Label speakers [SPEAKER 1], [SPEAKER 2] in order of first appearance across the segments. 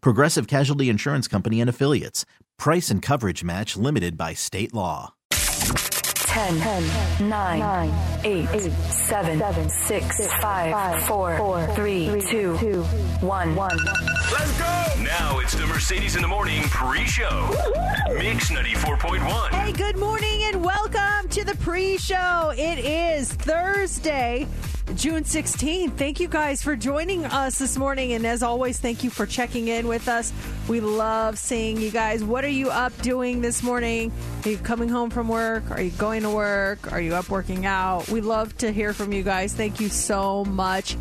[SPEAKER 1] Progressive Casualty Insurance Company and Affiliates. Price and coverage match limited by state law.
[SPEAKER 2] 10, 10 9, 9 8, 8 7, 7 6, 5 4, 4 3 2 1 1
[SPEAKER 3] Let's go! Now it's the Mercedes in the Morning pre-show. Mix 94.1.
[SPEAKER 4] Hey, good morning and welcome to the pre show. It is Thursday, June 16th. Thank you guys for joining us this morning. And as always, thank you for checking in with us. We love seeing you guys. What are you up doing this morning? Are you coming home from work? Are you going to work? Are you up working out? We love to hear from you guys. Thank you so much.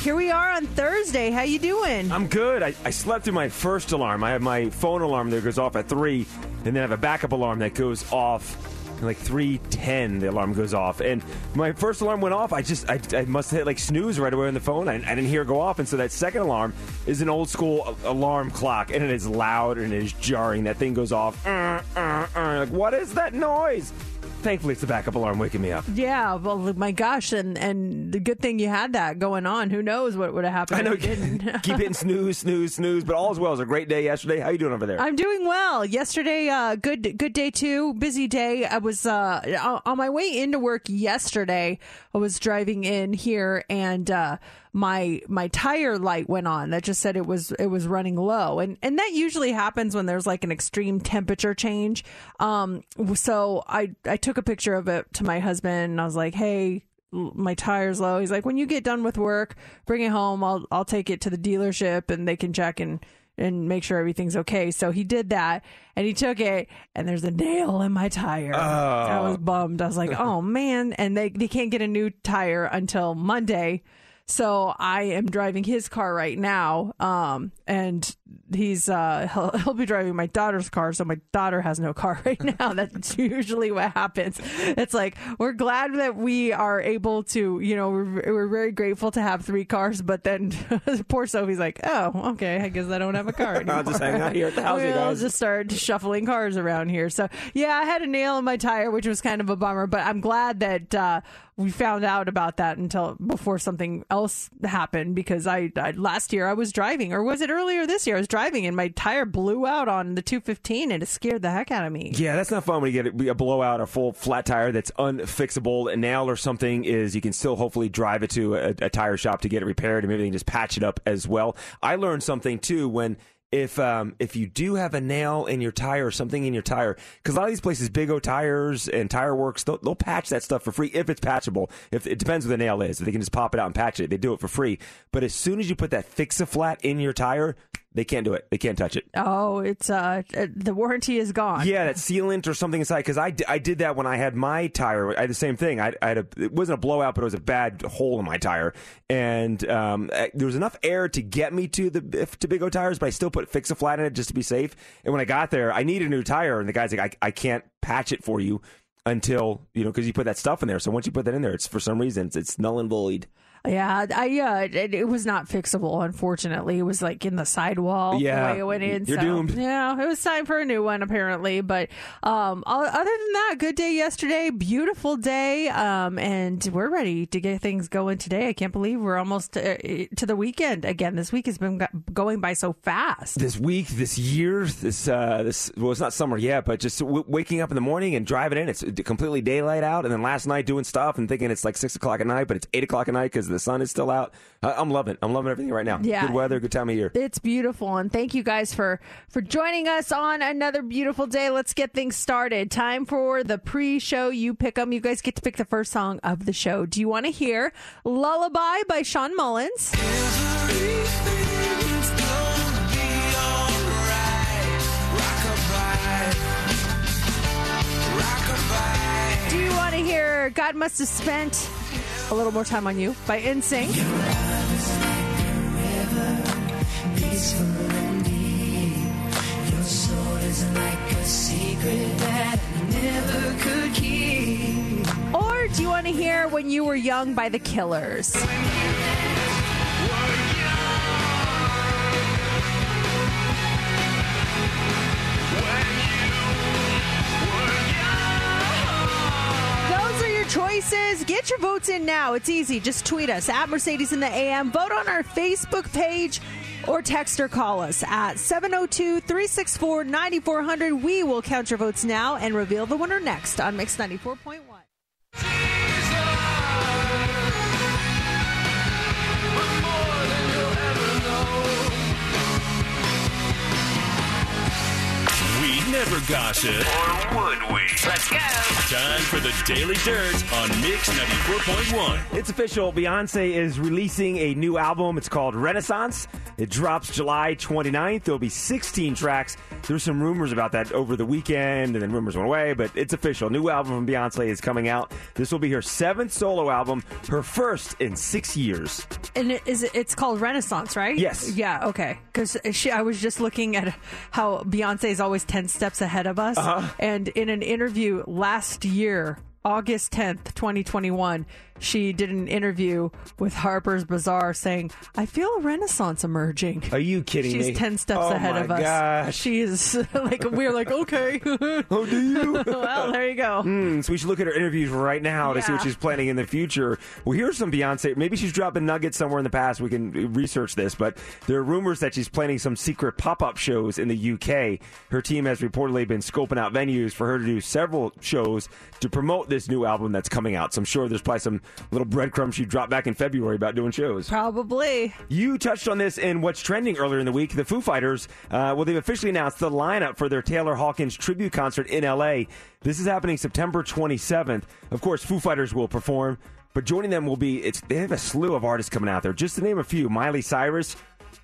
[SPEAKER 4] Here we are on Thursday. How you doing?
[SPEAKER 5] I'm good. I, I slept through my first alarm. I have my phone alarm that goes off at 3, and then I have a backup alarm that goes off at like 3.10 the alarm goes off. And my first alarm went off i just i, I must hit like snooze right away on the phone. I, I didn't hear it go off. And so that second alarm is an old school alarm clock and it is loud and it is jarring. That thing goes off. Uh, uh, uh. like what is that noise thankfully it's the backup alarm waking me up
[SPEAKER 4] Yeah, well, my gosh, and and the good thing you had that going on. Who knows what would have happened?
[SPEAKER 5] I know.
[SPEAKER 4] if you didn't.
[SPEAKER 5] keep hitting snooze, snooze, snooze. But all is well. It was a great day yesterday. How you doing over there?
[SPEAKER 4] I'm doing well. Yesterday, uh, good good day too. Busy day. I was uh, on my way into work yesterday. I was driving in here, and uh, my my tire light went on. That just said it was it was running low, and and that usually happens when there's like an extreme temperature change. Um, so I I took a picture of it to my husband, and I was like, hey. My tire's low. He's like, when you get done with work, bring it home. I'll I'll take it to the dealership and they can check and and make sure everything's okay. So he did that and he took it and there's a nail in my tire. I was bummed. I was like, oh man. And they, they can't get a new tire until Monday. So I am driving his car right now. Um, and he's, uh, he'll, he'll be driving my daughter's car. So my daughter has no car right now. That's usually what happens. It's like, we're glad that we are able to, you know, we're, we're very grateful to have three cars, but then poor Sophie's like, oh, okay. I guess I don't have a car anymore.
[SPEAKER 5] I'll just hang out here at the house,
[SPEAKER 4] We'll
[SPEAKER 5] guys.
[SPEAKER 4] just start shuffling cars around here. So yeah, I had a nail in my tire, which was kind of a bummer. But I'm glad that uh, we found out about that until before something else happened. Because I, I last year I was driving, or was it earlier this year? I was driving and my tire blew out on the 215, and it scared the heck out of me.
[SPEAKER 5] Yeah, that's not fun when you get a blowout, a full flat tire that's unfixable. A nail or something is you can still hopefully drive it to a, a tire shop to get it repaired, and maybe they can just patch it up as well. I learned something too when. If um, if you do have a nail in your tire or something in your tire, because a lot of these places, Big O Tires and Tire Works, they'll, they'll patch that stuff for free if it's patchable. If it depends what the nail is, they can just pop it out and patch it, they do it for free. But as soon as you put that fix a flat in your tire, they can't do it. They can't touch it.
[SPEAKER 4] Oh, it's uh, the warranty is gone.
[SPEAKER 5] Yeah, that sealant or something inside. Because I, d- I did that when I had my tire. I had the same thing. I, I had a, it wasn't a blowout, but it was a bad hole in my tire, and um, I- there was enough air to get me to the if- to Big O tires, but I still put fix a flat in it just to be safe. And when I got there, I needed a new tire, and the guy's like, I, I can't patch it for you until you know because you put that stuff in there. So once you put that in there, it's for some reason it's, it's null and void.
[SPEAKER 4] Yeah, I uh, it, it was not fixable. Unfortunately, it was like in the sidewall.
[SPEAKER 5] Yeah,
[SPEAKER 4] the way it went in.
[SPEAKER 5] you're
[SPEAKER 4] so,
[SPEAKER 5] doomed.
[SPEAKER 4] Yeah, it was time for a new one apparently. But um, other than that, good day yesterday, beautiful day, um, and we're ready to get things going today. I can't believe we're almost uh, to the weekend again. This week has been going by so fast.
[SPEAKER 5] this week, this year, this uh, this well, it's not summer yet, but just w- waking up in the morning and driving in. It's completely daylight out, and then last night doing stuff and thinking it's like six o'clock at night, but it's eight o'clock at night because because the sun is still out. I'm loving. I'm loving everything right now.
[SPEAKER 4] Yeah.
[SPEAKER 5] Good weather, good time of year.
[SPEAKER 4] It's beautiful, and thank you guys for for joining us on another beautiful day. Let's get things started. Time for the pre-show. You pick them. You guys get to pick the first song of the show. Do you want to hear "Lullaby" by Shawn Mullins? Do you want to hear "God Must Have Spent a Little More Time on You" by NSYNC? Or do you want to hear When You Were Young by The Killers? Choices. Get your votes in now. It's easy. Just tweet us at Mercedes in the AM. Vote on our Facebook page or text or call us at 702 364 9400. We will count your votes now and reveal the winner next on Mix 94.1.
[SPEAKER 3] never gossip. Or would we? Let's go. Time for the Daily Dirt on Mix 94.1.
[SPEAKER 5] It's official. Beyonce is releasing a new album. It's called Renaissance. It drops July 29th. There'll be 16 tracks. There's some rumors about that over the weekend, and then rumors went away, but it's official. New album from Beyonce is coming out. This will be her seventh solo album, her first in six years.
[SPEAKER 4] And it is it's called Renaissance, right?
[SPEAKER 5] Yes.
[SPEAKER 4] Yeah. Okay. Because I was just looking at how Beyonce is always ten steps ahead of us,
[SPEAKER 5] Uh-huh.
[SPEAKER 4] and in an interview last year, August tenth, twenty twenty one, she did an interview with Harper's Bazaar saying, "I feel a renaissance emerging."
[SPEAKER 5] Are you kidding me?
[SPEAKER 4] She's
[SPEAKER 5] me?
[SPEAKER 4] ten steps
[SPEAKER 5] Oh
[SPEAKER 4] ahead of us.
[SPEAKER 5] gosh.
[SPEAKER 4] She is like we're like okay.
[SPEAKER 5] Oh, do you?
[SPEAKER 4] well, there you go.
[SPEAKER 5] Hmm, so we should look at her interviews right now to see what she's planning in the future. Well, here's some Beyonce. Maybe she's dropping nuggets somewhere in the past. We can research this, but there are rumors that she's planning some secret pop-up shows in the UK. Her team has reportedly been scoping out venues for her to do several shows to promote this new album that's coming out. So I'm sure there's probably some little breadcrumbs you dropped back in February about doing shows.
[SPEAKER 4] Probably.
[SPEAKER 5] You touched on this in what's trending earlier in the week. The Foo Fighters, uh, well, they've officially announced the lineup for their Taylor Hawkins tribute concert in LA. This is happening September 27th. Of course, Foo Fighters will perform, but joining them will be it's they have a slew of artists coming out there. Just to name a few: Miley Cyrus,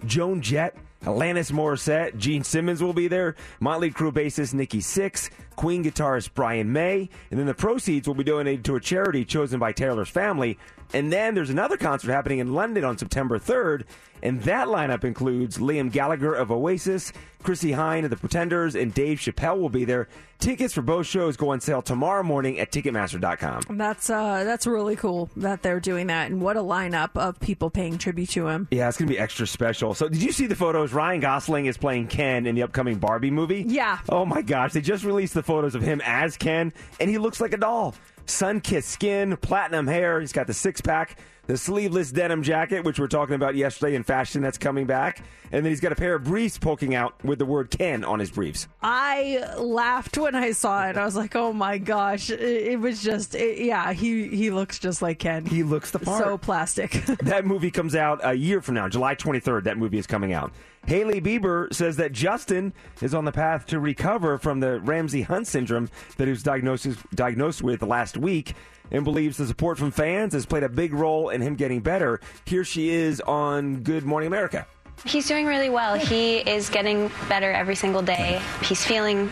[SPEAKER 5] Joan Jett. Alanis Morissette, Gene Simmons will be there, Motley Crue bassist Nikki Sixx, Queen guitarist Brian May, and then the proceeds will be donated to a charity chosen by Taylor's family. And then there's another concert happening in London on September 3rd, and that lineup includes Liam Gallagher of Oasis, Chrissie Hynde of The Pretenders, and Dave Chappelle will be there. Tickets for both shows go on sale tomorrow morning at Ticketmaster.com.
[SPEAKER 4] That's uh that's really cool that they're doing that and what a lineup of people paying tribute to him.
[SPEAKER 5] Yeah, it's going to be extra special. So, did you see the photos? Ryan Gosling is playing Ken in the upcoming Barbie movie.
[SPEAKER 4] Yeah.
[SPEAKER 5] Oh my gosh, they just released the photos of him as Ken, and he looks like a doll. Sun kissed skin, platinum hair. He's got the six pack, the sleeveless denim jacket, which we are talking about yesterday in fashion that's coming back. And then he's got a pair of briefs poking out with the word Ken on his briefs.
[SPEAKER 4] I laughed when I saw it. I was like, "Oh my gosh!" It, it was just, it, yeah. He he looks just like Ken.
[SPEAKER 5] He looks the part.
[SPEAKER 4] so plastic.
[SPEAKER 5] that movie comes out a year from now, July 23rd. That movie is coming out. Hailey Bieber says that Justin is on the path to recover from the Ramsay Hunt syndrome that he was diagnosed, diagnosed with last week and believes the support from fans has played a big role in him getting better. Here she is on Good Morning America.
[SPEAKER 6] He's doing really well. He is getting better every single day. He's feeling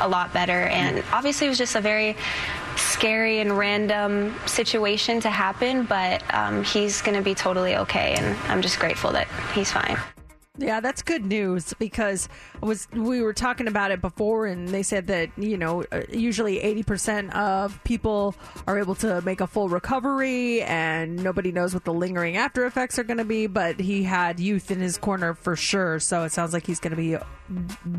[SPEAKER 6] a lot better. And obviously, it was just a very scary and random situation to happen, but um, he's going to be totally okay. And I'm just grateful that he's fine.
[SPEAKER 4] Yeah, that's good news because I was we were talking about it before, and they said that you know uh, usually eighty percent of people are able to make a full recovery, and nobody knows what the lingering after effects are going to be. But he had youth in his corner for sure, so it sounds like he's going to be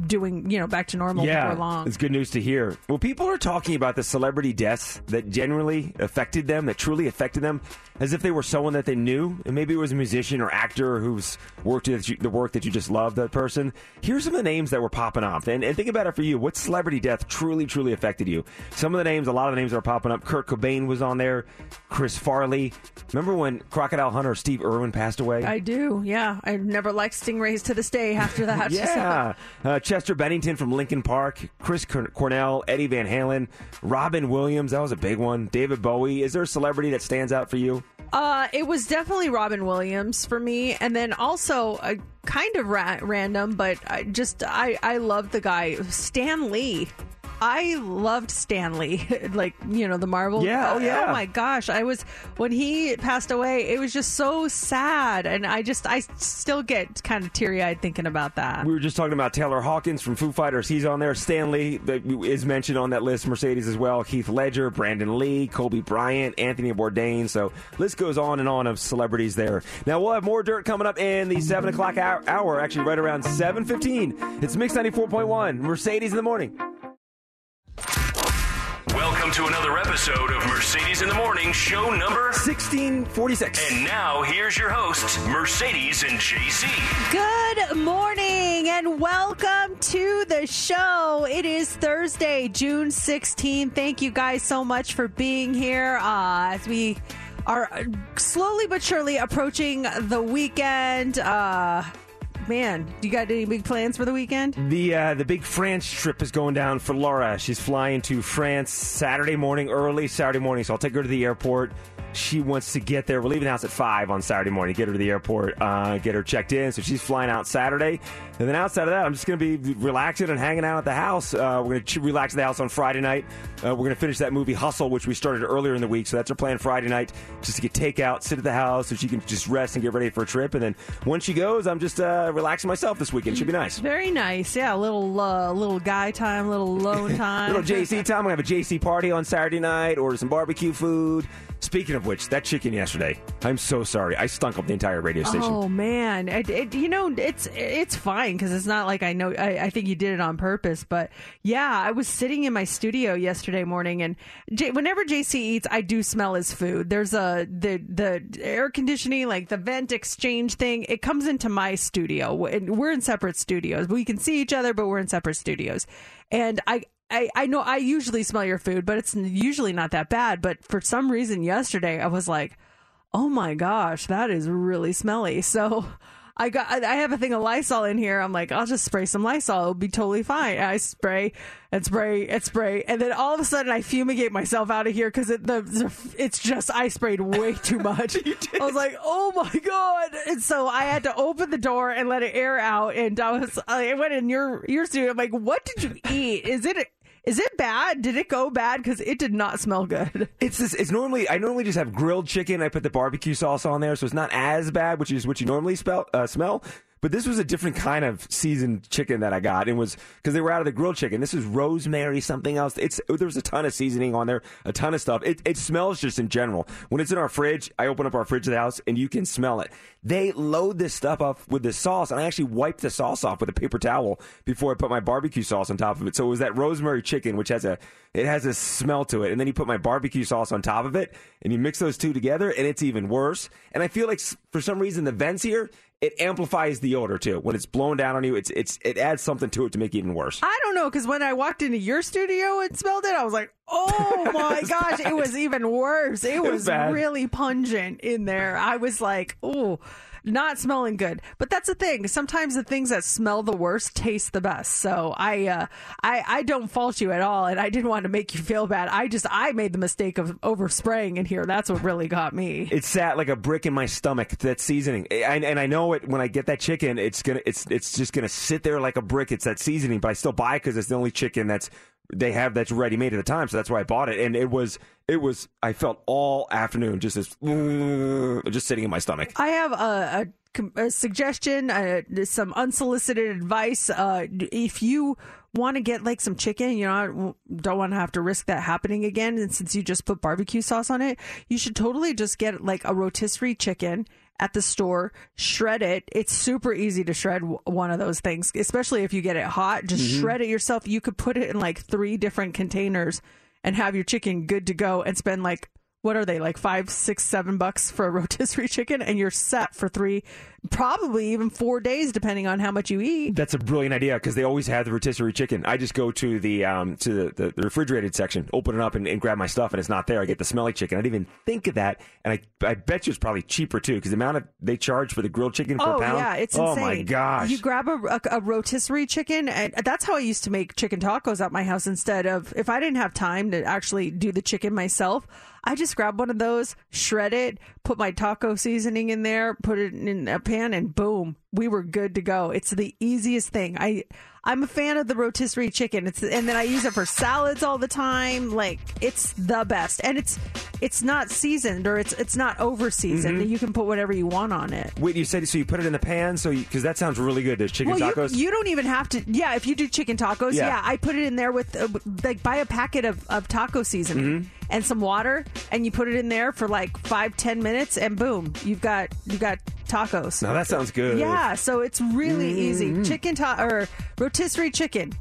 [SPEAKER 4] doing you know back to normal before long.
[SPEAKER 5] It's good news to hear. Well, people are talking about the celebrity deaths that generally affected them, that truly affected them, as if they were someone that they knew, and maybe it was a musician or actor who's worked with the work that you just love that person. Here's some of the names that were popping up, and, and think about it for you. What celebrity death truly, truly affected you? Some of the names, a lot of the names that were popping up. Kurt Cobain was on there. Chris Farley. Remember when Crocodile Hunter Steve Irwin passed away?
[SPEAKER 4] I do. Yeah, I never liked stingrays to this day. After that,
[SPEAKER 5] yeah. Uh, Chester Bennington from Linkin Park. Chris Cornell. Eddie Van Halen. Robin Williams. That was a big one. David Bowie. Is there a celebrity that stands out for you?
[SPEAKER 4] Uh, it was definitely Robin Williams for me, and then also a kind of ra- random, but I just I I love the guy Stan Lee. I loved Stan Lee, like you know the Marvel.
[SPEAKER 5] Yeah, oh, oh yeah.
[SPEAKER 4] Oh my gosh, I was when he passed away. It was just so sad, and I just I still get kind of teary eyed thinking about that.
[SPEAKER 5] We were just talking about Taylor Hawkins from Foo Fighters. He's on there. Stan Lee is mentioned on that list. Mercedes as well. Heath Ledger, Brandon Lee, Kobe Bryant, Anthony Bourdain. So list goes on and on of celebrities there. Now we'll have more dirt coming up in the seven o'clock hour. Actually, right around seven fifteen. It's Mix ninety four point one. Mercedes in the morning.
[SPEAKER 3] Welcome to another episode of Mercedes in the Morning, show number
[SPEAKER 5] 1646.
[SPEAKER 3] And now here's your hosts, Mercedes and JC.
[SPEAKER 4] Good morning and welcome to the show. It is Thursday, June 16th. Thank you guys so much for being here uh, as we are slowly but surely approaching the weekend. Uh, man, do you got any big plans for the weekend?
[SPEAKER 5] The uh, the big France trip is going down for Laura. She's flying to France Saturday morning, early Saturday morning. So I'll take her to the airport. She wants to get there. We're leaving the house at five on Saturday morning. Get her to the airport, uh, get her checked in. So she's flying out Saturday, and then outside of that, I'm just going to be relaxing and hanging out at the house. Uh, we're going to relax at the house on Friday night. Uh, we're going to finish that movie Hustle, which we started earlier in the week. So that's our plan Friday night, just to get takeout, sit at the house, so she can just rest and get ready for a trip. And then once she goes, I'm just uh, relaxing myself this weekend. Should be nice.
[SPEAKER 4] Very nice. Yeah, a little uh, little guy time, little alone time,
[SPEAKER 5] little JC time. We're gonna have a JC party on Saturday night, order some barbecue food. Speaking of which, that chicken yesterday, I'm so sorry. I stunk up the entire radio station.
[SPEAKER 4] Oh man, it, it, you know it's it's fine because it's not like I know. I, I, think you did it on purpose, but yeah, I was sitting in my studio yesterday morning, and J- whenever JC eats, I do smell his food. There's a the the air conditioning, like the vent exchange thing. It comes into my studio, and we're in separate studios. We can see each other, but we're in separate studios, and I I, I know I usually smell your food, but it's usually not that bad. But for some reason yesterday, I was like, oh my gosh, that is really smelly. So I got I have a thing of Lysol in here. I'm like, I'll just spray some Lysol. It'll be totally fine. And I spray and spray and spray, and then all of a sudden I fumigate myself out of here because it, the, it's just I sprayed way too much. I was like, oh my god! And so I had to open the door and let it air out. And I was I went in your your studio. I'm like, what did you eat? Is it is it bad? Did it go bad? Because it did not smell good.
[SPEAKER 5] It's this, it's normally I normally just have grilled chicken. I put the barbecue sauce on there, so it's not as bad, which is what you normally spell, uh, smell. But this was a different kind of seasoned chicken that I got. It was because they were out of the grilled chicken. This is rosemary, something else. It's there was a ton of seasoning on there, a ton of stuff. It, it smells just in general. When it's in our fridge, I open up our fridge of the house and you can smell it. They load this stuff up with the sauce, and I actually wiped the sauce off with a paper towel before I put my barbecue sauce on top of it. So it was that rosemary chicken, which has a it has a smell to it, and then you put my barbecue sauce on top of it, and you mix those two together, and it's even worse. And I feel like for some reason the vents here it amplifies the odor too. When it's blown down on you, it's it's it adds something to it to make it even worse.
[SPEAKER 4] I don't know because when I walked into your studio and smelled it, I was like, "Oh my gosh!" Bad. It was even worse. It, it was, was really pungent in there. I was like, "Oh." Not smelling good. But that's the thing. Sometimes the things that smell the worst taste the best. So I, uh, I, I don't fault you at all, and I didn't want to make you feel bad. I just I made the mistake of overspraying in here. That's what really got me.
[SPEAKER 5] It sat like a brick in my stomach. That seasoning, and, and I know it when I get that chicken. It's gonna, it's it's just gonna sit there like a brick. It's that seasoning, but I still buy it because it's the only chicken that's they have that's ready made at the time, so that's why I bought it. And it was it was I felt all afternoon just as just sitting in my stomach.
[SPEAKER 4] I have a, a, a suggestion, uh, some unsolicited advice. Uh, if you want to get like some chicken, you know, don't want to have to risk that happening again. And since you just put barbecue sauce on it, you should totally just get like a rotisserie chicken at the store, shred it. It's super easy to shred one of those things, especially if you get it hot. Just mm-hmm. shred it yourself. You could put it in like three different containers and have your chicken good to go and spend like what are they like five, six, seven bucks for a rotisserie chicken, and you're set for three, probably even four days, depending on how much you eat.
[SPEAKER 5] That's a brilliant idea because they always have the rotisserie chicken. I just go to the um, to the, the refrigerated section, open it up, and, and grab my stuff, and it's not there. I get the smelly chicken. I didn't even think of that, and I I bet you it's probably cheaper too because the amount of they charge for the grilled chicken per
[SPEAKER 4] Oh
[SPEAKER 5] pound.
[SPEAKER 4] yeah, it's
[SPEAKER 5] oh
[SPEAKER 4] insane.
[SPEAKER 5] my gosh.
[SPEAKER 4] You grab a, a, a rotisserie chicken, and that's how I used to make chicken tacos at my house. Instead of if I didn't have time to actually do the chicken myself, I just grab one of those, shred it, put my taco seasoning in there, put it in a pan, and boom, we were good to go. It's the easiest thing. I I'm a fan of the rotisserie chicken. It's and then I use it for salads all the time. Like it's the best, and it's it's not seasoned or it's it's not over seasoned.
[SPEAKER 5] Mm-hmm.
[SPEAKER 4] You can put whatever you want on it.
[SPEAKER 5] Wait, you said so you put it in the pan, so because that sounds really good. There's chicken
[SPEAKER 4] well,
[SPEAKER 5] tacos.
[SPEAKER 4] You, you don't even have to. Yeah, if you do chicken tacos,
[SPEAKER 5] Yeah.
[SPEAKER 4] yeah, I put it in there with uh, like buy a packet of, of taco seasoning
[SPEAKER 5] Mm-hmm.
[SPEAKER 4] And some water, and you put it in there for like five ten minutes, and boom, you've got you've got tacos.
[SPEAKER 5] now that sounds good.
[SPEAKER 4] Yeah, so it's really
[SPEAKER 5] Mm-hmm.
[SPEAKER 4] easy. Chicken ta- or rotisserie chicken.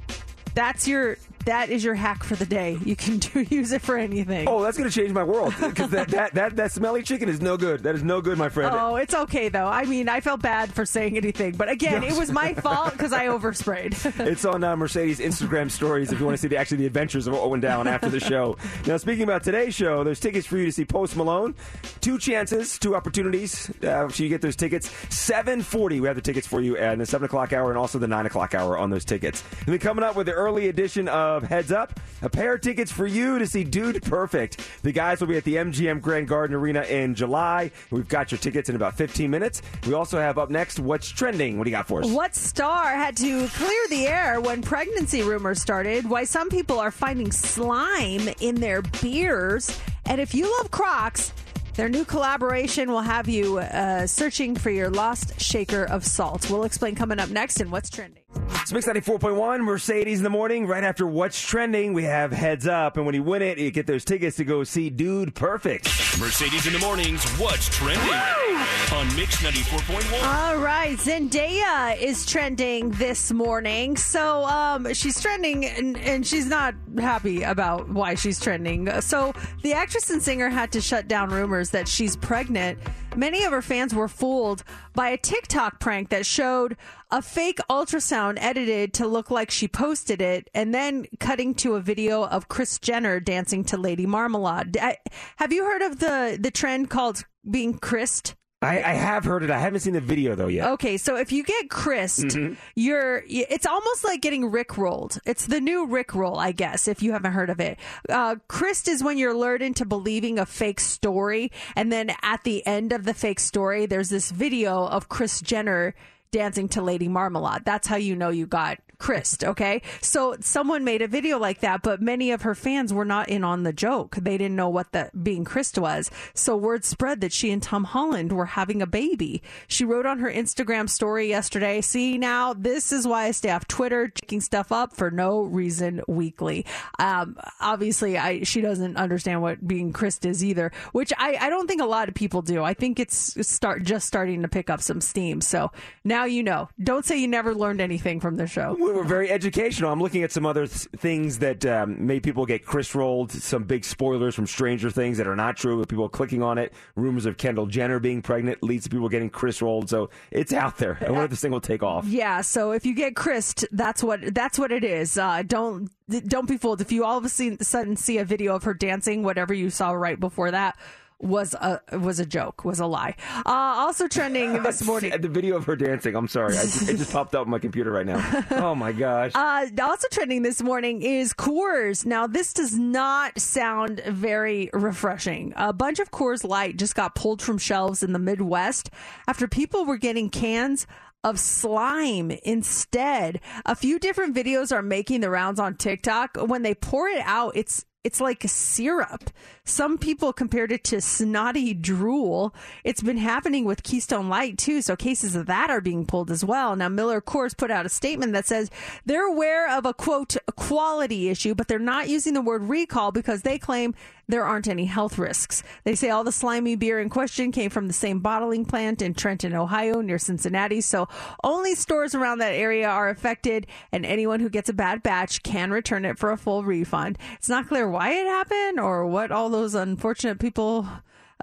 [SPEAKER 4] That's your that is your hack for the day. You can do use it for anything.
[SPEAKER 5] Oh, that's going to change my world because that, that, that, that smelly chicken is no good. That is no good, my friend.
[SPEAKER 4] Oh, it's okay though. I mean, I felt bad for saying anything, but again, it was my fault because I oversprayed.
[SPEAKER 5] It's on uh, Mercedes Instagram stories if you want to see the actually the adventures of what went down after the show. Now, speaking about today's show, there's tickets for you to see Post Malone. Two chances, two opportunities. Uh, so you get those tickets. 7:40. We have the tickets for you at the seven o'clock hour and also the nine o'clock hour on those tickets. And then coming up with the early edition of Heads Up, a pair of tickets for you to see Dude Perfect. The guys will be at the MGM Grand Garden Arena in July. We've got your tickets in about 15 minutes. We also have up next what's trending. What do you got for us?
[SPEAKER 4] What star had to clear the air when pregnancy rumors started? Why some people are finding slime in their beers? And if you love Crocs, their new collaboration will have you uh, searching for your lost shaker of salt. We'll explain coming up next in What's Trending.
[SPEAKER 5] It's Mix 94.1, Mercedes in the morning. Right after What's Trending, we have Heads Up. And when you win it, you get those tickets to go see Dude Perfect.
[SPEAKER 3] Mercedes in the mornings. What's trending on Mix 94.1?
[SPEAKER 4] All right, Zendaya is trending this morning. So um, she's trending, and, and she's not happy about why she's trending. So the actress and singer had to shut down rumors that she's pregnant. Many of her fans were fooled by a TikTok prank that showed a fake ultrasound edited to look like she posted it, and then cutting to a video of Kris Jenner dancing to Lady Marmalade. I- Have you heard of the the trend called being Krissed?
[SPEAKER 5] I, I have heard it. I haven't seen the video, though, yet.
[SPEAKER 4] Okay, so if you get Krissed,
[SPEAKER 5] Mm-hmm.
[SPEAKER 4] you're it's almost like getting Rick rolled. It's the new Rick roll, I guess, if you haven't heard of it. Uh, Krissed is when you're lured into believing a fake story, and then at the end of the fake story, there's this video of Kris Jenner dancing to Lady Marmalade. That's how you know you got Krissed, okay? So someone made a video like that, but many of her fans were not in on the joke. They didn't know what the being Krissed was. So word spread that she and Tom Holland were having a baby. She wrote on her Instagram story yesterday, see now, this is why I stay off Twitter, checking stuff up for no reason weekly. Um, obviously I, she doesn't understand what being Krissed is either, which I, I don't think a lot of people do. I think it's start just starting to pick up some steam. So now you know. Don't say you never learned anything from the show.
[SPEAKER 5] We were very educational. I'm looking at some other th- things that um, made people get Chris rolled. Some big spoilers from Stranger Things that are not true. People clicking on it. Rumors of Kendall Jenner being pregnant leads to people getting Chris rolled. So it's out there. I wonder if this thing will take off.
[SPEAKER 4] Yeah, so if you get Krissed, that's what that's what it is. Uh, don't don't be fooled. If you all of a sudden see a video of her dancing, whatever you saw right before that was a was a joke, was a lie. Uh, also trending this morning.
[SPEAKER 5] The video of her dancing. I'm sorry. I it just popped up on my computer right now. Oh my gosh.
[SPEAKER 4] Uh, also trending this morning is Coors. Now, this does not sound very refreshing. A bunch of Coors Light just got pulled from shelves in the Midwest after people were getting cans of slime instead. A few different videos are making the rounds on TikTok. When they pour it out, it's it's like syrup. Some people compared it to snotty drool. It's been happening with Keystone Light too, so cases of that are being pulled as well. Now, Miller Coors put out a statement that says they're aware of a quote quality issue, but they're not using the word recall because they claim there aren't any health risks. They say all the slimy beer in question came from the same bottling plant in Trenton, Ohio, near Cincinnati. So only stores around that area are affected, and anyone who gets a bad batch can return it for a full refund. It's not clear why it happened or what all those unfortunate people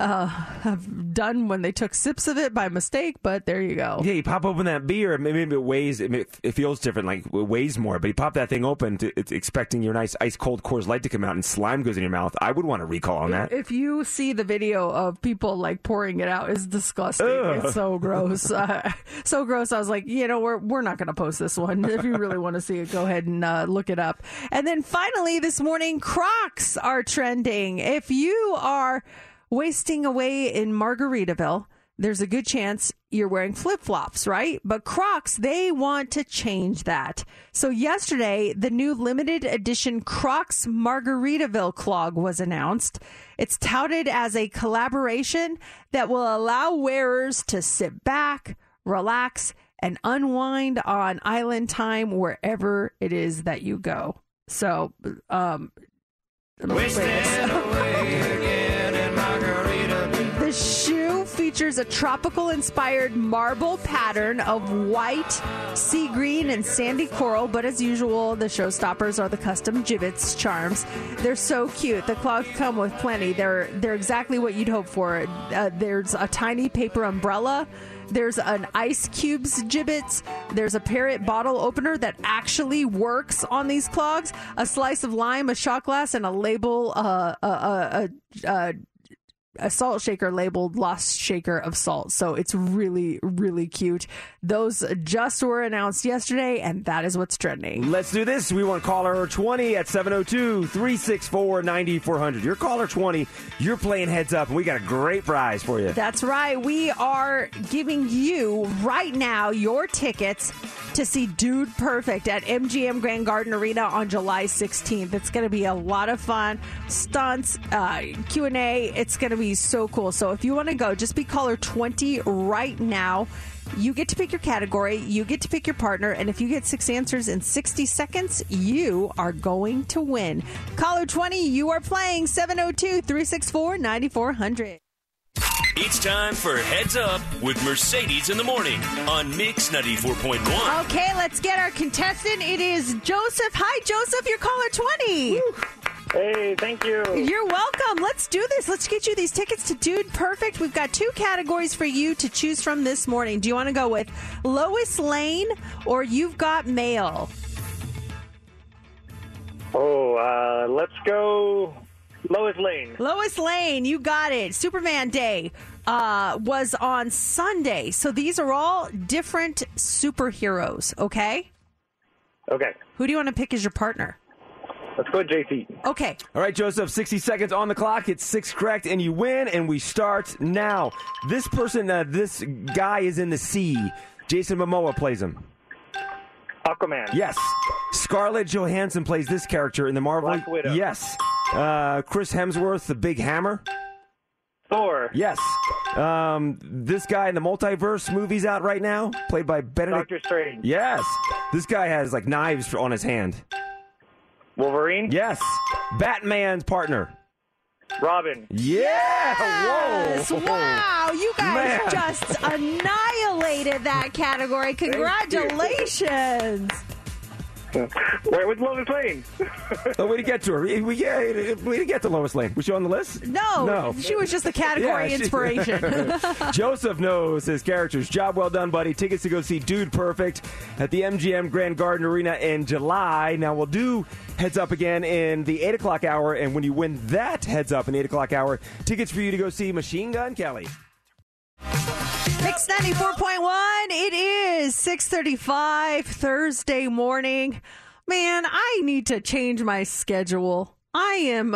[SPEAKER 4] uh, have done when they took sips of it by mistake, but there you go.
[SPEAKER 5] Yeah, you pop open that beer, maybe it weighs, it, feels different, like it weighs more, but you pop that thing open, to, it's expecting your nice ice cold Coors Light to come out and slime goes in your mouth. I would want to recall on that.
[SPEAKER 4] If you see the video of people like pouring it out, it's disgusting.
[SPEAKER 5] Ugh.
[SPEAKER 4] It's so gross. Uh, so gross. I was like, you know, we're we're not going to post this one. If you really want to see it, go ahead and uh, look it up. And then finally, this morning, Crocs are trending. If you are wasting away in Margaritaville, there's a good chance you're wearing flip flops, right? But Crocs, they want to change that. So, yesterday, the new limited edition Crocs Margaritaville clog was announced. It's touted as a collaboration that will allow wearers to sit back, relax, and unwind on island time wherever it is that you go. So, um, features a tropical inspired marble pattern of white, sea green, and sandy coral, but as usual, the showstoppers are the custom Jibbitz charms. They're so cute. The clogs come with plenty. They're they're exactly what you'd hope for. Uh, there's a tiny paper umbrella. There's an ice cubes Jibbitz. There's a parrot bottle opener that actually works on these clogs. A slice of lime, a shot glass, and a label, uh, a, a, a, a a salt shaker labeled lost shaker of salt. So it's really, really cute. Those just were announced yesterday, and that is what's trending.
[SPEAKER 5] Let's do this. We want caller 20 at 702 364 9400. You're caller 20. You're playing heads up, and we got a great prize for you.
[SPEAKER 4] That's right. We are giving you right now your tickets to see Dude Perfect at MGM Grand Garden Arena on July 16th. It's going to be a lot of fun. Stunts, uh, Q&A. It's going to be so cool. So if you want to go, just be caller 20 right now. You get to pick your category, you get to pick your partner, and if you get six answers in 60 seconds, you are going to win. Caller 20, you are playing 702 364 9400.
[SPEAKER 3] It's time for Heads Up with Mercedes in the Morning on Mix 94.1.
[SPEAKER 4] Okay, let's get our contestant. It is Joseph. Hi, Joseph. You're caller 20.
[SPEAKER 7] Hey, thank you.
[SPEAKER 4] You're welcome. Let's do this. Let's get you these tickets to Dude Perfect. We've got two categories for you to choose from this morning. Do you want to go with Lois Lane or You've Got Mail?
[SPEAKER 7] Oh, uh, let's go Lois Lane.
[SPEAKER 4] Lois Lane, you got it. Superman Day uh, was on Sunday. So these are all different superheroes, okay?
[SPEAKER 7] Okay,
[SPEAKER 4] Who do you want to pick as your partner?
[SPEAKER 7] Let's go with JC.
[SPEAKER 4] Okay.
[SPEAKER 5] All right, Joseph, 60 seconds on the clock. It's six correct, and you win, and we start now. This person, uh, this guy is in the sea. Jason Momoa plays him.
[SPEAKER 7] Aquaman.
[SPEAKER 5] Yes. Scarlett Johansson plays this character in the Marvel.
[SPEAKER 7] Black Widow.
[SPEAKER 5] Yes. Uh, Chris Hemsworth, the big hammer.
[SPEAKER 7] Thor.
[SPEAKER 5] Yes. Um, this guy in the multiverse movies out right now, played by Benedict.
[SPEAKER 7] Doctor Strange.
[SPEAKER 5] Yes. This guy has like knives on his hand.
[SPEAKER 7] Wolverine.
[SPEAKER 5] Yes. Batman's partner.
[SPEAKER 7] Robin.
[SPEAKER 5] Yeah.
[SPEAKER 4] Yes.
[SPEAKER 5] Whoa.
[SPEAKER 4] Wow, you guys
[SPEAKER 5] Man.
[SPEAKER 4] just annihilated that category. Congratulations.
[SPEAKER 7] Where was Lois Lane?
[SPEAKER 5] Oh, way to get to her. We, we, yeah, way to get to Lois Lane. Was she on the list?
[SPEAKER 4] No,
[SPEAKER 5] No.
[SPEAKER 4] she was just a category
[SPEAKER 5] Yeah, she-
[SPEAKER 4] inspiration.
[SPEAKER 5] Joseph knows his characters. Job well done, buddy. Tickets to go see Dude Perfect at the MGM Grand Garden Arena in July. Now, we'll do heads up again in the 8 o'clock hour. And when you win that heads up in the 8 o'clock hour, tickets for you to go see Machine Gun Kelly.
[SPEAKER 4] Mix 94.1. It is 635 Thursday morning. Man, I need to change my schedule. I am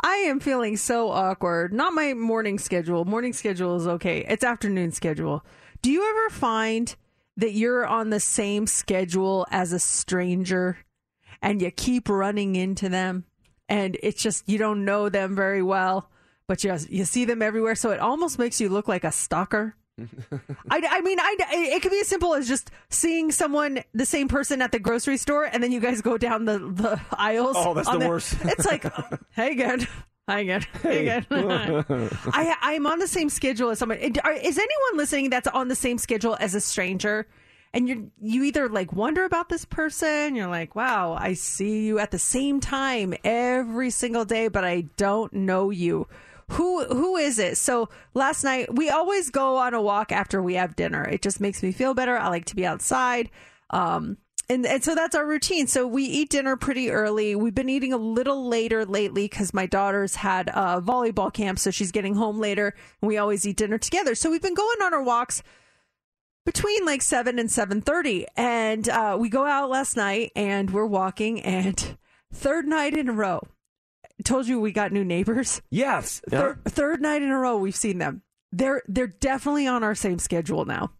[SPEAKER 4] I am feeling so awkward. Not my morning schedule. Morning schedule is okay. It's afternoon schedule. Do you ever find that you're on the same schedule as a stranger and you keep running into them and it's just you don't know them very well, but you you see them everywhere so it almost makes you look like a stalker? I, I mean, I, it could be as simple as just seeing someone, the same person at the grocery store, and then you guys go down the, the aisles.
[SPEAKER 5] Oh, that's
[SPEAKER 4] on
[SPEAKER 5] the worst.
[SPEAKER 4] It's like, hey, again. I get. Hey. get. I I'm on the same schedule as someone. Is anyone listening that's on the same schedule as a stranger? And you you either like wonder about this person, you're like, wow, I see you at the same time every single day, but I don't know you. Who who is it? So last night we always go on a walk after we have dinner. It just makes me feel better. I like to be outside. Um, and, and so that's our routine. So we eat dinner pretty early. We've been eating a little later lately because my daughter's had a volleyball camp, so she's getting home later. And we always eat dinner together. So we've been going on our walks between like seven and seven thirty, and uh, we go out last night and we're walking, and third night in a row. Told you we got new neighbors.
[SPEAKER 5] Yes.
[SPEAKER 4] Third, third night in a row we've seen them. They're they're definitely on our same schedule now.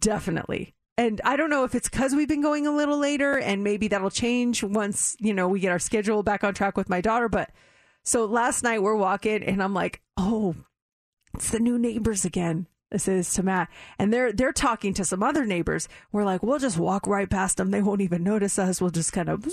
[SPEAKER 4] Definitely. And I don't know if it's because we've been going a little later and maybe that'll change once, you know, we get our schedule back on track with my daughter. But so last night we're walking and I'm like, oh, it's the new neighbors again. This is to Matt. And they're they're talking to some other neighbors. We're like, we'll just walk right past them. They won't even notice us. We'll just kind of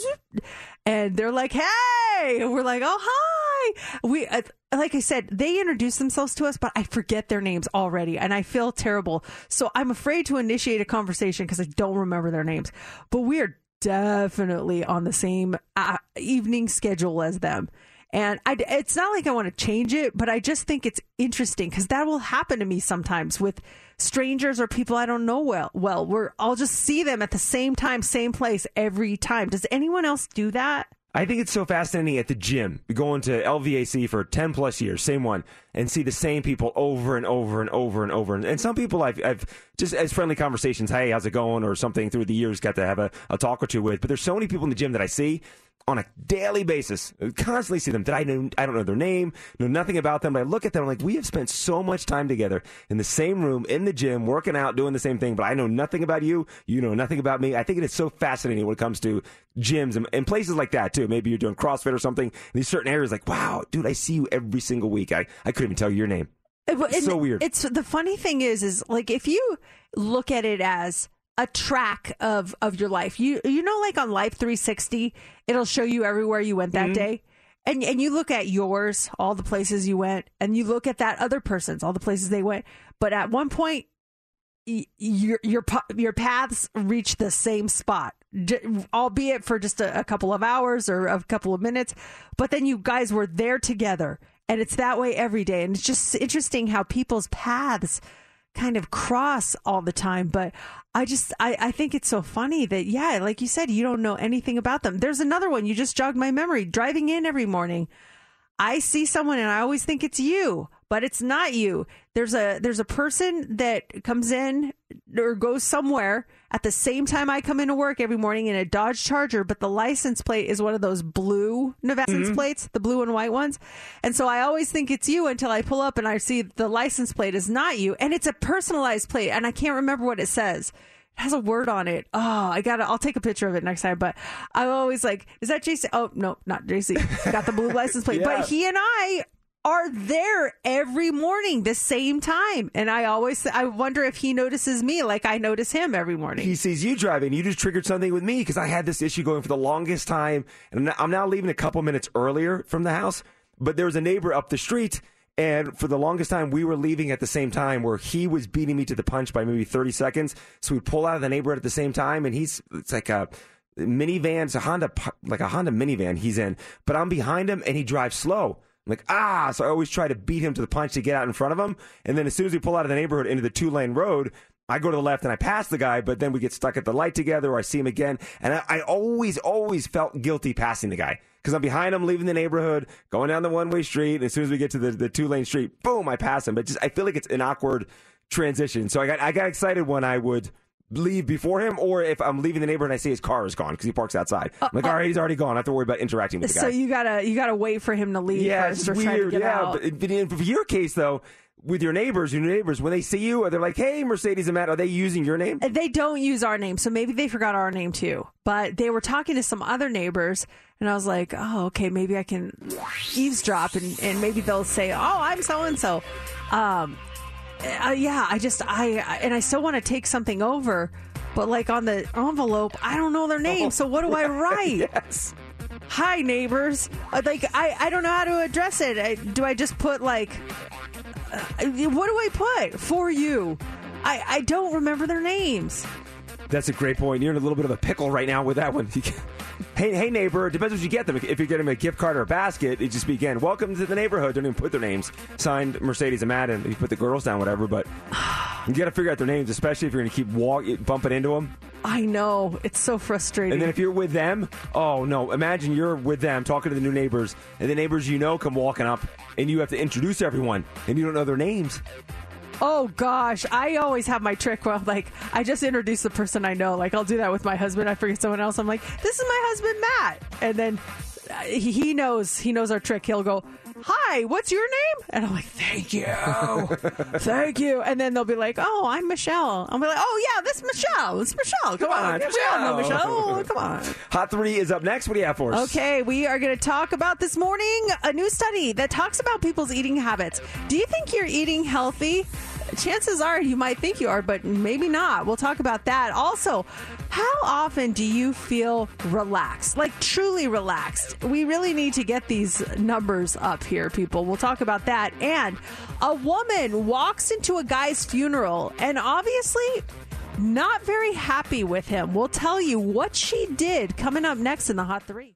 [SPEAKER 4] and they're like, "Hey!" And we're like, "Oh, hi." We uh, like I said, they introduce themselves to us, but I forget their names already and I feel terrible. So I'm afraid to initiate a conversation because I don't remember their names. But we are definitely on the same uh, evening schedule as them. And I, it's not like I want to change it, but I just think it's interesting because that will happen to me sometimes with strangers or people I don't know well. Well, where I'll just see them at the same time, same place every time. Does anyone else do that?
[SPEAKER 5] I think it's so fascinating at the gym, going to LVAC for 10 plus years, same one, and see the same people over and over and over and over. And, some people I've, I've just as friendly conversations, hey, how's it going, or something through the years, got to have a, a talk or two with. But there's so many people in the gym that I see on a daily basis, constantly see them that I know, I don't know their name, know nothing about them. But I look at them, I'm like, we have spent so much time together in the same room, in the gym, working out, doing the same thing, but I know nothing about you. You know nothing about me. I think it is so fascinating when it comes to gyms and, and places like that too. Maybe you're doing CrossFit or something in these certain areas like, wow, dude, I see you every single week. I, I couldn't even tell you your name.
[SPEAKER 4] It- and
[SPEAKER 5] so weird.
[SPEAKER 4] It's the funny thing is, is like if you look at it as a track of of your life, you you know, like on Life 360, it'll show you everywhere you went that mm-hmm. day. And, and you look at yours, all the places you went, and you look at that other person's, all the places they went. But at one point, y- your your your paths reach the same spot, j- albeit for just a, a couple of hours or a couple of minutes. But then you guys were there together, and it's that way every day. And it's just interesting how people's paths kind of cross all the time. But I just I, I think it's so funny that yeah, like you said, you don't know anything about them. There's another one you just jogged my memory. Driving in every morning. I see someone and I always think it's you, but it's not you. There's a there's a person that comes in or goes somewhere at the same time I come into work every morning in a Dodge Charger, but the license plate is one of those blue license mm-hmm. plates, the blue and white ones. And so I always think it's you until I pull up and I see the license plate is not you, and it's a personalized plate, and I can't remember what it says it has a word on it. Oh, I gotta. I'll take a picture of it next time. But I'm always like, is that JC? Oh no, not JC. Got the blue license plate.
[SPEAKER 5] Yeah.
[SPEAKER 4] But he and I are there every morning, the same time, and I always. I wonder if he notices me like I notice him every morning.
[SPEAKER 5] he sees you driving. You just triggered something with me because I had this issue going for the longest time, and I'm now, leaving a couple minutes earlier from the house. But there was a neighbor up the street, and for the longest time, we were leaving at the same time, where he was beating me to the punch by maybe 30 seconds. So we pull out of the neighborhood at the same time, and he's it's like a minivan, it's a Honda, like a Honda minivan he's in, but I'm behind him, and he drives slow. I'm like, ah, so I always try to beat him to the punch to get out in front of him. And then as soon as we pull out of the neighborhood into the two lane road, I go to the left and I pass the guy, but then we get stuck at the light together or I see him again. And I, I always, always felt guilty passing the guy because I'm behind him, leaving the neighborhood, going down the one way street. And as soon as we get to the, the two lane street, boom, I pass him. But just, I feel like it's an awkward transition. So I got, I got excited when I would leave before him or if I'm leaving the neighborhood and I see his car is gone because he parks outside. I'm like, all right, he's already gone. I have to worry about interacting with the guy.
[SPEAKER 4] Uh, so you gotta you gotta wait for him to leave
[SPEAKER 5] Yeah, it's weird. Yeah, but, in, for your case though, with your neighbors, your neighbors, when they see you, are they like, "Hey, Mercedes and Matt," are they using your name?
[SPEAKER 4] They don't use our name, so maybe they forgot our name too. But they were talking to some other neighbors, and I was like, oh, okay, maybe I can eavesdrop, and, and maybe they'll say, oh, I'm so and so. Uh, yeah, I just I and I still want to take something over, but like on the envelope, I don't know their name, so what do I write?
[SPEAKER 5] yes.
[SPEAKER 4] hi neighbors. Uh, Like I, I don't know how to address it. I, do I just put like, uh, what do I put for you? I, I don't remember their names.
[SPEAKER 5] That's a great point. You're in a little bit of a pickle right now with that one. hey, hey, neighbor. Depends what you get them. If you get them a gift card or a basket, it just begin. Welcome to the neighborhood. Don't even put their names. Signed Mercedes and Madden. You put the girls down, whatever. But you got to figure out their names, especially if you're going to keep walk, bumping into them.
[SPEAKER 4] I know it's so frustrating.
[SPEAKER 5] And then if you're with them, oh no! Imagine you're with them talking to the new neighbors, and the neighbors you know come walking up, and you have to introduce everyone, and you don't know their names.
[SPEAKER 4] Oh gosh, I always have my trick where I'm like, I just introduce the person I know. Like I'll do that with my husband. I forget someone else. I'm like, this is my husband Matt, and then uh, he knows he knows our trick. He'll go, "Hi, what's your name?" And I'm like, "Thank you, thank you." And then they'll be like, "Oh, I'm Michelle." I'll be like, "Oh yeah, this Michelle. It's Michelle. Come,
[SPEAKER 5] Come
[SPEAKER 4] on,
[SPEAKER 5] on,
[SPEAKER 4] we all know
[SPEAKER 5] Michelle."
[SPEAKER 4] Michelle. Oh, come on."
[SPEAKER 5] Hot three is up next. What do you have for us?
[SPEAKER 4] Okay, we are going to talk about this morning a new study that talks about people's eating habits. Do you think you're eating healthy? Chances are you might think you are, but maybe not. We'll talk about that. Also, how often do you feel relaxed? Like truly relaxed? We really need to get these numbers up here, people. We'll talk about that. And a woman walks into a guy's funeral and obviously not very happy with him. We'll tell you what she did coming up next in the Hot Three.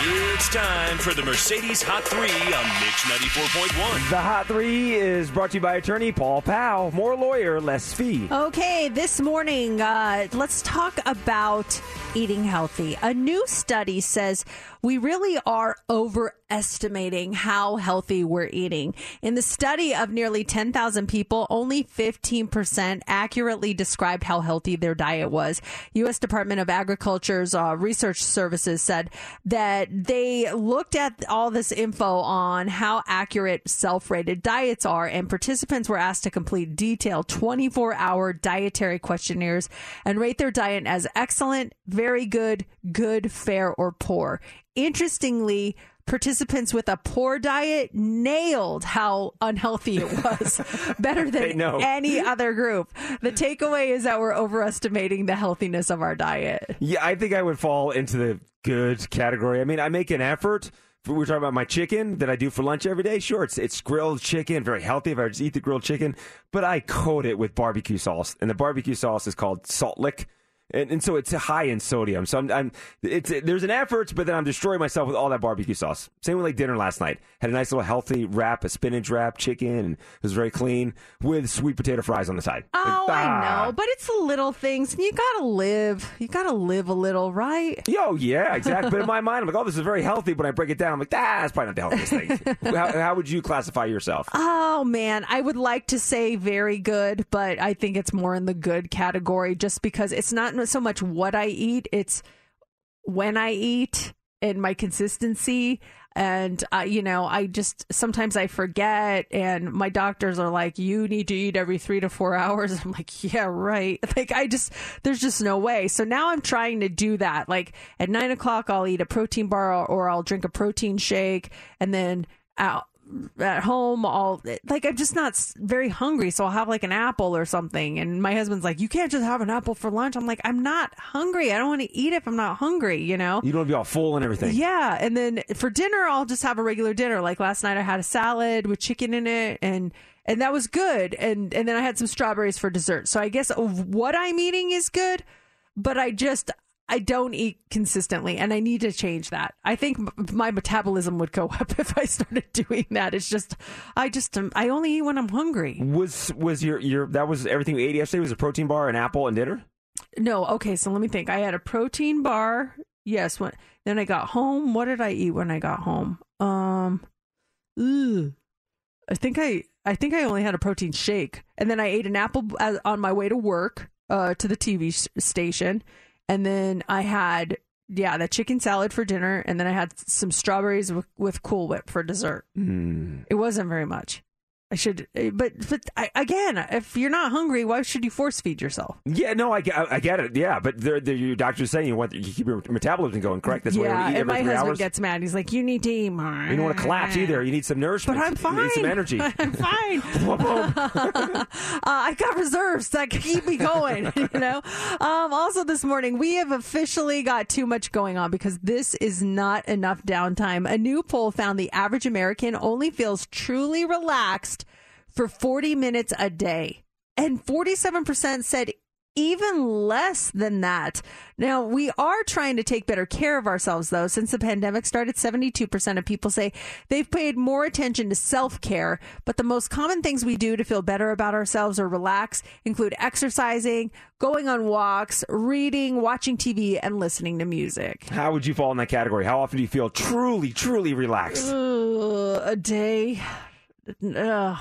[SPEAKER 3] It's time for the Mercedes Hot 3 on Mix 94.1.
[SPEAKER 5] The Hot Three is brought to you by attorney Paul Powell. More lawyer, less fee.
[SPEAKER 4] Okay, this morning, uh, let's talk about eating healthy. A new study says we really are overestimating how healthy we're eating. In the study of nearly 10,000 people, only 15% accurately described how healthy their diet was. U.S. Department of Agriculture's uh, research services said that they looked at all this info on how accurate self-rated diets are and participants were asked to complete detailed 24-hour dietary questionnaires and rate their diet as excellent, very good, good, fair, or poor. Interestingly, participants with a poor diet nailed how unhealthy it was, better than any other group. The takeaway is that we're overestimating the healthiness of our diet.
[SPEAKER 5] Yeah, I think I would fall into the good category. I mean, I make an effort. We were talking about my chicken that I do for lunch every day. Sure, it's it's grilled chicken, very healthy if I just eat the grilled chicken, but I coat it with barbecue sauce, and the barbecue sauce is called Salt Lick. And, and so it's high in sodium. So I'm, I'm it's there's an effort, but then I'm destroying myself with all that barbecue sauce. Same with like dinner last night. Had a nice little healthy wrap, a spinach wrap, chicken, and it was very clean with sweet potato fries on the side.
[SPEAKER 4] Oh,
[SPEAKER 5] Like,
[SPEAKER 4] I
[SPEAKER 5] ah.
[SPEAKER 4] know, but it's the little things. You gotta live. You gotta live a little, right?
[SPEAKER 5] Yo, yeah, exactly. But in my mind, I'm like, oh, this is very healthy. But when I break it down, I'm like, ah, that's probably not the healthiest thing. how, how would you classify yourself?
[SPEAKER 4] Oh man, I would like to say very good, but I think it's more in the good category just because it's not so much what I eat, it's when I eat and my consistency. And, uh, you know, I just sometimes I forget, and my doctors are like, you need to eat every three to four hours. I'm like, yeah, right. Like, I just, there's just no way. So now I'm trying to do that. Like, at nine o'clock, I'll eat a protein bar or, or I'll drink a protein shake, and then out at home all like i'm just not very hungry so i'll have like an apple or something. And my husband's like you can't just have an apple for lunch. I'm like i'm not hungry. I don't want to eat if i'm not hungry you know?
[SPEAKER 5] You don't want to be all full and everything.
[SPEAKER 4] yeah and then for dinner i'll just have a regular dinner. Like last night i had a salad with chicken in it and and that was good. And and then i had some strawberries for dessert. So i guess what i'm eating is good but i just I don't eat consistently, and I need to change that. I think m- my metabolism would go up if I started doing that. It's just, I just, um, I only eat when I'm hungry.
[SPEAKER 5] Was was your your that was everything you ate yesterday? Was a protein bar, an apple, and dinner?
[SPEAKER 4] No, okay, so let me think. I had a protein bar. Yes, when then I got home. What did I eat when I got home? Um, ugh. I think I, I think I only had a protein shake, and then I ate an apple on my way to work, uh, to the TV station, and then I had yeah the chicken salad for dinner, and then I had some strawberries with, with Cool Whip for dessert.
[SPEAKER 5] Mm.
[SPEAKER 4] It wasn't very much. I should, but but I, again, if you're not hungry, why should you force feed yourself?
[SPEAKER 5] Yeah, no, I, get- I get it. Yeah, but they're, they're, your doctor's saying you want you keep your metabolism going. Correct. That's why you eat
[SPEAKER 4] and
[SPEAKER 5] every
[SPEAKER 4] my
[SPEAKER 5] three
[SPEAKER 4] husband
[SPEAKER 5] hours.
[SPEAKER 4] gets mad. He's like, "You need to eat more."
[SPEAKER 5] you don't want to collapse either. You need some nourishment.
[SPEAKER 4] But I'm
[SPEAKER 5] You
[SPEAKER 4] fine.
[SPEAKER 5] need some energy.
[SPEAKER 4] I'm fine. uh, I got reserves that can keep me going. You know. Um, also, this morning we have officially got too much going on because this is not enough downtime. A new poll found the average American only feels truly relaxed for 40 minutes a day, and 47% said even less than that. Now, we are trying to take better care of ourselves, though. Since the pandemic started, 72% of people say they've paid more attention to self care. But the most common things we do to feel better about ourselves or relax include exercising, going on walks, reading, watching TV, and listening to music.
[SPEAKER 5] How would you fall in that category? How often do you feel truly, truly relaxed?
[SPEAKER 4] A day. Ugh,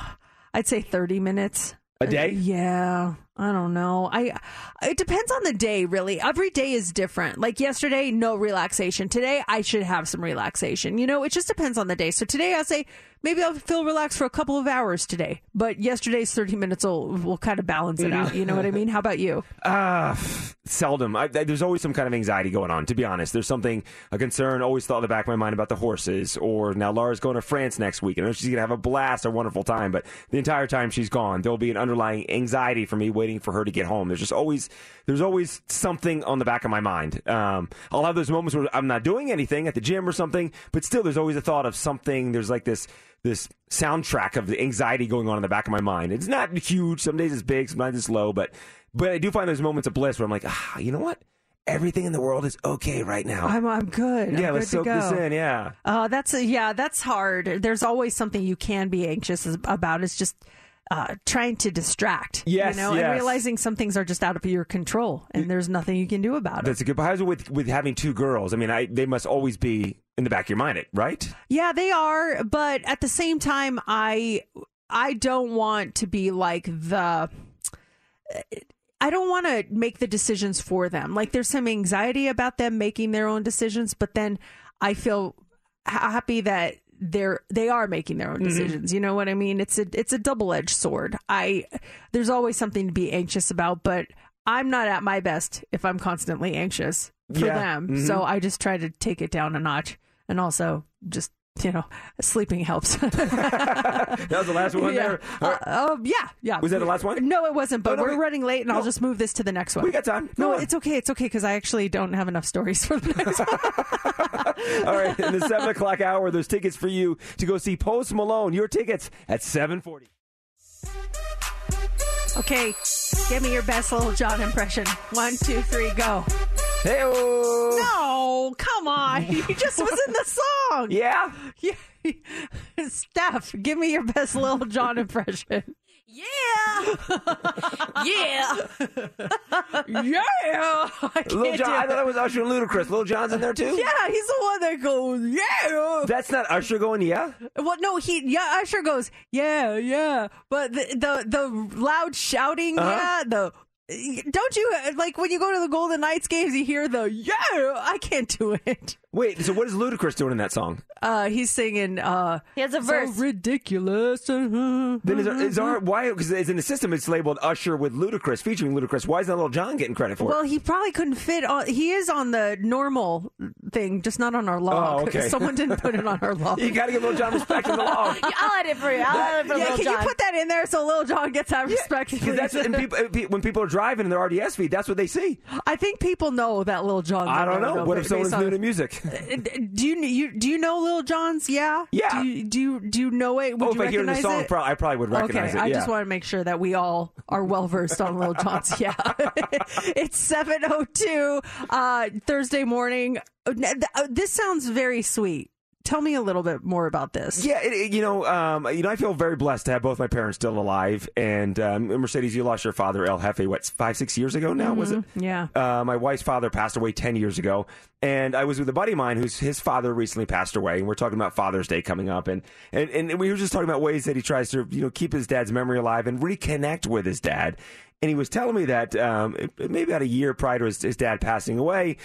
[SPEAKER 4] I'd say 30 minutes.
[SPEAKER 5] A uh, day?
[SPEAKER 4] Yeah. I don't know. I it depends on the day, really. Every day is different. Like yesterday, no relaxation. Today, I should have some relaxation. You know, it just depends on the day. So today, I'll say maybe I'll feel relaxed for a couple of hours today. But yesterday's thirty minutes will will kind of balance it out. You know what I mean? How about you?
[SPEAKER 5] Ah, seldom. I, I- there's always some kind of anxiety going on. To be honest, there's something a concern always thought in the back of my mind about the horses. Or now Laura's going to France next week, and I know she's gonna have a blast, a wonderful time. But the entire time she's gone, there'll be an underlying anxiety for me waiting for her to get home. There's just always there's always something on the back of my mind. Um, I'll have those moments where I'm not doing anything at the gym or something, but still there's always a thought of something. There's like this this soundtrack of the anxiety going on in the back of my mind. It's not huge. Some days it's big, sometimes it's low, but but I do find those moments of bliss where I'm like, ah, you know what? Everything in the world is okay right now.
[SPEAKER 4] I'm I'm good. I'm
[SPEAKER 5] yeah,
[SPEAKER 4] good
[SPEAKER 5] let's soak this
[SPEAKER 4] go.
[SPEAKER 5] in. Yeah.
[SPEAKER 4] Oh, that's yeah, that's hard. There's always something you can be anxious about. It's just uh, trying to distract.
[SPEAKER 5] Yes,
[SPEAKER 4] you know,
[SPEAKER 5] yes.
[SPEAKER 4] and realizing some things are just out of your control, and there's nothing you can do about it.
[SPEAKER 5] That's a good. But how's it with with having two girls? I mean, I, they must always be in the back of your mind, right?
[SPEAKER 4] Yeah, they are, but at the same time, I I don't want to be like the. I don't want to make the decisions for them. Like there's some anxiety about them making their own decisions, but then I feel happy that they're they are making their own
[SPEAKER 8] Mhm.
[SPEAKER 4] decisions. You know what I mean? It's a it's a double edged sword. I there's always something to be anxious about, but I'm not at my best if I'm constantly anxious for
[SPEAKER 8] Yeah.
[SPEAKER 4] them.
[SPEAKER 8] Mhm.
[SPEAKER 4] So I just try to take it down a notch and also just you know, sleeping helps.
[SPEAKER 5] that was the last one
[SPEAKER 4] yeah.
[SPEAKER 5] there.
[SPEAKER 4] Uh, um, yeah, yeah.
[SPEAKER 5] Was that the last one?
[SPEAKER 4] No, it wasn't. But
[SPEAKER 5] Oh, no,
[SPEAKER 4] we're
[SPEAKER 5] wait.
[SPEAKER 4] running late, and I'll just move this to the next one.
[SPEAKER 5] We got time.
[SPEAKER 4] No,
[SPEAKER 5] on.
[SPEAKER 4] it's okay. It's okay because I actually don't have enough stories for the next one.
[SPEAKER 5] All right, in the seven o'clock hour, there's tickets for you to go see Post Malone. Your tickets at seven forty.
[SPEAKER 4] Okay, give me your best little John impression. One, two, three, go.
[SPEAKER 5] Hey,
[SPEAKER 4] No, come on. You just was in the song.
[SPEAKER 5] Yeah.
[SPEAKER 4] Yeah. Steph, give me your best little John impression.
[SPEAKER 9] Yeah. yeah.
[SPEAKER 4] Yeah. I
[SPEAKER 5] Little John, I thought
[SPEAKER 4] it.
[SPEAKER 5] it was Usher and Ludacris. Little John's in there too.
[SPEAKER 4] Yeah, he's the one that goes, yeah.
[SPEAKER 5] That's not Usher going, yeah.
[SPEAKER 4] Well, no, he yeah. Usher goes, yeah, yeah, but the the, the loud shouting,
[SPEAKER 5] Uh-huh.
[SPEAKER 4] yeah, the. Don't you like when you go to the Golden Knights games? You hear the yeah. I can't do it.
[SPEAKER 5] Wait, so what is Ludacris doing in that song?
[SPEAKER 4] Uh, he's singing. Uh,
[SPEAKER 9] He has a verse.
[SPEAKER 4] so ridiculous.
[SPEAKER 5] Then is, our- is our why? Because it's in the system, it's labeled Usher with Ludacris featuring Ludacris. Why is that Little John getting credit for
[SPEAKER 4] Well,
[SPEAKER 5] it?
[SPEAKER 4] Well, he probably couldn't fit on. He is on the normal thing, just not on our log.
[SPEAKER 5] Oh, okay.
[SPEAKER 4] Someone didn't put it on our log.
[SPEAKER 5] You got to give Little John respect in the law.
[SPEAKER 9] Yeah, I'll add it for you. I'll add it for
[SPEAKER 4] yeah,
[SPEAKER 9] Lil
[SPEAKER 4] can
[SPEAKER 9] John.
[SPEAKER 4] you put that in there so little John gets that respect?
[SPEAKER 5] Because that's
[SPEAKER 4] please?
[SPEAKER 5] and people, uh, when people are driving in their RDS feed, that's what they see.
[SPEAKER 4] I think people know that Lil Jon.
[SPEAKER 5] I don't know. What if someone's new to music?
[SPEAKER 4] Do you you do you know Lil Jon's? Yeah.
[SPEAKER 5] Yeah.
[SPEAKER 4] Do you do you, do you know it? Would
[SPEAKER 5] oh, if I hear the song, pro- I probably would recognize
[SPEAKER 4] okay,
[SPEAKER 5] it.
[SPEAKER 4] I
[SPEAKER 5] yeah.
[SPEAKER 4] just want to make sure that we all are well versed on Lil Jon's. Yeah, it's seven oh two uh, Thursday morning. Uh, This sounds very sweet. Tell me a little bit more about this.
[SPEAKER 5] Yeah, it, it- you know, um, you know, I feel very blessed to have both my parents still alive. And um, Mercedes, you lost your father, El Jefe, what five, six years ago now? Was it?
[SPEAKER 4] Yeah.
[SPEAKER 5] Uh, my wife's father passed away 10 years ago. And I was with a buddy of mine whose his father recently passed away. And we're talking about Father's Day coming up. And, and, and we were just talking about ways that he tries to, you know, keep his dad's memory alive and reconnect with his dad. And he was telling me that um, maybe about a year prior to his, his dad passing away,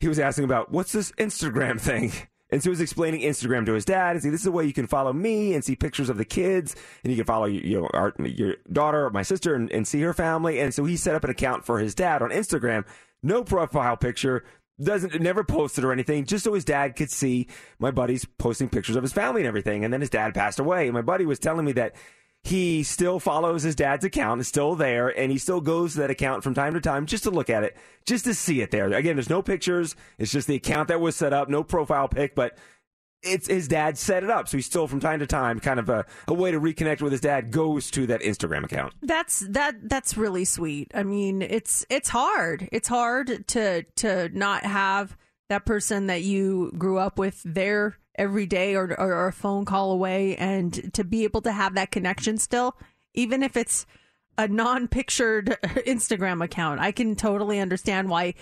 [SPEAKER 5] he was asking about what's this Instagram thing? And so he was explaining Instagram to his dad and see this is a way you can follow me and see pictures of the kids and you can follow you know our, your daughter my sister and, and see her family. And so he set up an account for his dad on Instagram, no profile picture, doesn't never posted or anything, just so his dad could see my buddy's posting pictures of his family and everything. And then his dad passed away. And my buddy was telling me that he still follows his dad's account. It's still there, and he still goes to that account from time to time just to look at it, just to see it there. Again, there's no pictures. It's just the account that was set up, no profile pic, but it's his dad set it up. So he's still from time to time, kind of a, a way to reconnect with his dad, goes to that Instagram account.
[SPEAKER 4] That's that that's really sweet. I mean, it's it's hard. It's hard to to not have that person that you grew up with there every day or, or, or a phone call away and to be able to have that connection still even if it's a non-pictured Instagram account. I can totally understand why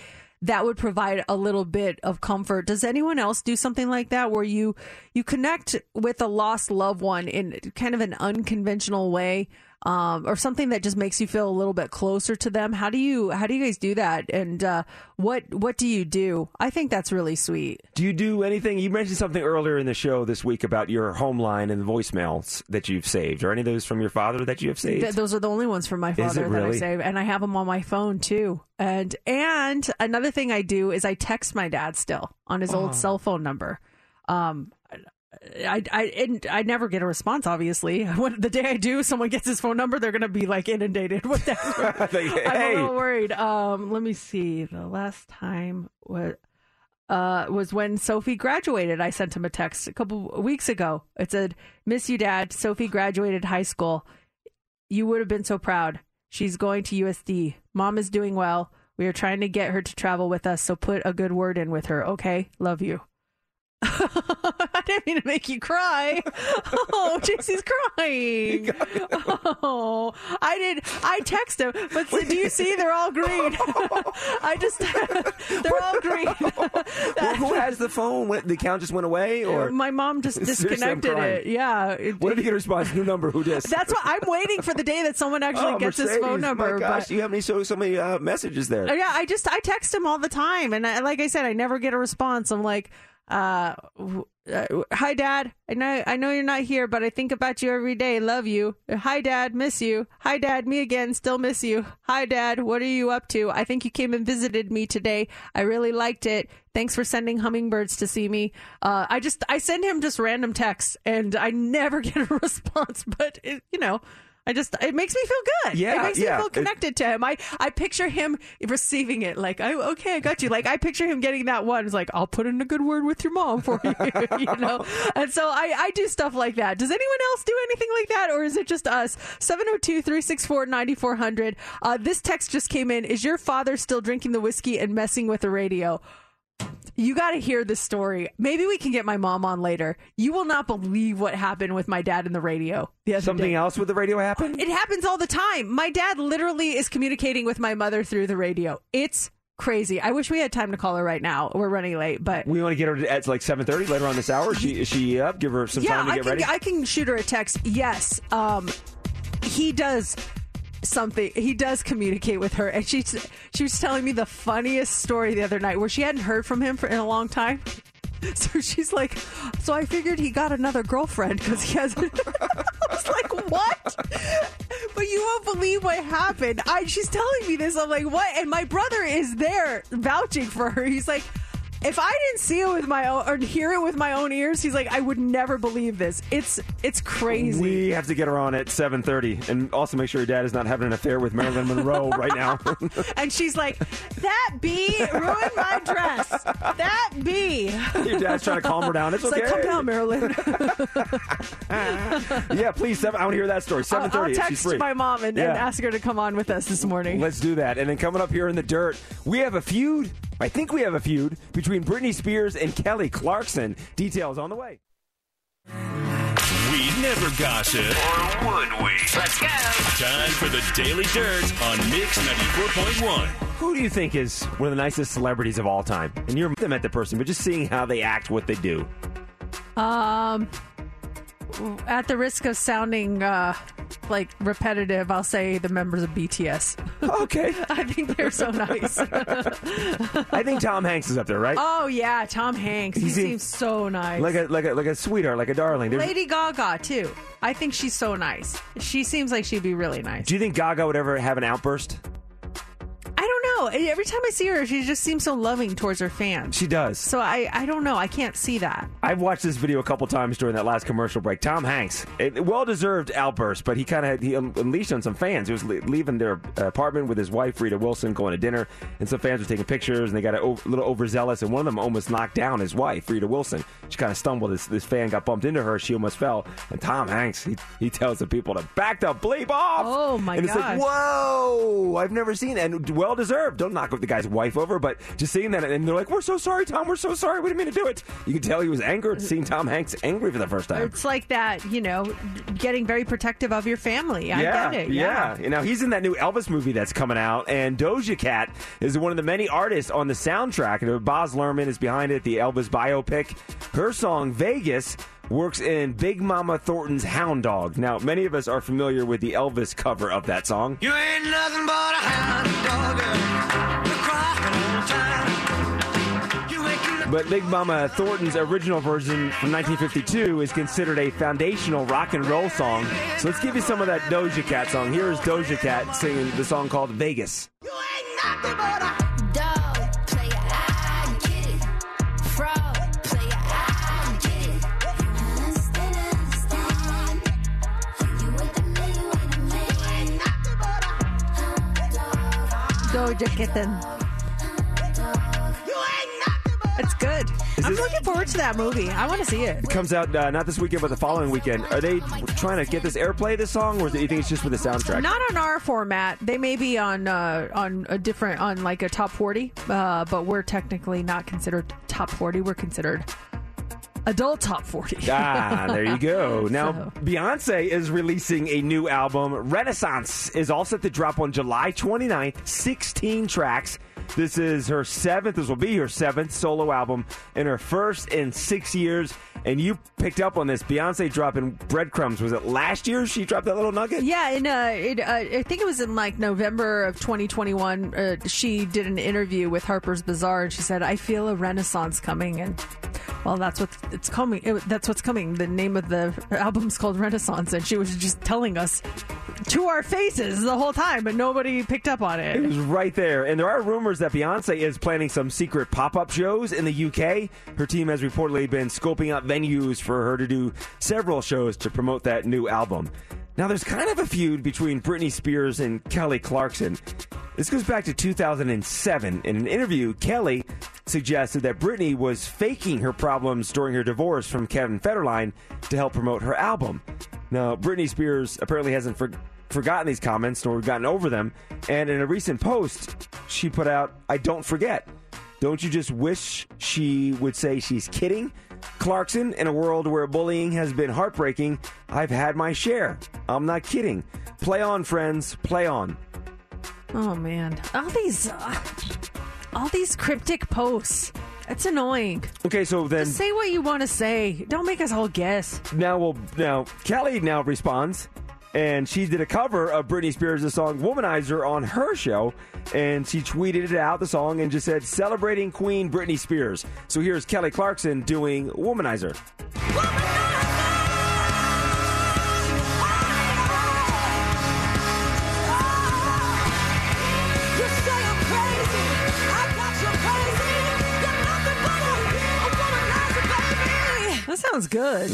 [SPEAKER 4] that would provide a little bit of comfort. Does anyone else do something like that where you you connect with a lost loved one in kind of an unconventional way? Um, or something that just makes you feel a little bit closer to them. How do you how do you guys do that? And uh, what what do you do? I think that's really sweet.
[SPEAKER 5] Do you do anything? You mentioned something earlier in the show this week about your home line and the voicemails that you've saved. Are any of those from your father that you have saved?
[SPEAKER 4] Th- those are the only ones from my father that I save, and I have them on my phone too. And and another thing I do is I text my dad still on his
[SPEAKER 5] Oh.
[SPEAKER 4] old cell phone number. Um, I I I never get a response. Obviously, when, the day I do, someone gets his phone number, they're gonna be like inundated with that.
[SPEAKER 5] Like,
[SPEAKER 4] I'm a little worried. Um, let me see. The last time was uh, was when Sophie graduated. I sent him a text a couple weeks ago. It said, "Miss you, Dad. Sophie graduated high school. You would have been so proud. She's going to USD. Mom is doing well. We are trying to get her to travel with us, so put a good word in with her. Okay, love you." I didn't mean to make you cry. Oh, JC's crying. Oh, I did. I text him, but do you see? They're all green. I just, they're all green.
[SPEAKER 5] well, who has the phone? What, the account just went away, or
[SPEAKER 4] My mom just disconnected it. Yeah. It-
[SPEAKER 5] what if you get a response? New number. Who dis?
[SPEAKER 4] That's why I'm waiting for the day that someone actually
[SPEAKER 5] oh,
[SPEAKER 4] gets his
[SPEAKER 5] Mercedes,
[SPEAKER 4] phone number.
[SPEAKER 5] My gosh,
[SPEAKER 4] but
[SPEAKER 5] you have any so so many uh, messages there.
[SPEAKER 4] Yeah, I just I text him all the time, and I, like I said, I never get a response. I'm like, Uh, uh, hi, Dad. I know I know you're not here, but I think about you every day. Love you. Hi, Dad. Miss you. Hi, Dad. Me again. Still miss you. Hi, Dad. What are you up to? I think you came and visited me today. I really liked it. Thanks for sending hummingbirds to see me. Uh, I just I send him just random texts, and I never get a response. But it, you know. I just it makes me feel good.
[SPEAKER 5] Yeah,
[SPEAKER 4] it makes
[SPEAKER 5] yeah.
[SPEAKER 4] me feel
[SPEAKER 5] It-
[SPEAKER 4] connected to him. I I picture him receiving it like, I okay, I got you. Like I picture him getting that one. It's like I'll put in a good word with your mom for you, you know. And so I I do stuff like that. Does anyone else do anything like that, or is it just us? 702-364-9400. Uh, this text just came in. Is your father still drinking the whiskey and messing with the radio? You got to hear this story. Maybe we can get my mom on later. You will not believe what happened with my dad in the radio. The other
[SPEAKER 5] Something
[SPEAKER 4] day.
[SPEAKER 5] else with the radio happened?
[SPEAKER 4] It happens all the time. My dad literally is communicating with my mother through the radio. It's crazy. I wish we had time to call her right now. We're running late, but
[SPEAKER 5] We want to get her at like seven thirty later on this hour. She is she up? Give her some
[SPEAKER 4] yeah,
[SPEAKER 5] time to
[SPEAKER 4] I
[SPEAKER 5] get
[SPEAKER 4] can
[SPEAKER 5] ready.
[SPEAKER 4] I can shoot her a text. Yes, um, he does something. He does communicate with her, and she she was telling me the funniest story the other night where she hadn't heard from him for in a long time. So she's like, so I figured he got another girlfriend because he has. I was like, what? But you won't believe what happened. I she's telling me this. I'm like, what? And my brother is there vouching for her. He's like. If I didn't see it with my own or hear it with my own ears, he's like, I would never believe this. It's it's crazy.
[SPEAKER 5] We have to get her on at seven thirty, and also make sure your dad is not having an affair with Marilyn Monroe right now.
[SPEAKER 4] and she's like, that bee ruined my dress. That bee.
[SPEAKER 5] your dad's trying to calm her down. It's,
[SPEAKER 4] It's
[SPEAKER 5] okay.
[SPEAKER 4] like, come down, Marilyn.
[SPEAKER 5] yeah, please. Seven, I want to hear that story.
[SPEAKER 4] I'll, I'll
[SPEAKER 5] thirty. She's
[SPEAKER 4] text my mom and, and ask her to come on with us this morning.
[SPEAKER 5] Let's do that. And then coming up here in the dirt, we have a feud. I think we have a feud between Britney Spears and Kelly Clarkson. Details on the way.
[SPEAKER 3] We never gossip. Or would we? Let's go. Time for the Daily Dirt on Mix 94.1.
[SPEAKER 5] Who do you think is one of the nicest celebrities of all time? And you're the met the person, but just seeing how they act, what they do.
[SPEAKER 4] Um, at the risk of sounding uh, like repetitive, I'll say the members of BTS.
[SPEAKER 5] Okay.
[SPEAKER 4] I think they're so nice.
[SPEAKER 5] I think Tom Hanks is up there, right?
[SPEAKER 4] oh yeah, Tom Hanks. He
[SPEAKER 5] He seems-
[SPEAKER 4] seems so nice.
[SPEAKER 5] Like a like a like a sweetheart, like a darling. There's-
[SPEAKER 4] Lady Gaga too. I think she's so nice. She seems like she'd be really nice.
[SPEAKER 5] do you think Gaga would ever have an outburst?
[SPEAKER 4] I don't know. Every time I see her, she just seems so loving towards her fans.
[SPEAKER 5] She does.
[SPEAKER 4] So I, I don't know. I can't see that.
[SPEAKER 5] I've watched this video a couple times during that last commercial break. Tom Hanks, well deserved outburst, but he kind of he unleashed on some fans. He was le- leaving their uh, apartment with his wife Rita Wilson, going to dinner, and some fans were taking pictures, and they got a o- little overzealous, and one of them almost knocked down his wife Rita Wilson. She kind of stumbled. This this fan got bumped into her. She almost fell, and Tom Hanks he, he tells the people to back the bleep off.
[SPEAKER 4] Oh, my
[SPEAKER 5] And it's like whoa, I've never seen that, and well deserved. Don't knock the guy's wife over, but just seeing that, and they're like, "We're so sorry, Tom. We're so sorry. We didn't mean to do it." You can tell he was angered seeing Tom Hanks angry for the first time.
[SPEAKER 4] It's like that, you know, getting very protective of your family. I
[SPEAKER 5] yeah,
[SPEAKER 4] get it.
[SPEAKER 5] Yeah. You know, he's in that new Elvis movie that's coming out, and Doja Cat is one of the many artists on the soundtrack. And Baz Luhrmann is behind it, the Elvis biopic. Her song Vegas works in Big Mama Thornton's Hound Dog. Now, many of us are familiar with the Elvis cover of that song.
[SPEAKER 8] You ain't nothing but a hound dog. You're crying all the time. You ain't
[SPEAKER 5] But Big Mama Thornton's original version from 1952 is considered a foundational rock and roll song. So let's give you some of that Doja Cat song. Here is Doja Cat singing the song called Vegas.
[SPEAKER 4] Doja Kitten. It's good. I'm
[SPEAKER 5] this-
[SPEAKER 4] looking forward to that movie. I want to see it.
[SPEAKER 5] It comes out uh, not this weekend, but the following weekend. Are they trying to get this airplay, this song, or do you think it's just for the soundtrack?
[SPEAKER 4] Not on our format. They may be on uh, on a different on like a top forty, uh, but we're technically not considered top forty. We're considered adult top forty.
[SPEAKER 5] ah, there you go. Now,
[SPEAKER 4] So-
[SPEAKER 5] Beyonce is releasing a new album. Renaissance is all set to drop on July 29th, 16 tracks. This is her seventh, this will be her seventh solo album and her first in six years. And you picked up on this. Beyonce dropping breadcrumbs. Was it last year she dropped that little nugget?
[SPEAKER 4] Yeah, and uh, it, uh, I think it was in like November of 2021. Uh, she did an interview with Harper's Bazaar, and she said, "I feel a renaissance coming." And Well, that's what it's coming. It, that's what's coming. The name of the album's called Renaissance, and she was just telling us to our faces the whole time, but nobody picked up on
[SPEAKER 5] It
[SPEAKER 4] it.
[SPEAKER 5] was right there. And there are rumors that Beyonce is planning some secret pop up shows in the UK. Her team has reportedly been scoping out venues for her to do several shows to promote that new album. Now, there's kind of a feud between Britney Spears and Kelly Clarkson. This goes back to 2007. In an interview, Kelly suggested that Britney was faking her problems during her divorce from Kevin Federline to help promote her album. Now, Britney Spears apparently hasn't for- forgotten these comments nor gotten over them. And in a recent post, she put out, I don't forget. Don't you just wish she would say she's kidding? Clarkson, in a world where bullying has been heartbreaking, I've had my share. I'm not kidding. Play on, friends. Play on.
[SPEAKER 4] Oh man, all these, uh, all these cryptic posts. It's annoying.
[SPEAKER 5] Okay, so then
[SPEAKER 4] Just say what you want to say. Don't make us all guess.
[SPEAKER 5] now we'll now Kelly now responds and she did a cover of Britney Spears' song Womanizer on her show and she tweeted it out the song and just said celebrating Queen Britney Spears. So here's Kelly Clarkson doing Womanizer.
[SPEAKER 4] That sounds good.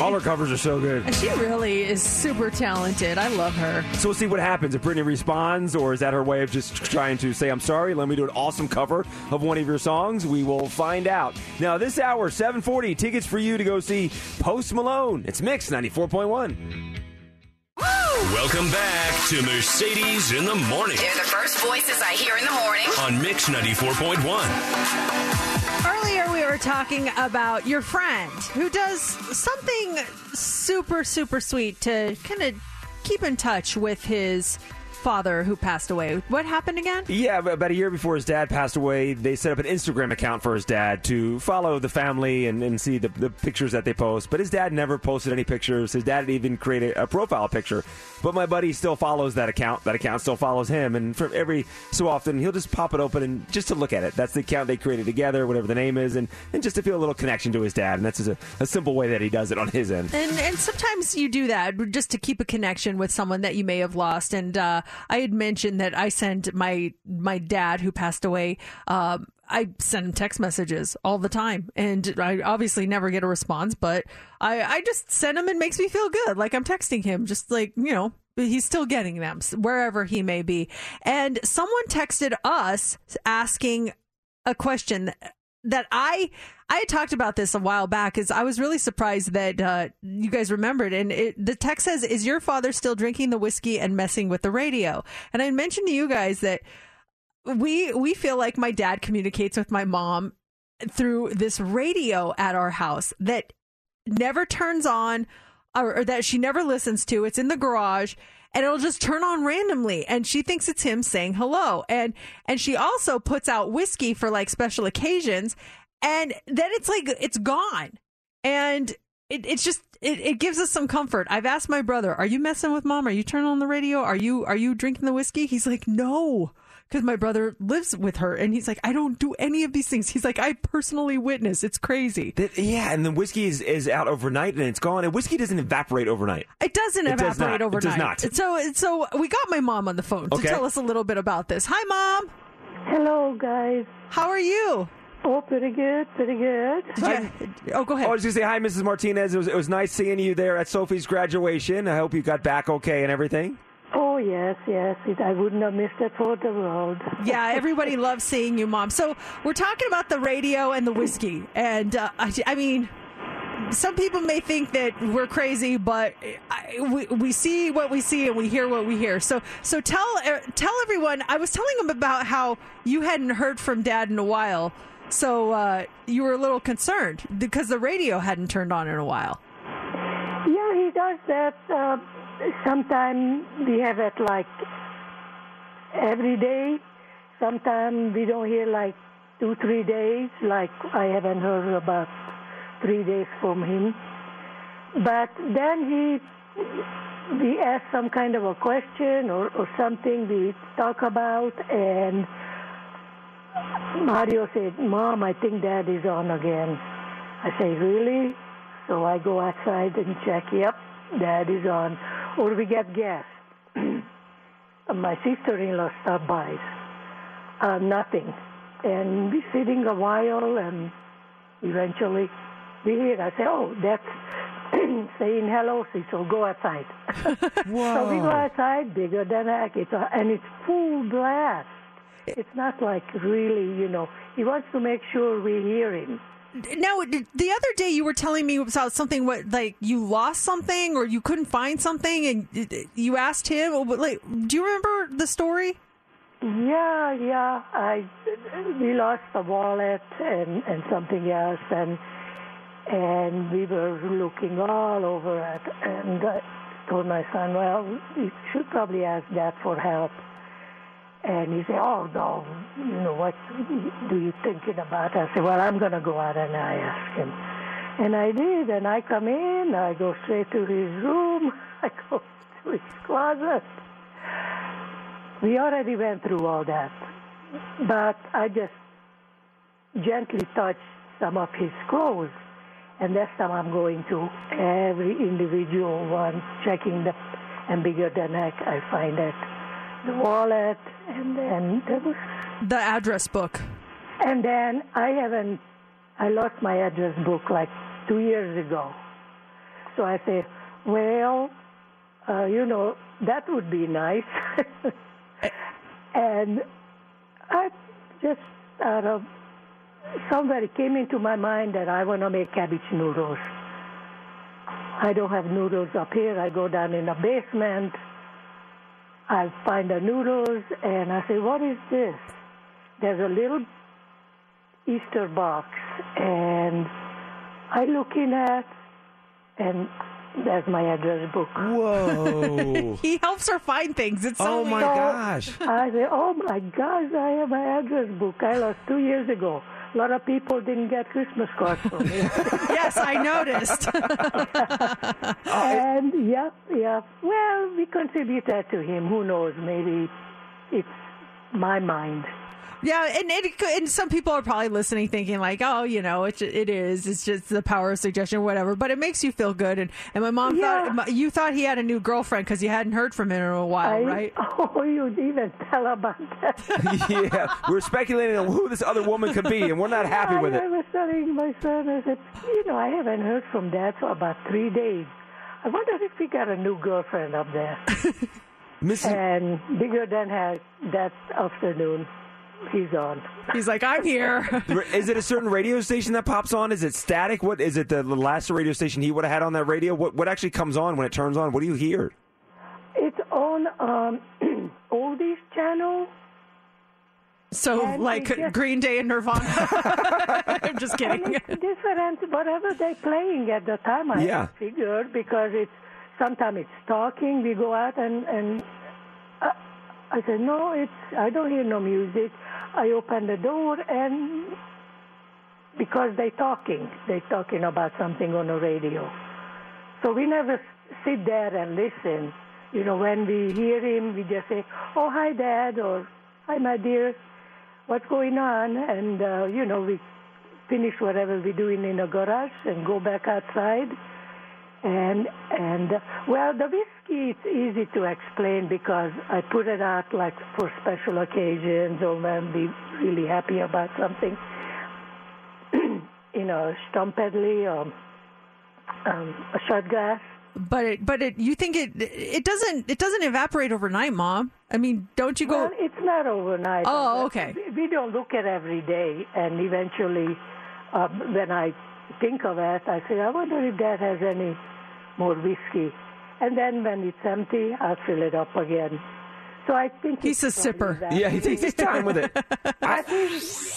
[SPEAKER 5] All her covers are so good.
[SPEAKER 4] And she really is super talented. I love her.
[SPEAKER 5] So we'll see what happens if Britney responds, or is that her way of just trying to say, I'm sorry, let me do an awesome cover of one of your songs? We will find out. Now, this hour, 740, tickets for you to go see Post Malone. It's Mix 94.1.
[SPEAKER 3] Welcome back to Mercedes in the Morning
[SPEAKER 10] They're the first voices I hear in the morning.
[SPEAKER 3] on Mix 94.1.
[SPEAKER 4] Were talking about your friend who does something super, super sweet to kind of keep in touch with his father who passed away. What happened again?
[SPEAKER 5] Yeah, about a year before his dad passed away, they set up an Instagram account for his dad to follow the family and, and see the, the pictures that they post. But his dad never posted any pictures. His dad even create a, a profile picture. But my buddy still follows that account. That account still follows him. And for every so often, he'll just pop it open and just to look at it. That's the account they created together, whatever the name is, and, and just to feel a little connection to his dad. And that's just a, a simple way that he does it on his end.
[SPEAKER 4] And and sometimes you do that just to keep a connection with someone that you may have lost. And uh, I had mentioned that I sent my my dad who passed away. Um, I send him text messages all the time, and I obviously never get a response. But I I just send him and makes me feel good, like I'm texting him, just like you know. He's still getting them wherever he may be. And someone texted us asking a question that I I had talked about this a while back is I was really surprised that uh, you guys remembered and it, the text says is your father still drinking the whiskey and messing with the radio and I mentioned to you guys that we we feel like my dad communicates with my mom through this radio at our house that never turns on or, or that she never listens to. It's in the garage and it'll just turn on randomly. And she thinks it's him saying hello. And and she also puts out whiskey for like special occasions. And then it's like it's gone. And it, it's just it, it gives us some comfort. I've asked my brother are you messing with mom? Are you turning on the radio? Are you are you drinking the whiskey? He's like no because my brother lives with her and he's like i don't do any of these things he's like i personally witness it's crazy
[SPEAKER 5] That- yeah, and the whiskey is, is out overnight and it's gone. And whiskey doesn't evaporate overnight.
[SPEAKER 4] It doesn't
[SPEAKER 5] It does
[SPEAKER 4] evaporate
[SPEAKER 5] not. It
[SPEAKER 4] overnight.
[SPEAKER 5] does not.
[SPEAKER 4] So, so we got my mom on the phone to tell us a little bit about this. Hi, mom.
[SPEAKER 11] Hello, guys.
[SPEAKER 4] How are you?
[SPEAKER 11] Oh, pretty good, pretty good.
[SPEAKER 4] oh, go ahead.
[SPEAKER 5] Oh, I was going to say, hi, Mrs. Martinez. It was, it was nice seeing you there at Sophie's graduation. I hope you got back okay and everything.
[SPEAKER 11] Oh, yes, yes. It, I wouldn't have missed it for the world.
[SPEAKER 4] yeah, everybody loves seeing you, mom. So we're talking about the radio and the whiskey, and uh, I, I mean. Some people may think that we're crazy, but I, we, we see what we see and we hear what we hear. So, so tell uh, tell everyone. I was telling them about how you hadn't heard from Dad in a while, so uh, you were a little concerned because the radio hadn't turned on in a while.
[SPEAKER 11] Yeah, he does that. Uh, Sometimes we have it like every day. Sometimes we don't hear like two, three days. Like I haven't heard about three days from him. But then he, we ask some kind of a question or, or something we talk about, and Mario said, "Mom, I think Dad is on again." I say, really? So I go outside and check. Yep, Dad is on. Or we get gas. My sister-in-law stopped by. Uh, nothing. And we sitting a while, and eventually we hear. I say, oh, that's saying hello, so Go outside. So we go outside, bigger than heck. It's a, and it's full blast. It's not like really, you know. He wants to make sure we hear him.
[SPEAKER 4] Now, the other day you were telling me about something. What like you lost something or you couldn't find something, and you asked him. Oh, like, do you remember the story?
[SPEAKER 11] Yeah, yeah. I we lost a wallet and and something else, and and we were looking all over it. And I told my son, well, you should probably ask Dad for help. And he said, oh no, you know what do you thinking about? I said, well, I'm gonna go out and I ask him. And I did, and I come in, I go straight to his room, I go to his closet. We already went through all that, but I just gently touched some of his clothes, and that's time I'm going to every individual one, checking the, and bigger than heck, I find that the wallet, and then was,
[SPEAKER 4] The address book.
[SPEAKER 11] and then I haven't, I lost my address book like two years ago. So I say, well, uh, you know, that would be nice. and I just out of somewhere it came into my mind that I want to make cabbage noodles. I don't have noodles up here. I go down in the basement. I find the noodles and I say, what is this? There's a little Easter box and I look in at and there's my address book.
[SPEAKER 5] Whoa.
[SPEAKER 4] he helps her find things. It's so
[SPEAKER 5] Oh, my
[SPEAKER 4] weird.
[SPEAKER 5] gosh.
[SPEAKER 11] I say, oh my gosh, I have my address book. I lost two years ago. A lot of people didn't get Christmas cards from me.
[SPEAKER 4] yes, I noticed.
[SPEAKER 11] and yeah, yeah. Well, we contribute that to him. Who knows? Maybe it's my mind.
[SPEAKER 4] Yeah, and, and it could- and some people are probably listening, thinking like, "Oh, you know, it it is. It's just the power of suggestion, whatever." But it makes you feel good. And and my mom thought you thought he had a new girlfriend because you hadn't heard from him in a while,
[SPEAKER 11] I-
[SPEAKER 4] right?
[SPEAKER 11] Oh, you even tell about that.
[SPEAKER 5] yeah, we're speculating on who this other woman could be, and we're not happy with
[SPEAKER 11] I, I was telling my son, I said, you know, I haven't heard from Dad for about three days. I wonder if he got a new girlfriend up there.
[SPEAKER 5] Mrs.
[SPEAKER 11] And bigger than her that afternoon, he's on.
[SPEAKER 4] He's like, I'm here.
[SPEAKER 5] Is it a certain radio station that pops on? Is it static? What is it? The last radio station he would have had on that radio? What what actually comes on when it turns on? What do you hear?
[SPEAKER 11] It's on um, oldies channel.
[SPEAKER 4] So,
[SPEAKER 11] And
[SPEAKER 4] like
[SPEAKER 11] just-
[SPEAKER 4] Green Day and Nirvana. I'm just kidding.
[SPEAKER 11] And it's different, whatever they're playing at the time. I
[SPEAKER 4] Yeah.
[SPEAKER 11] figured because it's sometimes it's talking. We go out and and uh, I said no, it's I don't hear no music. I open the door and because they're talking, they're talking about something on the radio. So we never sit there and listen. You know, when we hear him, we just say, "Oh, hi, Dad," or "Hi, my dear, what's going on?" And uh, you know, we finish whatever we're doing in the garage and go back outside. And and uh, well, the whiskey it's easy to explain because I put it out like for special occasions or when we really happy about something. you know, Stompedley or um, a shot glass.
[SPEAKER 4] But it, but it, you think it, it doesn't, it doesn't evaporate overnight, Mom. I mean, don't you go?
[SPEAKER 11] Well, it's not overnight.
[SPEAKER 4] Oh, okay.
[SPEAKER 11] We- We don't look at every day, and eventually, um, when I think of it, I say, I wonder if Dad has any more whiskey. And then when it's empty, I'll fill it up again. So I think
[SPEAKER 4] He's a sipper.
[SPEAKER 11] that.
[SPEAKER 5] Yeah, he takes his time with it.
[SPEAKER 11] I, think,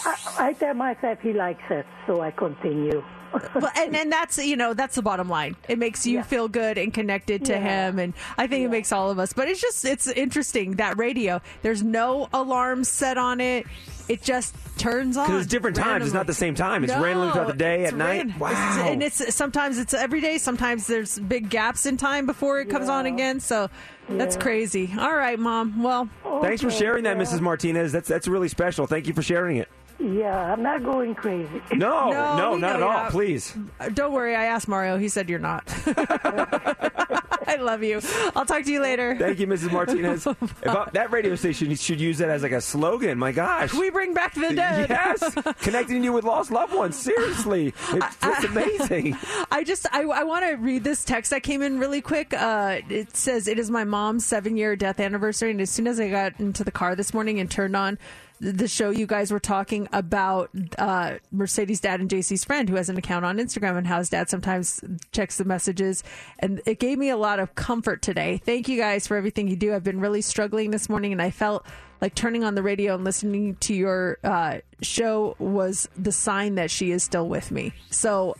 [SPEAKER 11] I, I tell myself he likes it, so I continue.
[SPEAKER 4] well, and and that's you know that's the bottom line. It makes you feel good and connected to
[SPEAKER 11] Yeah.
[SPEAKER 4] him, and I think it makes all of us. But it's just it's interesting that radio. There's no alarm set on it. It just turns on.
[SPEAKER 5] Because it's different times. It's not the same time. It's randomly throughout the day,
[SPEAKER 4] it's
[SPEAKER 5] at night.
[SPEAKER 4] ran-
[SPEAKER 5] Wow.
[SPEAKER 4] it's- and it's sometimes it's every day. Sometimes there's big gaps in time before it comes on again. So that's
[SPEAKER 11] Yeah.
[SPEAKER 4] crazy. All right, Mom. Well,
[SPEAKER 5] Thanks for sharing that, Mrs. Martinez. That's that's really special. Thank you for sharing it.
[SPEAKER 11] Yeah, I'm not going crazy.
[SPEAKER 5] No, no,
[SPEAKER 4] we
[SPEAKER 5] not at all.
[SPEAKER 4] not.
[SPEAKER 5] Please.
[SPEAKER 4] Don't worry, I asked Mario. He said you're not. I love you. I'll talk to you later.
[SPEAKER 5] Thank you, Mrs. Martinez. If I- that radio station should use that as like a slogan. My gosh.
[SPEAKER 4] We bring back the dead.
[SPEAKER 5] Yes, connecting you with lost loved ones. Seriously, it's, it's amazing.
[SPEAKER 4] I just I, I want to read this text that came in really quick. Uh, it says it is my mom's seven year death anniversary, and as soon as I got into the car this morning and turned on the show, you guys were talking about uh, Mercedes' dad and JC's friend who has an account on Instagram and how his dad sometimes checks the messages, and it gave me a lot of comfort today. Thank you guys for everything you do. I've been really struggling this morning, and I felt like turning on the radio and listening to your uh, show was the sign that she is still with me. So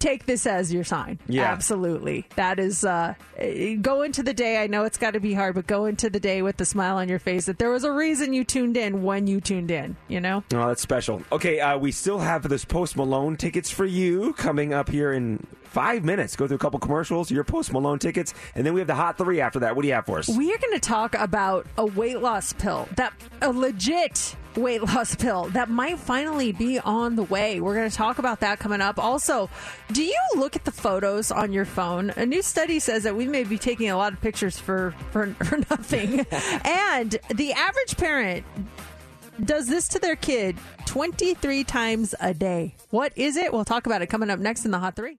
[SPEAKER 4] take this as your sign.
[SPEAKER 5] Yeah.
[SPEAKER 4] Absolutely. That is, uh, go into the day. I know it's got to be hard, but go into the day with the smile on your face that there was a reason you tuned in when you tuned in, you know?
[SPEAKER 5] Oh, that's special. Okay, uh, we still have this Post Malone tickets for you coming up here in five minutes. Go through a couple commercials, your Post Malone tickets, and then we have the Hot Three after that. What do you have for us?
[SPEAKER 4] We are going to talk about a weight loss pill that a legit weight loss pill that might finally be on the way. We're going to talk about that coming up. Also, do you look at the photos on your phone? A new study says that we may be taking a lot of pictures for for, for nothing. and the average parent does this to their kid 23 times a day. What is it? We'll talk about it coming up next in the Hot 3.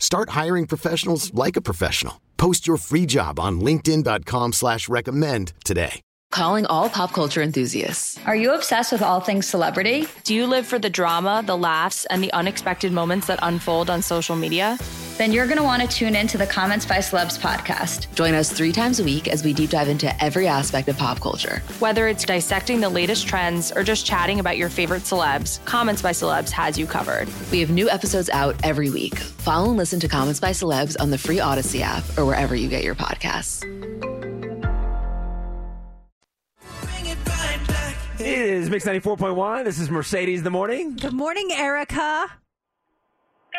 [SPEAKER 12] Start hiring professionals like a professional. Post your free job on linkedin.com slash recommend today.
[SPEAKER 13] Calling all pop culture enthusiasts. Are you obsessed with all things celebrity?
[SPEAKER 14] Do you live for the drama, the laughs, and the unexpected moments that unfold on social media?
[SPEAKER 13] Then you're going to want to tune in to the Comments by Celebs podcast. Join us three times a week as we deep dive into every aspect of pop culture.
[SPEAKER 14] Whether it's dissecting the latest trends or just chatting about your favorite celebs, Comments by Celebs has you covered.
[SPEAKER 13] We have new episodes out every week. Follow and listen to Comments by Celebs on the free Odyssey app or wherever you get your podcasts.
[SPEAKER 5] It is Mix 94.1. This is Mercedes in the morning.
[SPEAKER 4] Good morning, Erica.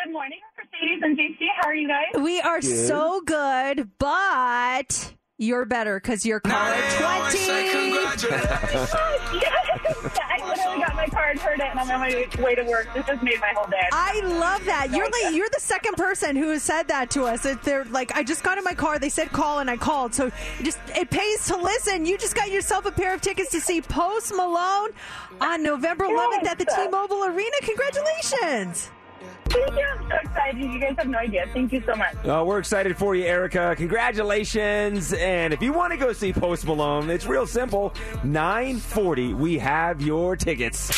[SPEAKER 15] Good morning, Mercedes and JC. How are you guys?
[SPEAKER 4] We are
[SPEAKER 5] Good.
[SPEAKER 4] so good, but you're better because you're caller 20.
[SPEAKER 15] yes! I literally got my card, and heard it, and I'm on my way to work. This just made my whole day.
[SPEAKER 4] I love that. You're like you're the second person who has said that to us. That they're like, I just got in my car. They said call, and I called. So it just it pays to listen. You just got yourself a pair of tickets to see Post Malone on November 11th at the T-Mobile Arena. Congratulations!
[SPEAKER 15] Thank you. I'm so excited. You guys have no idea. Thank you so much.
[SPEAKER 5] Uh, we're excited for you, Erica. Congratulations. And if you want to go see Post Malone, it's real simple. 940, we have your tickets.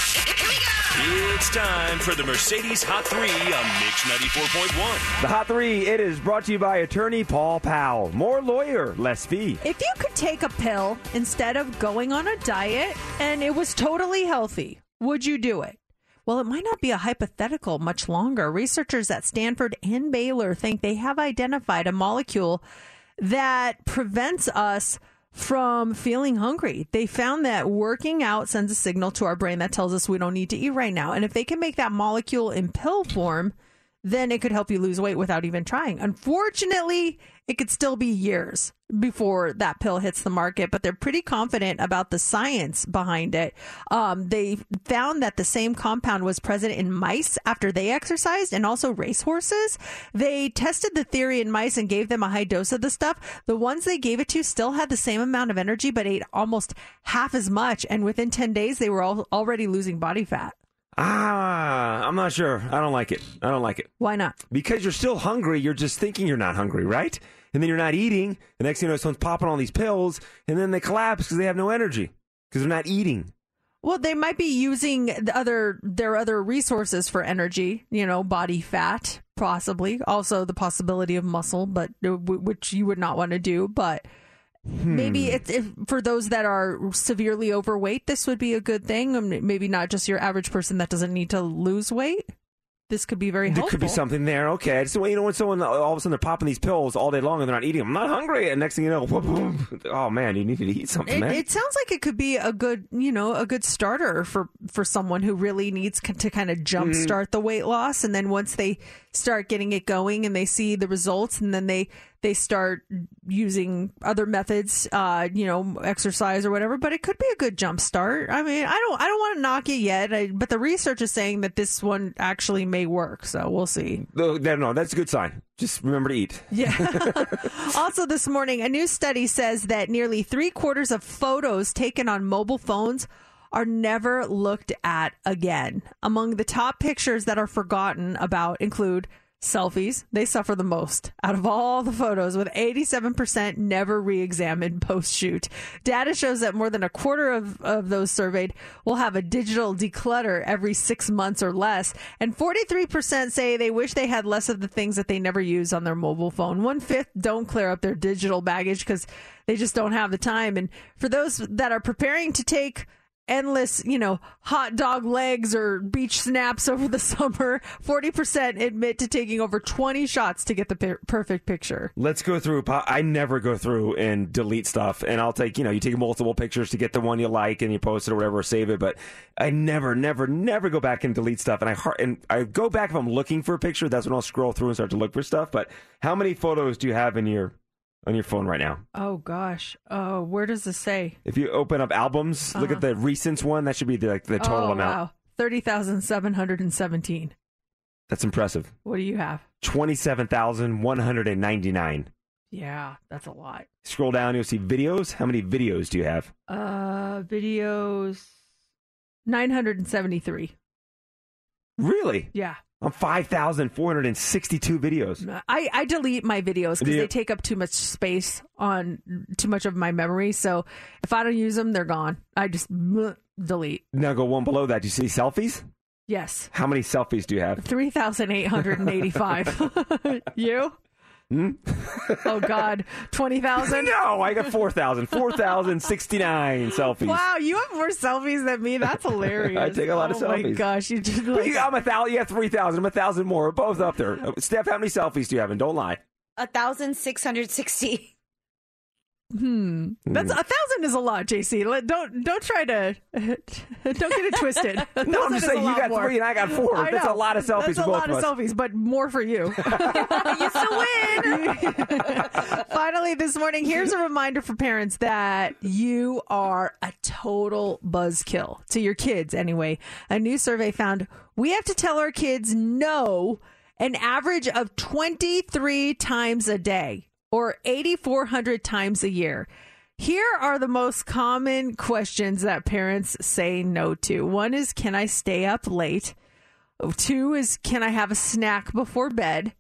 [SPEAKER 3] It's time for the Mercedes Hot 3 on Mix 94.1.
[SPEAKER 5] The Hot Three, it is brought to you by attorney Paul Powell. More lawyer, less fee.
[SPEAKER 4] If you could take a pill instead of going on a diet and it was totally healthy, would you do it? Well, it might not be a hypothetical much longer. Researchers at Stanford and Baylor think they have identified a molecule that prevents us from feeling hungry. They found that working out sends a signal to our brain that tells us we don't need to eat right now. And if they can make that molecule in pill form, then it could help you lose weight without even trying. Unfortunately, it could still be years before that pill hits the market, but they're pretty confident about the science behind it. Um, they found that the same compound was present in mice after they exercised and also racehorses. They tested the theory in mice and gave them a high dose of the stuff. The ones they gave it to still had the same amount of energy, but ate almost half as much. And within 10 days, they were all already losing body fat.
[SPEAKER 5] Ah, I'm not sure. I don't like it. I don't like it.
[SPEAKER 4] Why not?
[SPEAKER 5] Because you're still hungry. You're just thinking you're not hungry, right? And then you're not eating. The next thing you know, someone's popping all these pills, and then they collapse because they have no energy because they're not eating.
[SPEAKER 4] Well, they might be using the other their other resources for energy, you know, body fat, possibly. Also, the possibility of muscle, but uh, which you would not want to do. But maybe it's if, for those that are severely overweight, this would be a good thing. Um, Maybe not just your average person that doesn't need to lose weight. this could be very
[SPEAKER 5] There could be something there. Okay. So, you know, when someone all of a sudden they're popping these pills all day long and they're not eating them, I'm not hungry. And next thing you know, boom, boom. oh man, you need to eat something,
[SPEAKER 4] It,
[SPEAKER 5] man.
[SPEAKER 4] it sounds like it could be a good, you know, a good starter for for someone who really needs to kind of jumpstart the weight loss, and then once they start getting it going and they see the results, and then they they start using other methods, uh, you know, exercise or whatever. But it could be a good jump start. I mean, I don't I don't want to knock it yet, I, but the research is saying that this one actually may work, so we'll see.
[SPEAKER 5] no, no, no, that's a good sign. Just remember to eat.
[SPEAKER 4] Yeah. also, this morning, a new study says that nearly three quarters of photos taken on mobile phones are never looked at again. Among the top pictures that are forgotten about include selfies. They suffer the most out of all the photos, with 87% never re examined post shoot. Data shows that more than a quarter of, of those surveyed will have a digital declutter every six months or less. And 43% say they wish they had less of the things that they never use on their mobile phone. One fifth don't clear up their digital baggage because they just don't have the time. And for those that are preparing to take endless, you know, hot dog legs or beach snaps over the summer, 40% admit to taking over 20 shots to get the per- perfect picture.
[SPEAKER 5] Let's go through. I never go through and delete stuff, and I'll take you know you take multiple pictures to get the one you like, and you post it or whatever, or save it. But I never, never, never go back and delete stuff. And I har- and I go back if I'm looking for a picture. That's when I'll scroll through and start to look for stuff. But how many photos do you have in your on your phone right now?
[SPEAKER 4] Oh gosh. Oh, where does this say?
[SPEAKER 5] If you open up albums, look
[SPEAKER 4] Uh-huh.
[SPEAKER 5] at the recent one. That should be the, like the total
[SPEAKER 4] oh,
[SPEAKER 5] amount.
[SPEAKER 4] Wow. 30,717.
[SPEAKER 5] That's impressive.
[SPEAKER 4] What do you have?
[SPEAKER 5] Twenty-seven thousand one hundred and ninety-nine.
[SPEAKER 4] Yeah, that's a lot.
[SPEAKER 5] Scroll down, you'll see videos. How many videos do you have?
[SPEAKER 4] Uh videos 973.
[SPEAKER 5] Really?
[SPEAKER 4] Yeah.
[SPEAKER 5] On five thousand four hundred and sixty-two videos.
[SPEAKER 4] I, I delete my videos because they take up too much space on too much of my memory. So if I don't use them, they're gone. I just bleh, delete.
[SPEAKER 5] Now go one below that. Do you see selfies?
[SPEAKER 4] Yes.
[SPEAKER 5] How many selfies do you have?
[SPEAKER 4] 3,885. you?
[SPEAKER 5] Hmm?
[SPEAKER 4] Oh, God. 20,000?
[SPEAKER 5] No, I got 4,000. 4,069 selfies.
[SPEAKER 4] Wow, you have more selfies than me. That's hilarious.
[SPEAKER 5] I take a lot of selfies.
[SPEAKER 4] oh my gosh, you just like,
[SPEAKER 5] you, I'm a thousand. You have 3,000. I'm a thousand more. We're both up there. Uh, Steph, how many selfies do you have? And don't lie.
[SPEAKER 16] A thousand six hundred sixty.
[SPEAKER 4] Hmm. That's a thousand is a lot, JC. Let, don't don't try to don't get it twisted.
[SPEAKER 5] No, I'm just saying you got
[SPEAKER 4] more.
[SPEAKER 5] three and I got four.
[SPEAKER 4] I
[SPEAKER 5] That's a lot of selfies
[SPEAKER 4] That's a lot
[SPEAKER 5] of
[SPEAKER 4] of
[SPEAKER 5] us.
[SPEAKER 4] selfies, but more for you.
[SPEAKER 16] you still win.
[SPEAKER 4] Finally, this morning, here's a reminder for parents that you are a total buzzkill to your kids. Anyway, a new survey found we have to tell our kids no an average of 23 times a day or 8,400 times a year. Here are the most common questions that parents say no to. One is, Can I stay up late? Two is, Can I have a snack before bed?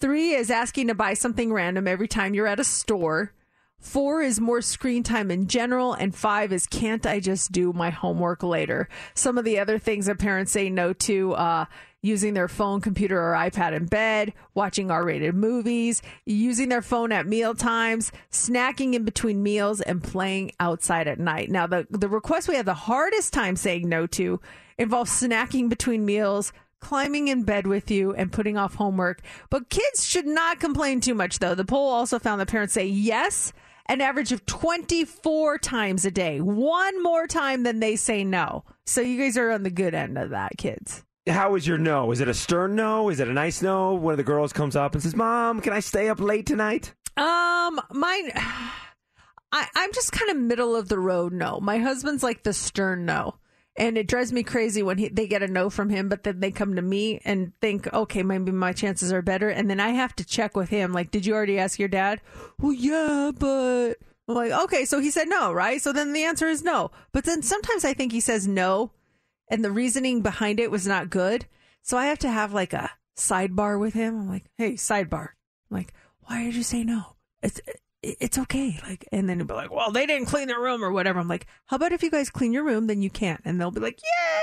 [SPEAKER 4] Three is asking to buy something random every time you're at a store. Four is more screen time in general. And five is can't I just do my homework later? Some of the other things that parents say no to, uh, using their phone, computer, or iPad in bed, watching R rated movies, using their phone at meal times, snacking in between meals, and playing outside at night. Now, the, the request we have the hardest time saying no to involves snacking between meals, climbing in bed with you and putting off homework. But kids should not complain too much, though. The poll also found that parents say yes an average of 24 times a day, one more time than they say no. So you guys are on the good end of that, kids.
[SPEAKER 5] How is your no? Is it a stern no? Is it a nice no? One of the girls comes up and says, Mom, can I stay up late tonight?
[SPEAKER 4] Um, mine. I, I'm just kind of middle of the road. No, my husband's like the stern no, and it drives me crazy when he, they get a no from him, but then they come to me and think, okay, maybe my chances are better, and then I have to check with him. Like, did you already ask your dad? Well, yeah, but I'm like, okay, so he said no, right? So then the answer is no. But then sometimes I think he says no, and the reasoning behind it was not good. So I have to have like a sidebar with him. I'm like, hey, sidebar. I'm like, why did you say no? It's it's okay. Like, and then he'll be like, well, they didn't clean their room or whatever. I'm like, how about if you guys clean your room, then you can't. And they'll be like,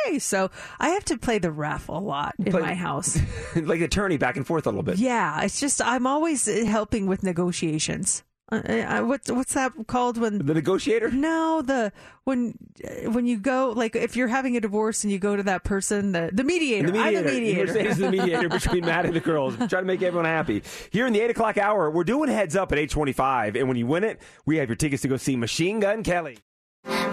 [SPEAKER 4] yay. So I have to play the ref a lot in
[SPEAKER 5] Play-
[SPEAKER 4] my house.
[SPEAKER 5] like attorney back and forth a little bit.
[SPEAKER 4] Yeah, it's just I'm always eh, helping with negotiations. Uh, uh, what's what's that called when
[SPEAKER 5] the negotiator?
[SPEAKER 4] No, the when uh, when you go like if you're having a divorce and you go to that person, the the mediator.
[SPEAKER 5] The
[SPEAKER 4] I'm
[SPEAKER 5] mediator.
[SPEAKER 4] the mediator.
[SPEAKER 5] Mercedes is the mediator between Matt and the girls. Trying to make everyone happy. Here in the 8 o'clock hour, we're doing heads up at 825. And when you win it, we have your tickets to go see Machine Gun Kelly.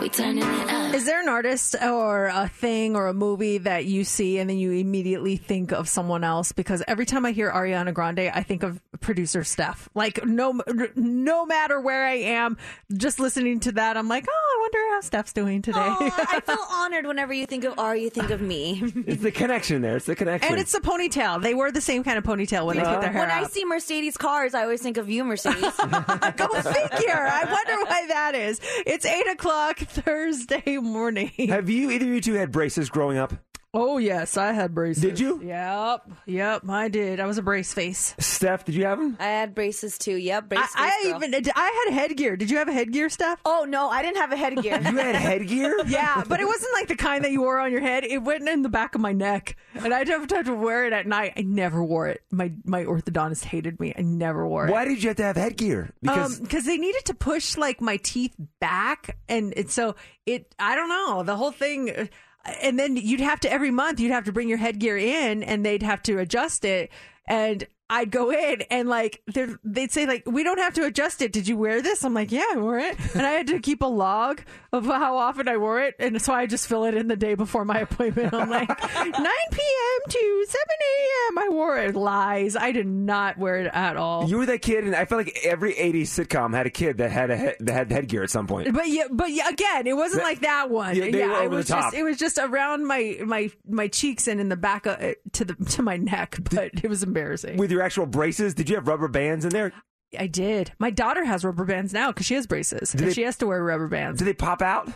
[SPEAKER 4] We turning it up. Is there an artist or a thing or a movie that you see and then you immediately think of someone else? Because every time I hear Ariana Grande, I think of producer Steph. Like no, no matter where I am, just listening to that, I'm like, oh, I wonder how Steph's doing today.
[SPEAKER 16] Aw, I feel honored whenever you think of Ari, you think of me.
[SPEAKER 5] It's the connection there. It's the connection.
[SPEAKER 4] and it's the ponytail. They wear the same kind of ponytail when they put their hair
[SPEAKER 16] when I see Mercedes cars, I always think of you, Mercedes.
[SPEAKER 4] Go figure. I wonder why that is. It's eight o'clock Thursday morning.
[SPEAKER 5] Have you, either of you two, had braces growing up?
[SPEAKER 4] Oh yes, I had braces.
[SPEAKER 5] Did you?
[SPEAKER 4] Yep, yep, I did. I was a brace face.
[SPEAKER 5] Steph, did you have them?
[SPEAKER 16] I had braces too. Yep, brace
[SPEAKER 4] I, I
[SPEAKER 16] face girl.
[SPEAKER 4] even I had headgear. Did you have a headgear, Steph?
[SPEAKER 16] Oh no, I didn't have a headgear.
[SPEAKER 5] You had headgear?
[SPEAKER 4] yeah, but it wasn't like the kind that you wore on your head. It went in the back of my neck, and I'd have to wear it at night. I never wore it. My my orthodontist hated me. I never wore it.
[SPEAKER 5] Why did you have to have headgear? Because um,
[SPEAKER 4] because they needed to push like my teeth back, and it, so it. I don't know the whole thing. And then you'd have to every month you'd have to bring your headgear in, and they'd have to adjust it. And I'd go in, and like they'd say like we don't have to adjust it. Did you wear this? I'm like yeah, I wore it, and I had to keep a log of how often I wore it, and so I just fill it in the day before my appointment. I'm like 9 p.m. to 7 a.m. I wore it. Lies. I did not wear it at all.
[SPEAKER 5] you were that kid, and I felt like every 80s sitcom had a kid that had a head, that had headgear at some point.
[SPEAKER 4] But yeah, but yeah, again, it wasn't
[SPEAKER 5] That-
[SPEAKER 4] like that one.
[SPEAKER 5] Yeah,
[SPEAKER 4] yeah, it was just it was just around my my my cheeks and in the back of, to the to my neck. But it was embarrassing.
[SPEAKER 5] With your actual braces, did you have rubber bands in there?
[SPEAKER 4] I did. My daughter has rubber bands now because she has braces and
[SPEAKER 5] they-
[SPEAKER 4] she has to wear rubber bands.
[SPEAKER 5] Do they pop out?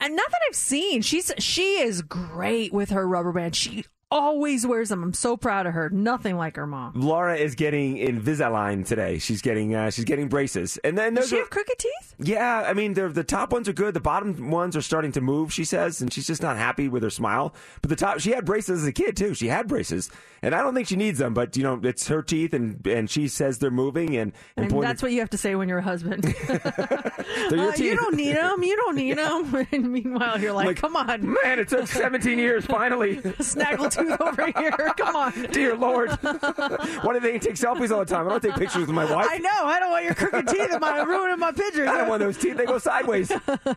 [SPEAKER 4] And not that I've seen. She's she is great with her rubber band. She always wears them. I'm so proud of her. Nothing like her mom.
[SPEAKER 5] Laura is getting Invisalign today. She's getting uh, she's getting braces, and then
[SPEAKER 4] Does she
[SPEAKER 5] are,
[SPEAKER 4] have crooked teeth?
[SPEAKER 5] Yeah, I mean, the the top ones are good. The bottom ones are starting to move. She says, and she's just not happy with her smile. But the top, she had braces as a kid too. She had braces, and I don't think she needs them. But you know, it's her teeth, and and she says they're moving, and and,
[SPEAKER 4] And that's what you have to say when you're a husband.
[SPEAKER 5] they're your
[SPEAKER 4] Uh, you don't need them. You don't need them. and meanwhile, you're like,
[SPEAKER 5] Like,
[SPEAKER 4] come on,
[SPEAKER 5] man, it took 17 years finally.
[SPEAKER 4] Snaggletooth over here. Come on.
[SPEAKER 5] Dear Lord, why do they take selfies all the time? I don't take pictures with my wife.
[SPEAKER 4] I know. I don't want your crooked teeth in my ruining my pictures.
[SPEAKER 5] I don't want those teeth. They go sideways.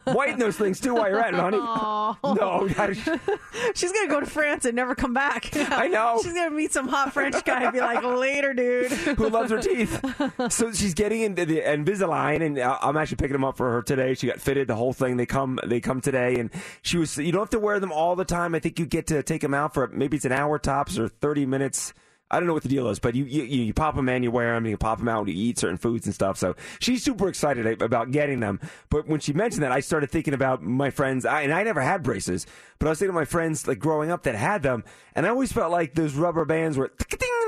[SPEAKER 5] Whiten those things too while you're at it, honey.
[SPEAKER 4] Aw.
[SPEAKER 5] No,
[SPEAKER 4] She's gonna go to France and never come back.
[SPEAKER 5] I know.
[SPEAKER 4] She's gonna meet some hot French guy and be like, "Later, dude."
[SPEAKER 5] who loves her teeth. So she's getting into the Invisalign, and uh, I'm actually picking them up for her today. She got fitted, the whole thing. They come, they come today, and she was. You don't have to wear them all the time. I think you get to take them out for maybe it's an hour tops or 30 minutes. I don't know what the deal is, but you you, you pop them in, you wear them, you pop them out when you eat certain foods and stuff. So she's super excited about getting them. But when she mentioned that, I started thinking about my friends, I, and I never had braces, but I was thinking of my friends like growing up that had them, and I always felt like those rubber bands were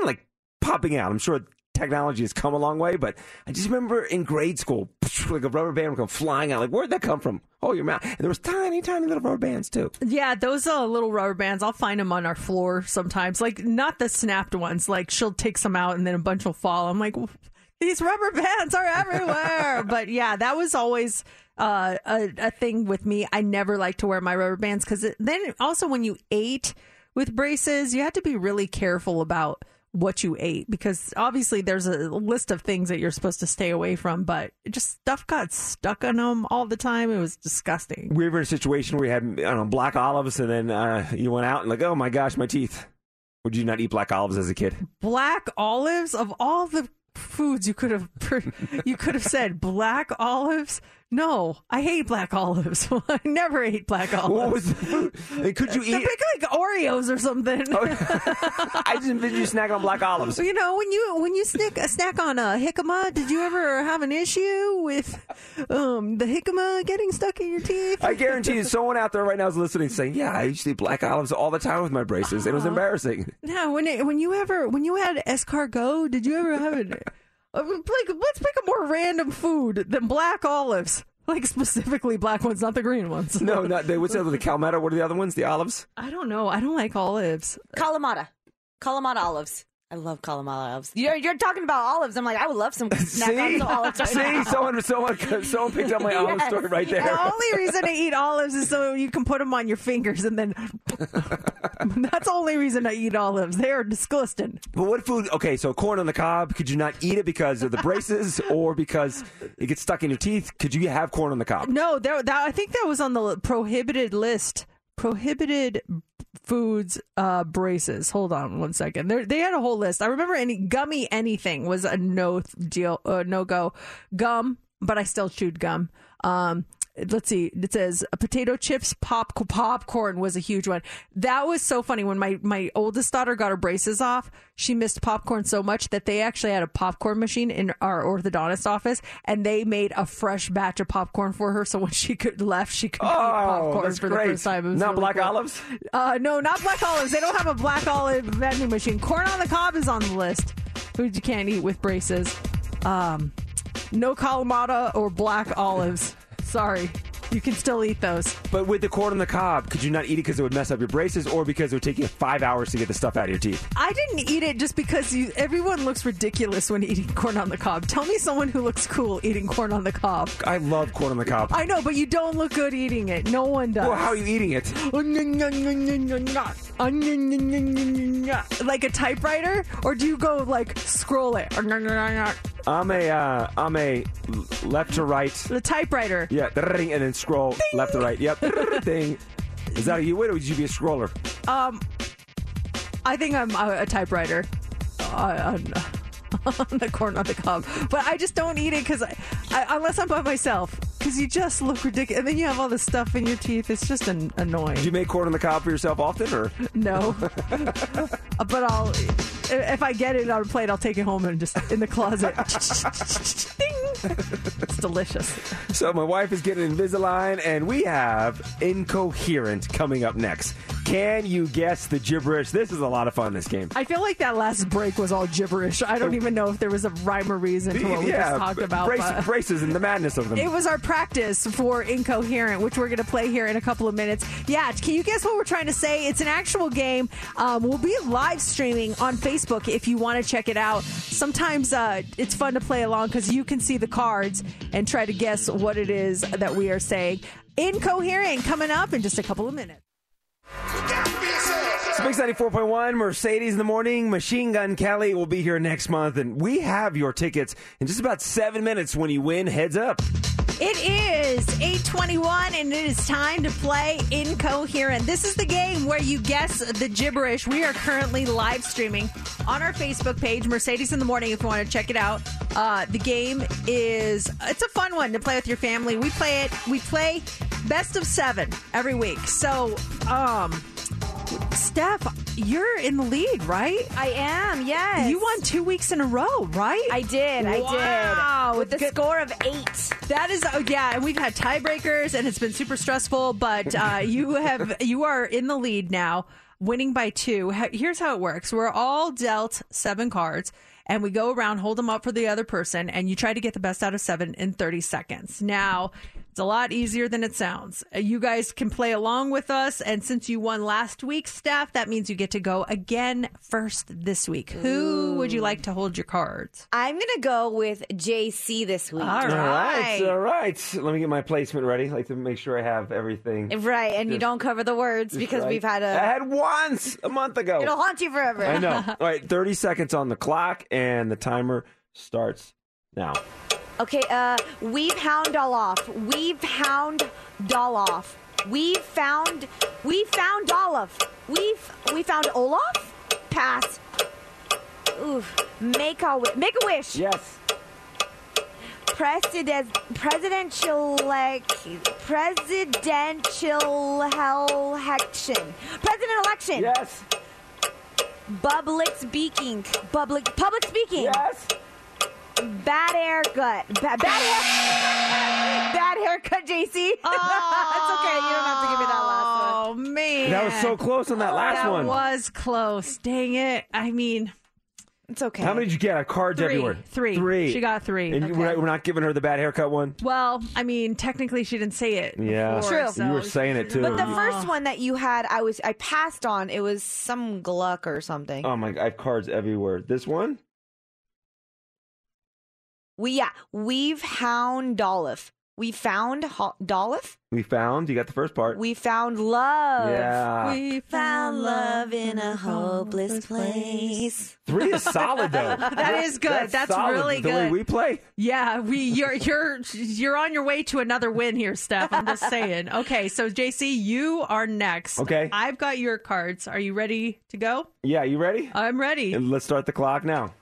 [SPEAKER 5] like popping out. I'm sure technology has come a long way, but I just remember in grade school, like a rubber band would come flying out. Like, where'd that come from? Oh, your mouth. And there was tiny, tiny little rubber bands too.
[SPEAKER 4] Yeah, those uh, little rubber bands. I'll find them on our floor sometimes. Like not the snapped ones. Like she'll take some out and then a bunch will fall. I'm like, these rubber bands are everywhere. but yeah, that was always uh, a, a thing with me. I never liked to wear my rubber bands because then also when you ate with braces, you had to be really careful about what you ate because obviously there's a list of things that you're supposed to stay away from, but it just stuff got stuck on them all the time. It was disgusting.
[SPEAKER 5] We were in a situation where we had, I don't know, black olives, and then uh, you went out and like, oh my gosh, my teeth. Would you not eat black olives as a kid?
[SPEAKER 4] black olives of all the foods you could have you could have said black olives no i hate black olives i never ate black olives
[SPEAKER 5] What was the Could you eat?
[SPEAKER 4] big like oreos or something
[SPEAKER 5] I just envisioned you snacking on black olives.
[SPEAKER 4] you know when you when you snack a snack on a jicama did you ever have an issue with um the jicama getting stuck in your teeth
[SPEAKER 5] I guarantee you, someone out there right now is listening, saying, "Yeah, I used to eat black olives all the time with my braces. It was embarrassing."
[SPEAKER 4] No, when it, when you ever when you had escargot, did you ever have it? Uh, like, let's pick a more random food than black olives. Like specifically black ones, not the green ones.
[SPEAKER 5] No, not the, what's the other? The Calmetta. What are the other ones? The olives.
[SPEAKER 4] I don't know. I don't like olives.
[SPEAKER 16] Kalamata. Kalamata olives. I love column olives. You're, you're talking about olives. I'm like, I would love some snack on some olives. right
[SPEAKER 5] see,
[SPEAKER 16] now.
[SPEAKER 5] someone, someone, someone picked up my olive story right there.
[SPEAKER 4] The only reason to eat olives is so you can put them on your fingers and then. That's the only reason I eat olives. They are disgusting.
[SPEAKER 5] But what food? Okay, so corn on the cob. Could you not eat it because of the braces, or because it gets stuck in your teeth? Could you have corn on the cob?
[SPEAKER 4] No, there, that, I think that was on the prohibited list. Prohibited foods uh, braces. Hold on one second. They they had a whole list. I remember any gummy anything was a no deal, uh, no go. Gum, but I still chewed gum. Um, let's see. It says potato chips, pop popcorn was a huge one. That was so funny when my my oldest daughter got her braces off. She missed popcorn so much that they actually had a popcorn machine in our orthodontist office, and they made a fresh batch of popcorn for her. So when she could left, she could eat popcorn
[SPEAKER 5] Oh,
[SPEAKER 4] for
[SPEAKER 5] great.
[SPEAKER 4] the first time.
[SPEAKER 5] Not
[SPEAKER 4] really
[SPEAKER 5] black
[SPEAKER 4] cool.
[SPEAKER 5] olives?
[SPEAKER 4] Uh, no, not black olives. They don't have a black olive vending machine. Corn on the cob is on the list. Foods you can't eat with braces. Um, no Kalamata or black olives. Sorry. You can still eat those.
[SPEAKER 5] But with the corn on the cob, could you not eat it because it would mess up your braces, or because it would take you five hours to get the stuff out of your teeth?
[SPEAKER 4] I didn't eat it just because you, everyone looks ridiculous when eating corn on the cob. Tell me someone who looks cool eating corn on the cob.
[SPEAKER 5] I love corn on the cob.
[SPEAKER 4] I know, but you don't look good eating it. No one does.
[SPEAKER 5] Well, how are you eating it?
[SPEAKER 4] Oh, like a typewriter, or do you go like scroll it?
[SPEAKER 5] I'm a, uh, I'm a left to right.
[SPEAKER 4] The typewriter.
[SPEAKER 5] Yeah, and then scroll left to right. Yep, Thing. Is that how you would, or would you be a scroller?
[SPEAKER 4] Um, I think I'm a, a typewriter. Uh, on the corn on the cob, but I just don't eat it because I, I, unless I'm by myself, because you just look ridiculous, and then you have all the stuff in your teeth. It's just an, annoying.
[SPEAKER 5] Do you make corn on the cob for yourself often, or?
[SPEAKER 4] No, uh, but I'll if I get it on a plate, I'll take it home and just in the closet. Ding. It's delicious.
[SPEAKER 5] So my wife is getting Invisalign, and we have Incoherent coming up next. Can you guess the gibberish? This is a lot of fun. This game.
[SPEAKER 4] I feel like that last break was all gibberish. I don't even know if there was a rhyme or reason to what we just talked about.
[SPEAKER 5] brace-
[SPEAKER 4] but-
[SPEAKER 5] braces and the madness of them.
[SPEAKER 4] It was our practice for Incoherent, which we're going to play here in a couple of minutes. Yeah, can you guess what we're trying to say? It's an actual game. Um, we'll be live streaming on Facebook if you want to check it out. Sometimes uh, it's fun to play along because you can see the cards and try to guess what it is that we are saying. Incoherent coming up in just a couple of minutes.
[SPEAKER 5] It's Mix 94.1, Mercedes in the morning. Machine Gun Kelly will be here next month, and we have your tickets in just about seven minutes when you win. Heads up.
[SPEAKER 4] It is 821 and it is time to play Incoherent. This is the game where you guess the gibberish. We are currently live streaming on our Facebook page, Mercedes in the Morning, if you want to check it out. Uh, the game is, it's a fun one to play with your family. We play it, we play best of seven every week. So, um, Steph, you're in the lead, right?
[SPEAKER 16] I am, yes.
[SPEAKER 4] You won two weeks in a row, right?
[SPEAKER 16] I did, I
[SPEAKER 4] wow.
[SPEAKER 16] did. With the
[SPEAKER 4] Good-
[SPEAKER 16] score of eight.
[SPEAKER 4] That is, oh yeah, and we've had tiebreakers, and it's been super stressful. But uh, you have, you are in the lead now, winning by two. Here's how it works: we're all dealt seven cards, and we go around, hold them up for the other person, and you try to get the best out of seven in 30 seconds. Now. It's a lot easier than it sounds. Uh, You guys can play along with us, and since you won last week, staff, that means you get to go again first this week. Who would you like to hold your cards?
[SPEAKER 16] I'm going to go with JC this week.
[SPEAKER 4] All
[SPEAKER 5] All right. All right. Let me get my placement ready. I like to make sure I have everything.
[SPEAKER 16] Right, and you don't cover the words because
[SPEAKER 5] right.
[SPEAKER 16] we've had
[SPEAKER 5] I
[SPEAKER 16] a.
[SPEAKER 5] had once a month ago.
[SPEAKER 16] It'll haunt you forever.
[SPEAKER 5] I know. All right, 30 seconds on the clock, and the timer starts now.
[SPEAKER 16] Okay, uh, we've hound doll off. We've hound doll off. We found, we found Olaf. We've, we found Olaf? Pass. Oof. Make a, make a wish.
[SPEAKER 5] Yes.
[SPEAKER 16] President, presidential, like, presidential election. President election.
[SPEAKER 5] Yes.
[SPEAKER 16] Public speaking. Public, public speaking.
[SPEAKER 5] Yes.
[SPEAKER 16] Bad haircut. Ba- bad hair. bad haircut, JC. it's okay. You don't have to give me that last one.
[SPEAKER 4] Oh man,
[SPEAKER 5] That was so close on that last
[SPEAKER 4] that
[SPEAKER 5] one.
[SPEAKER 4] That was close. Dang it! I mean,
[SPEAKER 16] It's okay.
[SPEAKER 5] How many did you get? I cards
[SPEAKER 4] Three.
[SPEAKER 5] everywhere.
[SPEAKER 4] Three.
[SPEAKER 5] Three.
[SPEAKER 4] She got three.
[SPEAKER 5] And
[SPEAKER 4] Okay.
[SPEAKER 5] we're, not, we're not giving her the bad haircut one.
[SPEAKER 4] Well, I mean, technically, she didn't say it.
[SPEAKER 5] Yeah.
[SPEAKER 4] before,
[SPEAKER 16] True.
[SPEAKER 4] so
[SPEAKER 5] You were saying it too.
[SPEAKER 16] But the first one that you had, I was I passed on. It was some Gluck or something.
[SPEAKER 5] Oh my! I have cards everywhere. This one.
[SPEAKER 16] We yeah, we've hound Dolph. We found ho- Dolph.
[SPEAKER 5] We found. You got the first part.
[SPEAKER 16] We found love.
[SPEAKER 5] Yeah.
[SPEAKER 16] We found love in a hopeless place.
[SPEAKER 5] Three is solid though.
[SPEAKER 4] That is good. That's,
[SPEAKER 5] solid.
[SPEAKER 4] really
[SPEAKER 5] the
[SPEAKER 4] good.
[SPEAKER 5] way we play.
[SPEAKER 4] Yeah, we you're you're you're on your way to another win here, Steph. I'm just saying. Okay, so JC, you are next.
[SPEAKER 5] Okay.
[SPEAKER 4] I've got your cards. Are you ready to go?
[SPEAKER 5] Yeah, you ready?
[SPEAKER 4] I'm ready.
[SPEAKER 5] And let's start the clock now.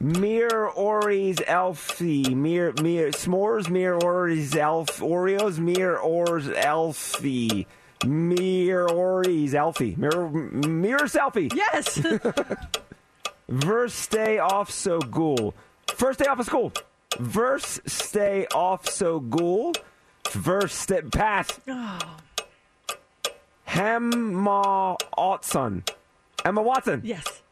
[SPEAKER 5] Mir Ori's Elfie. Mir Mir S'mores Mir Ori's Elf Oreos Mir Or's Elfie. Mir Ori's Elfie. Mir Mirror selfie.
[SPEAKER 4] Yes.
[SPEAKER 5] Verse stay off so ghoul. First day off of school. Verse stay off so ghoul. Verse stay pass. Oh. Hemma Otson. Emma Watson.
[SPEAKER 4] Yes.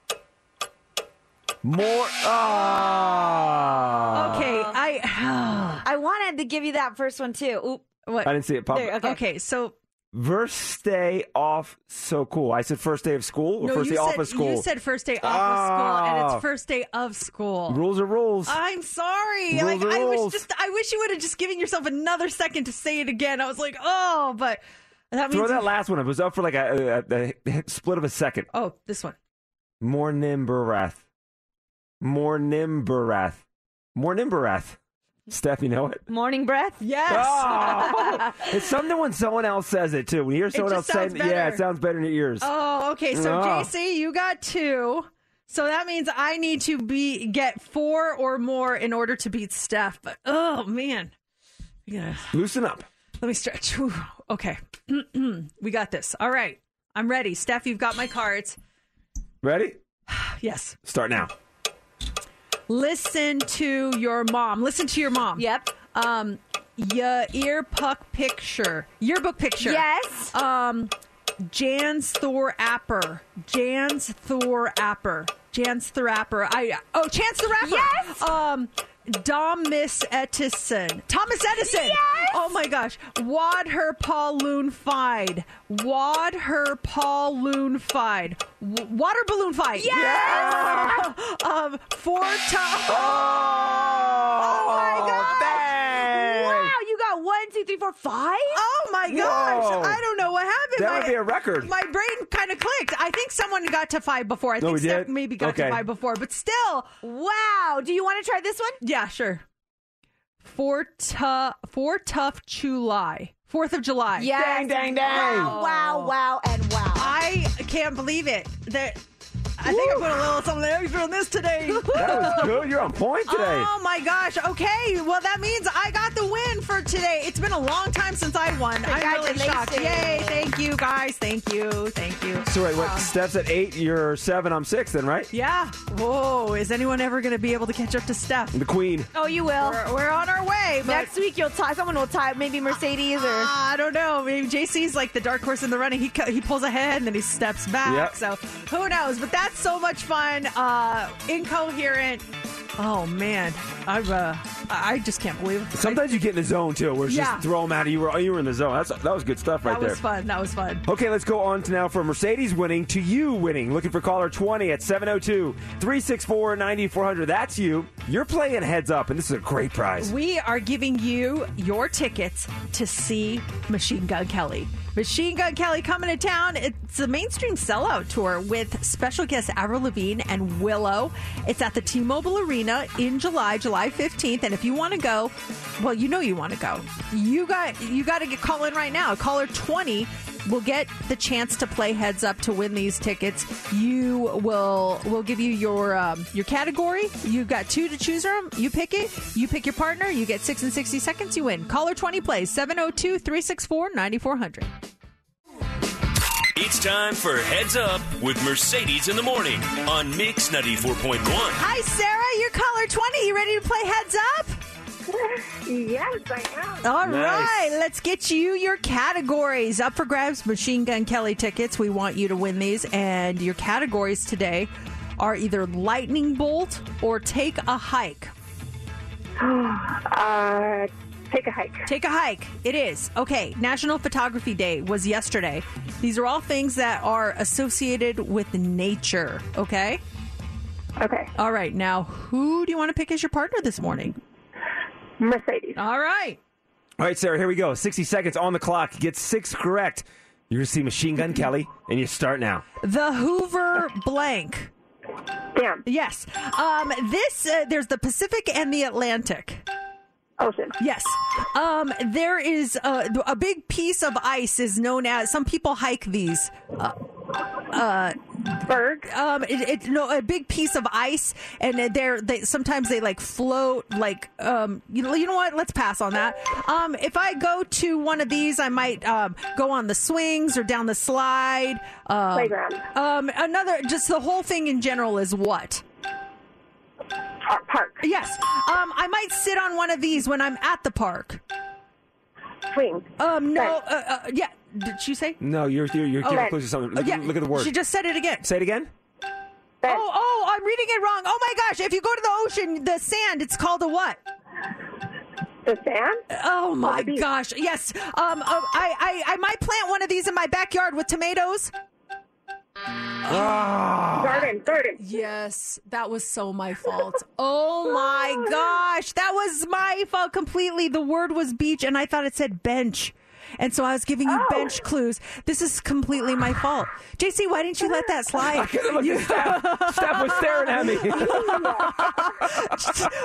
[SPEAKER 5] More. Ah.
[SPEAKER 4] Okay, I
[SPEAKER 16] I wanted to give you that first one too. Oop.
[SPEAKER 4] what?
[SPEAKER 5] I didn't see it pop.
[SPEAKER 16] There, okay.
[SPEAKER 4] Okay, so
[SPEAKER 5] First day off so cool. I said first day of school or
[SPEAKER 4] no,
[SPEAKER 5] first
[SPEAKER 4] you
[SPEAKER 5] day
[SPEAKER 4] said
[SPEAKER 5] off of school.
[SPEAKER 4] you said first day off of school, and
[SPEAKER 5] Ah.
[SPEAKER 4] it's first day of school.
[SPEAKER 5] rules are rules.
[SPEAKER 4] I'm sorry.
[SPEAKER 5] Rules
[SPEAKER 4] like
[SPEAKER 5] are
[SPEAKER 4] I was
[SPEAKER 5] rules.
[SPEAKER 4] just I wish you would have just given yourself another second to say it again. I was like, oh, but that
[SPEAKER 5] Throw
[SPEAKER 4] means
[SPEAKER 5] that last one. It was up for like a, a, a split of a second.
[SPEAKER 4] Oh, this one.
[SPEAKER 5] More Nimbarath. More Nimbarath. More Nimbarath. Steph, you know it?
[SPEAKER 16] Morning breath.
[SPEAKER 4] Yes.
[SPEAKER 5] Oh, it's something when someone else says it too. When you hear someone else saying,
[SPEAKER 4] sounds
[SPEAKER 5] yeah, it sounds better in your ears.
[SPEAKER 4] Oh, okay. So ah.
[SPEAKER 5] Oh.
[SPEAKER 4] JC, you got two. So that means I need to be get four or more in order to beat Steph. But oh man, yeah.
[SPEAKER 5] Loosen up.
[SPEAKER 4] Let me stretch. Whew. Okay, we got this. All right, I'm ready. Steph, you've got my cards.
[SPEAKER 5] Ready?
[SPEAKER 4] Yes.
[SPEAKER 5] Start now.
[SPEAKER 4] Listen to your mom. Listen to your mom.
[SPEAKER 16] Yep.
[SPEAKER 4] Um, your ear puck picture. Yearbook picture.
[SPEAKER 16] Yes.
[SPEAKER 4] Um, Jans Thor Apper. Jans Thor Apper. Jans Thor Apper. I oh Chance the Rapper.
[SPEAKER 16] Yes.
[SPEAKER 4] Um, Thomas Edison. Thomas Edison.
[SPEAKER 16] Yes.
[SPEAKER 4] Oh my gosh. Wad her Paul Loon Fide. Wad her Paul Loon Fide. W- water balloon fight.
[SPEAKER 16] Yes.
[SPEAKER 4] um, four times.
[SPEAKER 5] Oh,
[SPEAKER 16] my God.
[SPEAKER 5] dang.
[SPEAKER 16] Wow, you got one, two, three, four, five.
[SPEAKER 4] Oh my gosh!
[SPEAKER 5] Whoa.
[SPEAKER 4] I don't know what happened.
[SPEAKER 5] That
[SPEAKER 4] my,
[SPEAKER 5] would be a record.
[SPEAKER 4] My brain kind of clicked. I think someone got to five before. I
[SPEAKER 5] No,
[SPEAKER 4] think
[SPEAKER 5] we
[SPEAKER 4] Steph
[SPEAKER 5] did?
[SPEAKER 4] maybe got
[SPEAKER 5] Okay.
[SPEAKER 4] to five before, but still,
[SPEAKER 16] Wow. Do you want to try this one?
[SPEAKER 4] yeah, sure. Four tough, four tough July, Fourth of July.
[SPEAKER 16] Yes.
[SPEAKER 5] Dang, dang, dang.
[SPEAKER 16] Wow, wow, wow, and wow.
[SPEAKER 4] I can't believe it. That I think I put a little something extra on this today.
[SPEAKER 5] That was good. You're on point today.
[SPEAKER 4] Oh my gosh. Okay. Well, that means I got the win for today. It's been a long time since I won. I'm really shocked. Yay. Thank you, guys. Thank you. Thank you.
[SPEAKER 5] So wait, what?
[SPEAKER 4] Um,
[SPEAKER 5] Steph's at eight. You're seven. I'm six. Then right?
[SPEAKER 4] yeah. Whoa. Is anyone ever going to be able to catch up to Steph?
[SPEAKER 5] The queen.
[SPEAKER 16] oh, you will.
[SPEAKER 4] We're, we're on our way. But
[SPEAKER 16] Next week you'll tie. Someone will tie. Maybe Mercedes or.
[SPEAKER 4] I don't know. Maybe JC's like the dark horse in the running. He he pulls ahead and then he steps back.
[SPEAKER 5] Yep.
[SPEAKER 4] So who knows? But that's so much fun. Uh, incoherent. Oh man, I uh, I just can't believe it.
[SPEAKER 5] Sometimes you get in the zone too, where it's
[SPEAKER 4] Yeah.
[SPEAKER 5] just throw them out. You were you were in the zone. That's that was good stuff right
[SPEAKER 4] that
[SPEAKER 5] there.
[SPEAKER 4] That was fun. That was fun.
[SPEAKER 5] Okay, let's go on to now from Mercedes winning to you winning. Looking for caller 20 at 702 364 9400. That's you. You're playing heads up, and this is a great prize.
[SPEAKER 4] We are giving you your tickets to see Machine Gun Kelly. Machine Gun Kelly coming to town. It's a mainstream sellout tour with special guests Avril Lavigne and Willow. It's at the T-Mobile Arena in July, July 15th. And if you want to go, well, you know you want to go. You got you got to get call in right now. Caller 20 will get the chance to play heads up to win these tickets. You will will give you your um, your category. You've got two to choose from. You pick it. You pick your partner. You get six and sixty seconds. You win. Caller twenty plays 702-364-9400.
[SPEAKER 3] It's time for Heads Up with Mercedes in the Morning on Mix 94.1.
[SPEAKER 4] Hi, Sarah. You're caller twenty. You ready to play heads up?
[SPEAKER 15] Yes, I am.
[SPEAKER 4] All right,
[SPEAKER 5] Nice.
[SPEAKER 4] let's get you your categories up for grabs. Machine Gun Kelly tickets. We want you to win these, and your categories today are either lightning bolt or take a hike.
[SPEAKER 15] uh, take a hike.
[SPEAKER 4] Take a hike. It is. Okay, National Photography Day was yesterday. These are all things that are associated with nature, okay?
[SPEAKER 15] Okay.
[SPEAKER 4] All right, now who do you want to pick as your partner this morning?
[SPEAKER 15] Mercedes.
[SPEAKER 4] All right.
[SPEAKER 5] All right, Sarah, here we go. 60 seconds on the clock. Get six correct. You're going to see Machine Gun Kelly, and you start now.
[SPEAKER 4] The Hoover blank.
[SPEAKER 15] Dam.
[SPEAKER 4] Yes. Um, this, uh, there's the Pacific and the Atlantic.
[SPEAKER 15] Ocean.
[SPEAKER 4] Yes. Um, there is a, a big piece of ice is known as, some people hike these. Uh, uh,
[SPEAKER 15] Berg.
[SPEAKER 4] Um, it, it, no, a big piece of ice, and they're they sometimes they like float like um. You know, you know what? Let's pass on that. Um, if I go to one of these, I might um go on the swings or down the slide. Um,
[SPEAKER 15] Playground.
[SPEAKER 4] Um, another just the whole thing in general is what.
[SPEAKER 15] Park. park.
[SPEAKER 4] Yes. Um, I might sit on one of these when I'm at the park.
[SPEAKER 15] Swing.
[SPEAKER 4] Um, no. Uh, uh, yeah. Did she say?
[SPEAKER 5] No, you're you're, you're
[SPEAKER 4] Oh.
[SPEAKER 5] giving clues to something. Look,
[SPEAKER 4] yeah,
[SPEAKER 5] look at the word.
[SPEAKER 4] She just said it again.
[SPEAKER 5] Say it again.
[SPEAKER 4] Oh, oh, I'm reading it wrong. Oh my gosh! If you go to the ocean, the sand, it's called a what?
[SPEAKER 15] The sand?
[SPEAKER 4] Oh my gosh! Yes. Um, uh, I, I, I might plant one of these in my backyard with tomatoes.
[SPEAKER 5] Ah.
[SPEAKER 15] Garden. Garden.
[SPEAKER 4] Yes, that was so my fault. Oh my gosh, that was my fault completely. The word was beach, and I thought it said bench. And so I was giving you bench oh. clues. This is completely my fault. JC, why didn't you let that slide?
[SPEAKER 5] I couldn't look at Steph. Steph was staring at me.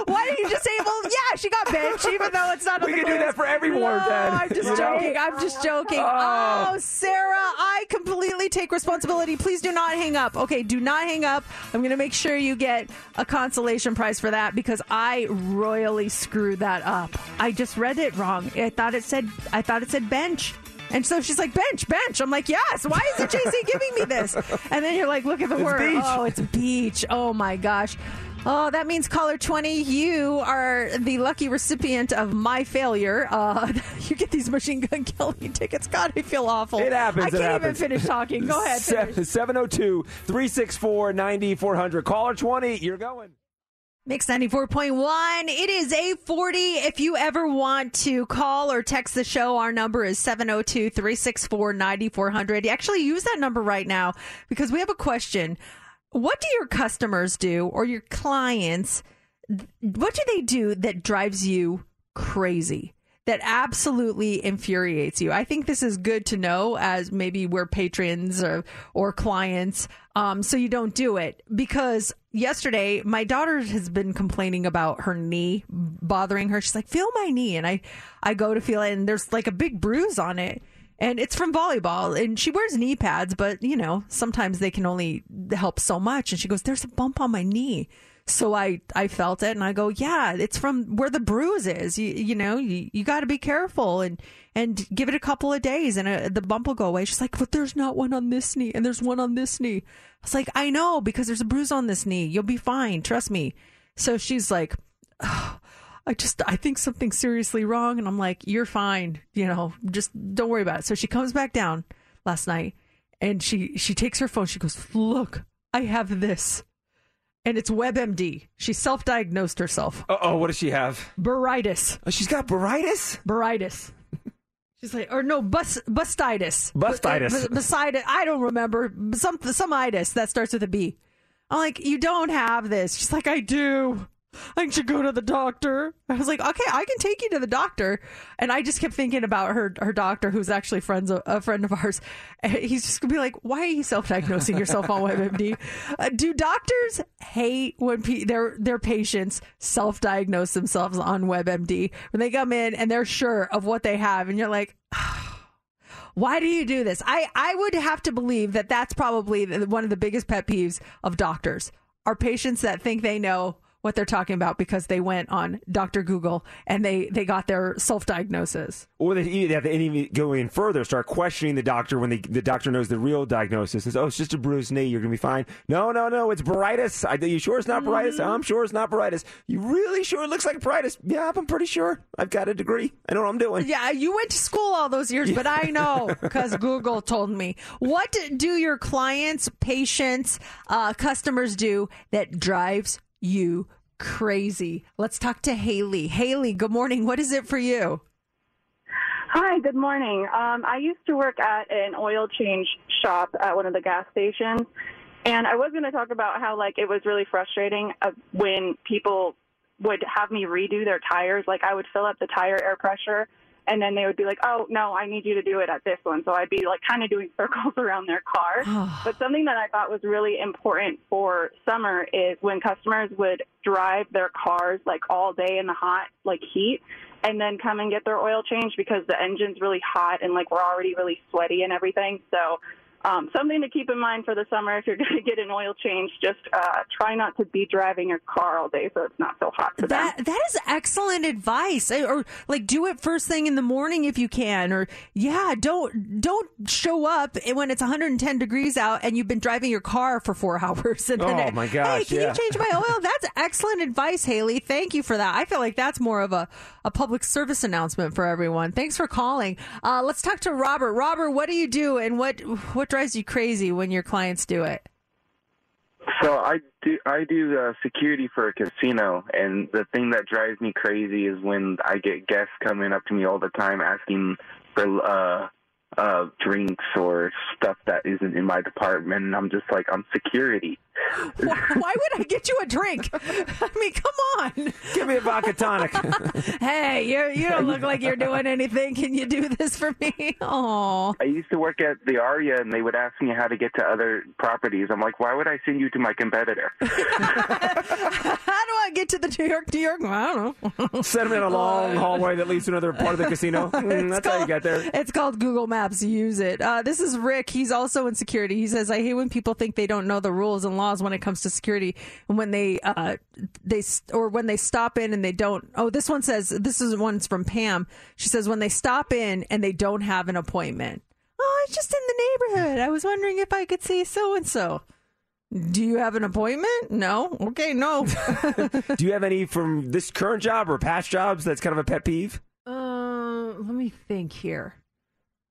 [SPEAKER 4] Why didn't you just say, well, yeah, she got bench, even though it's not
[SPEAKER 5] We can do that for every
[SPEAKER 4] No,
[SPEAKER 5] then.
[SPEAKER 4] I'm just
[SPEAKER 5] You
[SPEAKER 4] joking. I'm just joking.
[SPEAKER 5] Oh.
[SPEAKER 4] Oh. Sarah, I completely take responsibility. Please do not hang up. Okay, do not hang up. I'm going to make sure you get a consolation prize for that because I royally screwed that up. I just read it wrong. I thought it said I thought it said bench. And so she's like, bench, bench. I'm like, yes. Why is it JC giving me this? And then you're like, look at the
[SPEAKER 5] It's
[SPEAKER 4] word.
[SPEAKER 5] beach.
[SPEAKER 4] Oh, it's beach. Oh my gosh. Oh, that means caller 20, you are the lucky recipient of my failure. Uh, you get these Machine Gun Kelly tickets. God, I feel awful.
[SPEAKER 5] It happens.
[SPEAKER 4] I can't even
[SPEAKER 5] happens.
[SPEAKER 4] finish talking. Go ahead. finish.
[SPEAKER 5] 702 364 9400. Caller 20, you're going.
[SPEAKER 4] Mix 94.1. It is 840. If you ever want to call or text the show, our number is 702 364 9400. Actually, use that number right now because we have a question. What do your customers do or your clients? What do they do that drives you crazy? That absolutely infuriates you. I think this is good to know as maybe we're patrons or, or clients. Um, so you don't do it because yesterday my daughter has been complaining about her knee bothering her. She's like, feel my knee. And I, I go to feel it and there's like a big bruise on it and it's from volleyball and she wears knee pads, but you know, sometimes they can only help so much. And she goes, there's a bump on my knee. So I, I felt it and I go, yeah, it's from where the bruise is. You, you know, you, you got to be careful and, and give it a couple of days and uh the bump will go away. She's like, but there's not one on this knee and there's one on this knee. I was like, I know because there's a bruise on this knee. You'll be fine. Trust me. So she's like, I just I think something's seriously wrong and I'm like you're fine you know just don't worry about it so she comes back down last night and she she takes her phone she goes look I have this and it's WebMD. She self-diagnosed herself.
[SPEAKER 5] Uh oh, what does she have?
[SPEAKER 4] baritis
[SPEAKER 5] Oh, she's got baritis?
[SPEAKER 4] baritis she's like or no bus bustitis.
[SPEAKER 5] Bustitis.
[SPEAKER 4] B- beside it I don't remember. Some some itis that starts with a B. I'm like you don't have this. She's like I do I should go to the doctor. I was like, okay, I can take you to the doctor. And I just kept thinking about her, her doctor, who's actually friends, a friend of ours. And he's just gonna be like, why are you self-diagnosing yourself on WebMD? Uh, do doctors hate when pe- their their patients self-diagnose themselves on WebMD when they come in and they're sure of what they have, and you're like. Why do you do this? I, I would have to believe that that's probably one of the biggest pet peeves of doctors are patients that think they know what they're talking about because they went on Dr. Google and they they got their self diagnosis.
[SPEAKER 5] Or they, they have to even go in further, start questioning the doctor when they, the doctor knows the real diagnosis. Says, "Oh, it's just a bruised knee. You're gonna be fine." No, no, no. It's baritis. I, you sure it's not baritis? I'm sure it's not baritis. You really sure it looks like baritis? Yeah, I'm pretty sure. I've got a degree. I know what I'm doing.
[SPEAKER 4] Yeah, you went to school all those years, but I know because Google told me. What do your clients, patients, uh, customers do that drives you crazy? Let's talk to Haley. Haley, good morning. What is it for you?
[SPEAKER 15] Hi, good morning. Um, I used to work at an oil change shop at one of the gas stations, and I was going to talk about how like it was really frustrating uh, when people would have me redo their tires. Like I would fill up the tire air pressure, and then they would be like, "Oh no, I need you to do it at this one." So I'd be like kind of doing circles around their car. Ah. but something that I thought was really important for summer is when customers would drive their cars like all day in the hot like heat and then come and get their oil changed because the engine's really hot and like we're already really sweaty and everything. So um, something to keep in mind for the summer if you're going to get an oil change, just uh, try not to be driving your car all day so it's not so hot for
[SPEAKER 4] That that is excellent advice. Or like do it first thing in the morning if you can. Or yeah, don't don't show up when it's 110 degrees out and you've been driving your car for four hours. And then,
[SPEAKER 5] Oh, my gosh!
[SPEAKER 4] Hey, can
[SPEAKER 5] yeah.
[SPEAKER 4] you change my oil? That's excellent advice, Haley. Thank you for that. I feel like that's more of a, a public service announcement for everyone. Thanks for calling. Uh, let's talk to Robert. Robert, what do you do and what what drives you crazy when your clients do it?
[SPEAKER 17] So I do I do uh, security for a casino, and the thing that drives me crazy is when I get guests coming up to me all the time asking for uh, uh, drinks or stuff that isn't in my department, and I'm just like I'm security.
[SPEAKER 4] Why, why would I get you a drink? I mean, come on.
[SPEAKER 5] Give me a vodka tonic.
[SPEAKER 4] hey, you you don't look like you're doing anything. Can you do this for me? Oh,
[SPEAKER 17] I used to work at the Aria, and they would ask me how to get to other properties. I'm like, why would I send you to my competitor?
[SPEAKER 4] how do I get to the New York, New York? I don't know.
[SPEAKER 5] Send them in a long hallway that leads to another part of the casino. Mm, that's how you get there.
[SPEAKER 4] It's called Google Maps. Use it. Uh, this is Rick. He's also in security. He says, "I hate when people think they don't know the rules and laws when it comes to security, and when they uh, they or when they stop in and they don't." Oh, this one says this is one's from Pam. She says when they stop in and they don't have an appointment. Oh, it's just in the neighborhood. I was wondering if I could see so and so. Do you have an appointment? No. Okay, no.
[SPEAKER 5] Do you have any from this current job or past jobs that's kind of a pet peeve?
[SPEAKER 4] Uh, let me think here.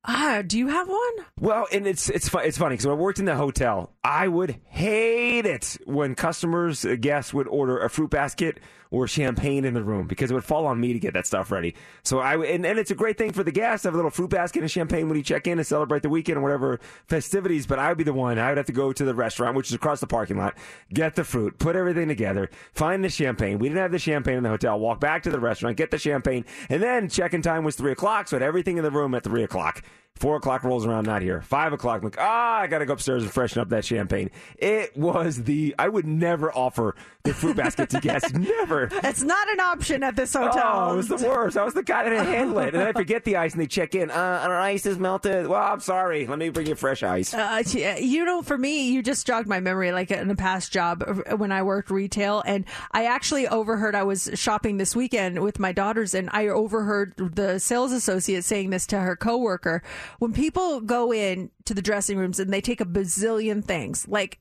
[SPEAKER 4] Ah, do you have one?
[SPEAKER 5] Well, and it's it's fu- it's funny because when I worked in the hotel, I would hate it when customers, uh, guests would order a fruit basket or champagne in the room because it would fall on me to get that stuff ready. So I and, and it's a great thing for the guests to have a little fruit basket and champagne when you check in and celebrate the weekend or whatever festivities. But I would be the one. I would have to go to the restaurant, which is across the parking lot, get the fruit, put everything together, find the champagne. We didn't have the champagne in the hotel. Walk back to the restaurant, get the champagne, and then check-in time was three o'clock. So I had everything in the room at three o'clock. Four o'clock rolls around, not here. Five o'clock, I'm like, ah, I gotta go upstairs and freshen up that champagne. It was the I would never offer the fruit basket to guests. Never.
[SPEAKER 4] It's not an option at this hotel.
[SPEAKER 5] Oh, it was the worst. I was the guy that didn't handle it. And then I forget the ice and they check in. Uh, our ice is melted. Well, I'm sorry. Let me bring you fresh ice.
[SPEAKER 4] Uh, you know, for me, you just jogged my memory. Like in a past job uh, when I worked retail, and I actually overheard. I was shopping this weekend with my daughters, and I overheard the sales associate saying this to her coworker. When people go in to the dressing rooms and they take a bazillion things, like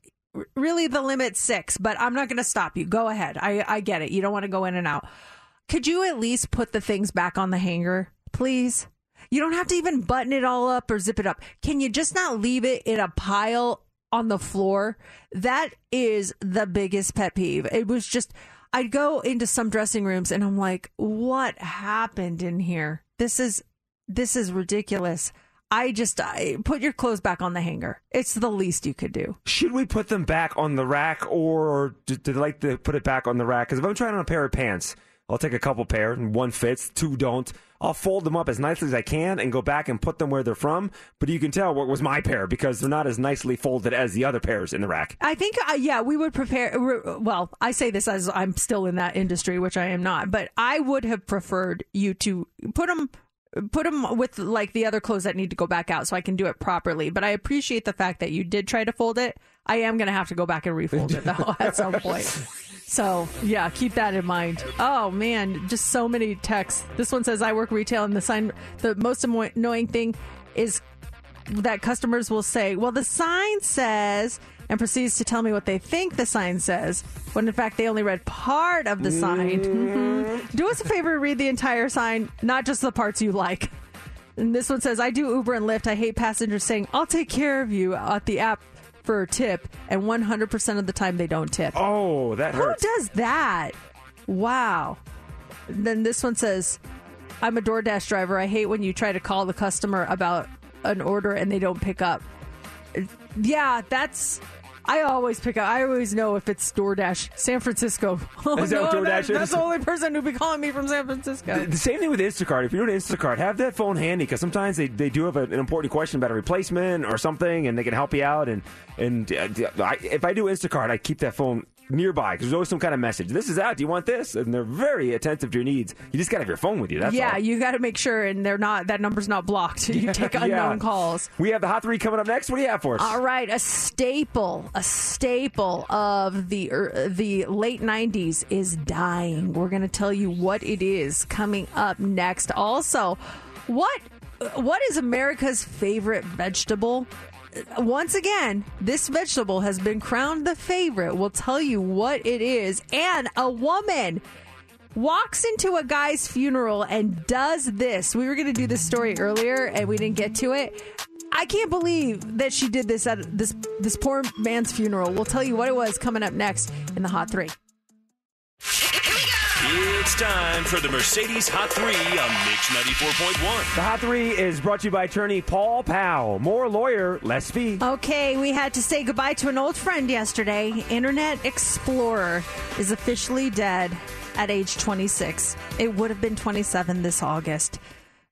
[SPEAKER 4] really the limit's six, but I'm not going to stop you. Go ahead. I I get it. You don't want to go in and out. Could you at least put the things back on the hanger, please? You don't have to even button it all up or zip it up. Can you just not leave it in a pile on the floor? That is the biggest pet peeve. It was just, I'd go into some dressing rooms and I'm like, what happened in here? This is, this is ridiculous. I just, I put your clothes back on the hanger. It's the least you could do.
[SPEAKER 5] Should we put them back on the rack or do do they like to put it back on the rack? Because if I'm trying on a pair of pants, I'll take a couple pair and one fits, two don't. I'll fold them up as nicely as I can and go back and put them where they're from. But you can tell what was my pair because they're not as nicely folded as the other pairs in the rack.
[SPEAKER 4] I think, uh, yeah, we would prepare. Well, I say this as I'm still in that industry, which I am not, but I would have preferred you to put them put them with like the other clothes that need to go back out so I can do it properly. But I appreciate the fact that you did try to fold it. I am going to have to go back and refold it though at some point. So yeah, keep that in mind. Oh man, just so many texts. This one says I work retail and the sign the most annoying thing is that customers will say, "Well, the sign says," and proceeds to tell me what they think the sign says, when in fact they only read part of the sign. Mhm. Do us a favor, read the entire sign, not just the parts you like. And this one says, "I do Uber and Lyft. I hate passengers saying I'll take care of you at the app for a tip, and 100% of the time they don't tip."
[SPEAKER 5] Oh, that
[SPEAKER 4] Who does that? Wow. Then this one says, I'm a DoorDash driver. I hate when you try to call the customer about an order and they don't pick up. Yeah, that's. I always pick up. I always know if it's DoorDash. San Francisco. Oh,
[SPEAKER 5] Is that
[SPEAKER 4] no,
[SPEAKER 5] DoorDash
[SPEAKER 4] that-
[SPEAKER 5] is?
[SPEAKER 4] That's the only person who'd be calling me from San Francisco.
[SPEAKER 5] The, the same thing with Instacart. If you're doing Instacart, have that phone handy because sometimes they, they do have a, an important question about a replacement or something, and they can help you out. And and uh, I, if I do Instacart, I keep that phone nearby because there's always some kind of message. This is out. Do you want this? And they're very attentive to your needs. You just got to have your phone with you. That's
[SPEAKER 4] yeah,
[SPEAKER 5] all.
[SPEAKER 4] you got to make sure, and they're not. That number's not blocked. You take unknown
[SPEAKER 5] Yeah.
[SPEAKER 4] calls.
[SPEAKER 5] We have the hot three coming up next. What do you have for us?
[SPEAKER 4] All right, a staple, a staple of the er, the late '90s is dying. We're going to tell you what it is coming up next. Also, what what is America's favorite vegetable? Once again, this vegetable has been crowned the favorite. We'll tell you what it is, and a woman walks into a guy's funeral and does this. We were going to do this story earlier and we didn't get to it. I can't believe that she did this at this this poor man's funeral. We'll tell you what it was coming up next in the Hot 3.
[SPEAKER 3] It's time for the Mercedes Hot 3 on Mix 94.1.
[SPEAKER 5] The Hot Three is brought to you by attorney Paul Powell. More lawyer, less fee.
[SPEAKER 4] Okay, we had to say goodbye to an old friend yesterday. Internet Explorer is officially dead at age 26. It would have been 27 this August.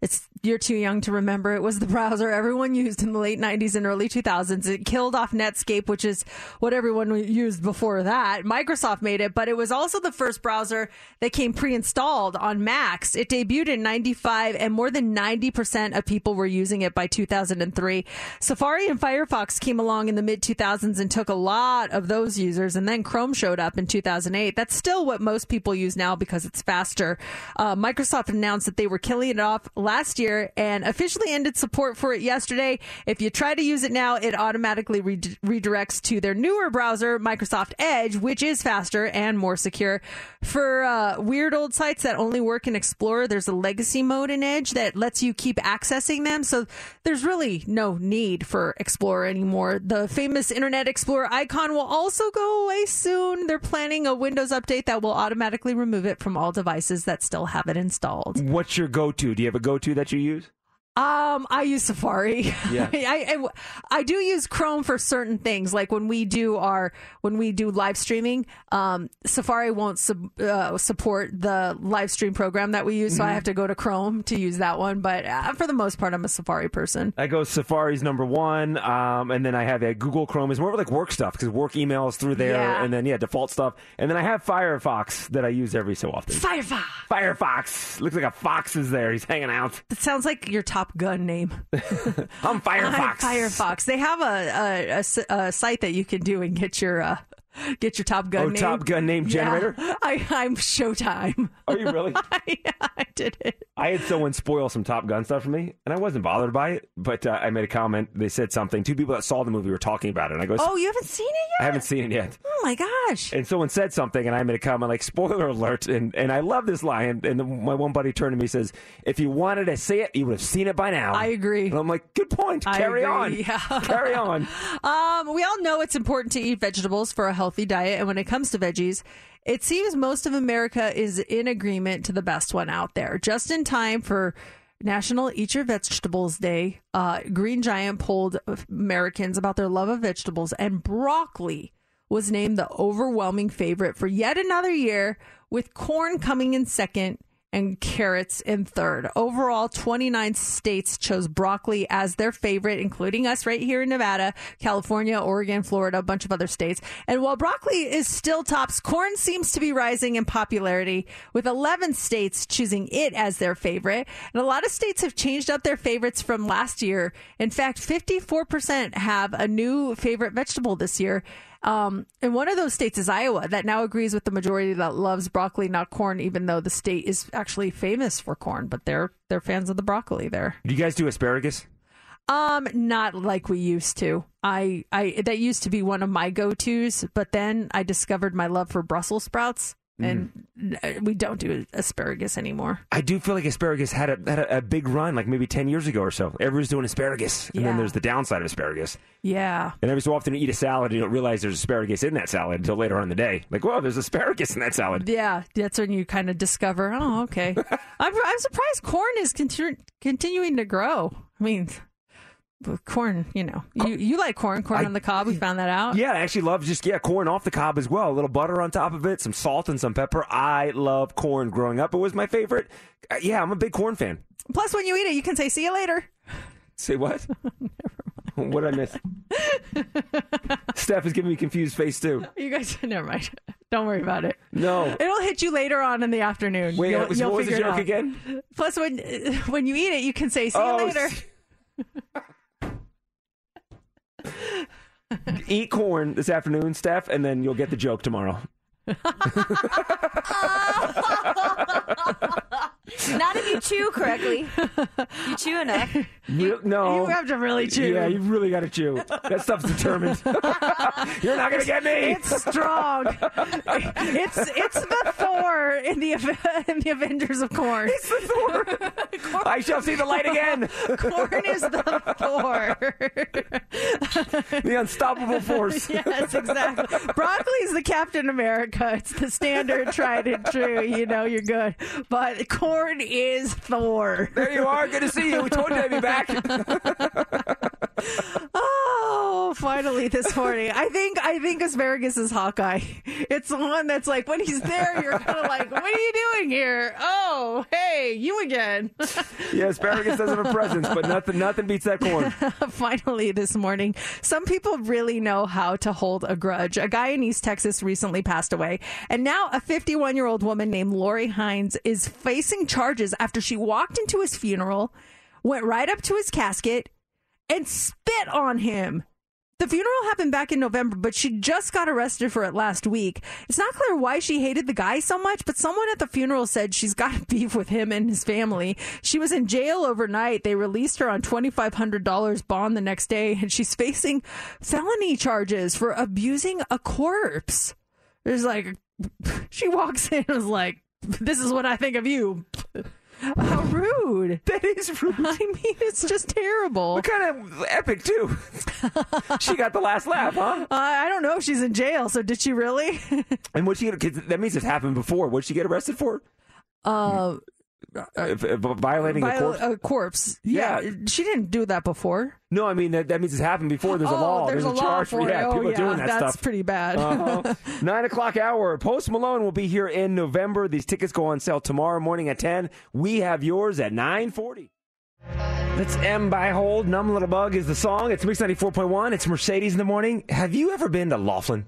[SPEAKER 4] It's you're too young to remember. It was the browser everyone used in the late 90s and early 2000s. It killed off Netscape, which is what everyone used before that. Microsoft made it, but it was also the first browser that came pre-installed on Macs. It debuted in 95 and more than 90% of people were using it by 2003. Safari and Firefox came along in the mid 2000s and took a lot of those users and then Chrome showed up in 2008. That's still what most people use now because it's faster. Uh, Microsoft announced that they were killing it off last year and officially ended support for it yesterday. If you try to use it now, it automatically re- redirects to their newer browser, Microsoft Edge, which is faster and more secure. For uh, weird old sites that only work in Explorer, there's a legacy mode in Edge that lets you keep accessing them. So there's really no need for Explorer anymore. The famous Internet Explorer icon will also go away soon. They're planning a Windows update that will automatically remove it from all devices that still have it installed.
[SPEAKER 5] What's your go-to? Do you have a go-to that you use?
[SPEAKER 4] Um, I use Safari.
[SPEAKER 5] Yeah.
[SPEAKER 4] I, I I do use Chrome for certain things, like when we do our when we do live streaming. Um, Safari won't sub, uh, support the live stream program that we use, so I
[SPEAKER 5] Mhm.
[SPEAKER 4] have to go to Chrome to use that one. But uh, for the most part, I'm a Safari person.
[SPEAKER 5] I go Safari's number one, um, and then I have uh, Google Chrome is more like work stuff because work emails through there,
[SPEAKER 4] Yeah.
[SPEAKER 5] and then yeah, default stuff, and then I have Firefox that I use every so often.
[SPEAKER 4] Firefox.
[SPEAKER 5] Firefox looks like a fox is there. He's hanging out.
[SPEAKER 4] That sounds like your Top Gun name.
[SPEAKER 5] I'm Firefox.
[SPEAKER 4] Firefox. They have a a a site that you can do and get your uh, get your Top Gun
[SPEAKER 5] Oh,
[SPEAKER 4] name.
[SPEAKER 5] Top Gun name
[SPEAKER 4] Yeah.
[SPEAKER 5] generator?
[SPEAKER 4] I, I'm Showtime.
[SPEAKER 5] Are you really?
[SPEAKER 4] yeah, I did it.
[SPEAKER 5] I had someone spoil some Top Gun stuff for me, and I wasn't bothered by it. But uh, I made a comment. They said something. Two people that saw the movie were talking about it, and I go,
[SPEAKER 4] Oh, you haven't seen it yet?
[SPEAKER 5] I haven't seen it yet."
[SPEAKER 4] Oh my gosh.
[SPEAKER 5] And someone said something, and I made a comment like "spoiler alert," and and I love this line. And then my one buddy turned to me and says, "If you wanted to see it, you would have seen it by now."
[SPEAKER 4] I agree.
[SPEAKER 5] And I'm like, "Good point.
[SPEAKER 4] I
[SPEAKER 5] Carry
[SPEAKER 4] agree.
[SPEAKER 5] on.
[SPEAKER 4] Yeah.
[SPEAKER 5] Carry on."
[SPEAKER 4] Um, we all know it's important to eat vegetables for a healthy diet, and when it comes to veggies, it seems most of America is in agreement to the best one out there. Just in time for National Eat Your Vegetables Day, uh, Green Giant polled Americans about their love of vegetables, and broccoli was named the overwhelming favorite for yet another year, with corn coming in second and carrots in third. Overall, 29 states chose broccoli as their favorite, including us right here in Nevada, California, Oregon, Florida, a bunch of other states. And while broccoli is still tops, corn seems to be rising in popularity, with 11 states choosing it as their favorite. And a lot of states have changed up their favorites from last year. In fact, 54% have a new favorite vegetable this year. Um, and one of those states is Iowa that now agrees with the majority that loves broccoli, not corn, even though the state is actually famous for corn, but they're they're fans of the broccoli there.
[SPEAKER 5] Do you guys do asparagus?
[SPEAKER 4] Um, not like we used to. I, I that used to be one of my go tos, but then I discovered my love for Brussels sprouts, and
[SPEAKER 5] Mm.
[SPEAKER 4] we don't do asparagus anymore.
[SPEAKER 5] I do feel like asparagus had a had a, a big run, like maybe ten years ago or so. Everyone's doing asparagus, and then there's the downside of asparagus.
[SPEAKER 4] Yeah.
[SPEAKER 5] And every so often you eat a salad, and you don't realize there's asparagus in that salad until later on in the day. Like, whoa, there's asparagus in that salad.
[SPEAKER 4] Yeah, that's when you kind of discover, oh, okay. I'm, I'm surprised corn is continu- continuing to grow. I mean, corn, you know, you, you like corn, corn
[SPEAKER 5] I-
[SPEAKER 4] on the cob. We found that out.
[SPEAKER 5] Yeah, I actually love just yeah corn off the cob as well. A little butter on top of it, some salt and some pepper. I love corn. Growing up, it was my favorite. Uh, yeah, I'm a big corn fan.
[SPEAKER 4] Plus, when you eat it, you can say, see you later.
[SPEAKER 5] Say what? what did I miss? Steph is giving me confused face too.
[SPEAKER 4] You guys, never mind. Don't worry about it.
[SPEAKER 5] No.
[SPEAKER 4] It'll hit you later on in the afternoon.
[SPEAKER 5] Wait,
[SPEAKER 4] you'll,
[SPEAKER 5] was-
[SPEAKER 4] you'll
[SPEAKER 5] what was the
[SPEAKER 4] figure it
[SPEAKER 5] joke
[SPEAKER 4] out.
[SPEAKER 5] again?
[SPEAKER 4] Plus, when when you eat it, you can say, see
[SPEAKER 5] Oh,
[SPEAKER 4] you later.
[SPEAKER 5] Eat corn this afternoon, Steph, and then you'll get the joke tomorrow.
[SPEAKER 16] Not if you chew correctly. You chew enough.
[SPEAKER 5] You, no,
[SPEAKER 4] you have to really chew.
[SPEAKER 5] Yeah, you really got to chew. That stuff's determined. You're not gonna get me.
[SPEAKER 4] It's strong. it's it's the Thor in the in the Avengers of Corn. It's
[SPEAKER 5] the Thor. I shall see the light again.
[SPEAKER 4] Corn is the Thor.
[SPEAKER 5] the unstoppable force.
[SPEAKER 4] yes, exactly. Broccoli is the Captain America. It's the standard, tried and true. You know you're good. But corn is Thor.
[SPEAKER 5] There you are. Good to see you. We told you I'd be back.
[SPEAKER 4] Oh, finally this morning. I think I think asparagus is Hawkeye. It's the one that's like when he's there, you're kind of like, "What are you doing here?" Oh, hey, you again.
[SPEAKER 5] Yeah, asparagus does have a presence, but nothing nothing beats that corn.
[SPEAKER 4] Finally, this morning, some people really know how to hold a grudge. A guy in East Texas recently passed away, and now a 51 year old woman named Lori Hines is facing charges after she walked into his funeral, went right up to his casket, and spit on him. The funeral happened back in November, but she just got arrested for it last week. It's not clear why she hated the guy so much, but someone at the funeral said she's got beef with him and his family. She was in jail overnight. They released her on $2,500 bond the next day, and she's facing felony charges for abusing a corpse. There's like, she walks in and is like, this is what I think of you. How rude.
[SPEAKER 5] That is rude.
[SPEAKER 4] I mean, it's just terrible.
[SPEAKER 5] What kind of epic too? she got the last laugh, huh?
[SPEAKER 4] Uh, I don't know if she's in jail, so did she really?
[SPEAKER 5] And what she get? That means it's happened before. What'd she get arrested for?
[SPEAKER 4] uh,
[SPEAKER 5] If violating a corpse.
[SPEAKER 4] a corpse. Yeah. she didn't do that before.
[SPEAKER 5] No, I mean that, that means it's happened before. There's a
[SPEAKER 4] Oh,
[SPEAKER 5] law.
[SPEAKER 4] there's
[SPEAKER 5] a,
[SPEAKER 4] a law
[SPEAKER 5] charge
[SPEAKER 4] for it.
[SPEAKER 5] yeah,
[SPEAKER 4] Oh,
[SPEAKER 5] people
[SPEAKER 4] yeah,
[SPEAKER 5] doing that stuff.
[SPEAKER 4] that's
[SPEAKER 5] stuff.
[SPEAKER 4] pretty bad.
[SPEAKER 5] Uh-huh. Nine o'clock hour. Post Malone will be here in November. These tickets go on sale tomorrow morning at ten. We have yours at nine forty. That's Em Beihold. Numb Little Bug is the song. It's Mix 94.1. It's Mercedes in the morning. Have you ever been to Laughlin?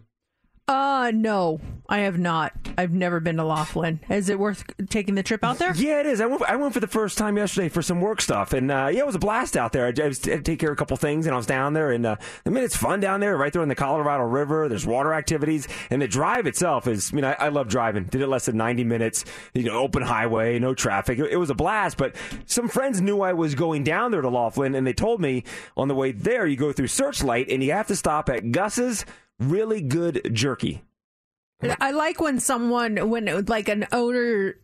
[SPEAKER 4] Uh, no, I have not. I've never been to Laughlin. Is it worth taking the trip out there?
[SPEAKER 5] Yeah, it is. I went, I went for the first time yesterday for some work stuff, and uh, yeah, it was a blast out there. I, I was, I had to take care of a couple things, and I was down there, and uh, I mean, it's fun down there, right there in the Colorado River. There's water activities, and the drive itself is. I mean, I, I love driving. Did it less than 90 minutes. You know, open highway, no traffic. It, it was a blast. But some friends knew I was going down there to Laughlin, and they told me on the way there, you go through Searchlight, and you have to stop at Gus's Really Good Jerky.
[SPEAKER 4] I like when someone, when like an owner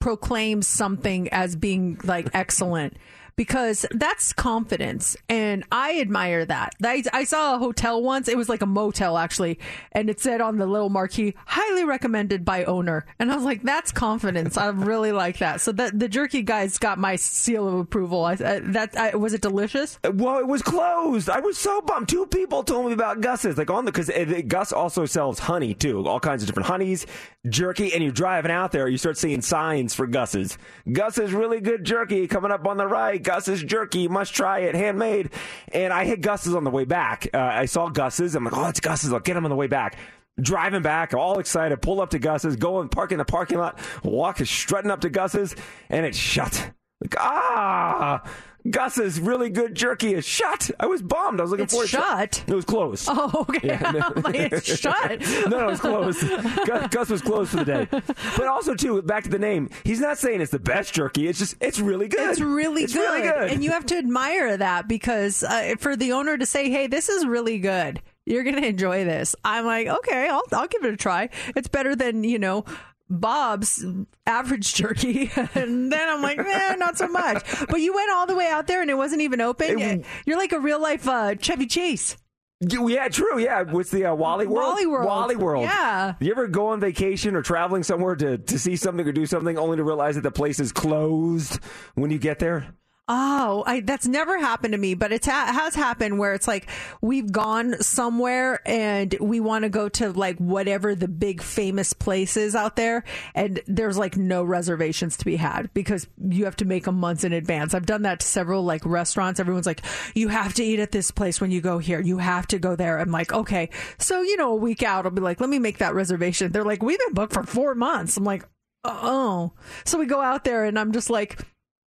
[SPEAKER 4] proclaims something as being like excellent. Because that's confidence, and I admire that. I, I saw a hotel once; it was like a motel actually, and it said on the little marquee, "Highly recommended by owner," and I was like, "That's confidence." I really like that. So that the jerky guys got my seal of approval. I, I, that I, was it delicious?
[SPEAKER 5] Well, it was closed. I was so bummed. Two people told me about Gus's, like on the because Gus also sells honey too, all kinds of different honeys, jerky, and you're driving out there, you start seeing signs for Gus's. Gus's really good jerky coming up on the right. Gus's jerky, you must try it, handmade. And I hit Gus's on the way back. Uh, I saw Gus's. I'm like, oh, it's Gus's. I'll get him on the way back. Driving back, all excited, pull up to Gus's, go and park in the parking lot, walk strutting up to Gus's, and it's shut. Like, ah, Gus's really good jerky is shut. I was bummed. I was looking
[SPEAKER 4] It's
[SPEAKER 5] for it.
[SPEAKER 4] shut?
[SPEAKER 5] It was closed.
[SPEAKER 4] Oh, okay.
[SPEAKER 5] Yeah,
[SPEAKER 4] like, it's shut.
[SPEAKER 5] no, no, it's closed. Gus, Gus was closed for the day. But also, too, back to the name. He's not saying it's the best jerky. It's just, it's really good.
[SPEAKER 4] It's really
[SPEAKER 5] It's
[SPEAKER 4] good.
[SPEAKER 5] really good.
[SPEAKER 4] And you have to admire that because uh, for the owner to say, hey, this is really good. You're going to enjoy this. I'm like, okay, I'll, I'll give it a try. It's better than, you know, Bob's average jerky. and then I'm like, eh, not so much. But you went all the way out there and it wasn't even open. You're like a real life uh, Chevy Chase.
[SPEAKER 5] Yeah, true. Yeah, what's the uh, Wally World?
[SPEAKER 4] Wally World.
[SPEAKER 5] Wally World.
[SPEAKER 4] Yeah.
[SPEAKER 5] You ever go on vacation or traveling somewhere to, to see something or do something only to realize that the place is closed when you get there?
[SPEAKER 4] Oh, I, that's never happened to me, but it ha- has happened where it's like we've gone somewhere and we want to go to like whatever the big famous place is out there, and there's like no reservations to be had because you have to make them months in advance. I've done that to several like restaurants. Everyone's like, you have to eat at this place when you go here. You have to go there. I'm like, okay. So, you know, a week out, I'll be like, let me make that reservation. They're like, we've been booked for four months. I'm like, oh. So we go out there and I'm just like,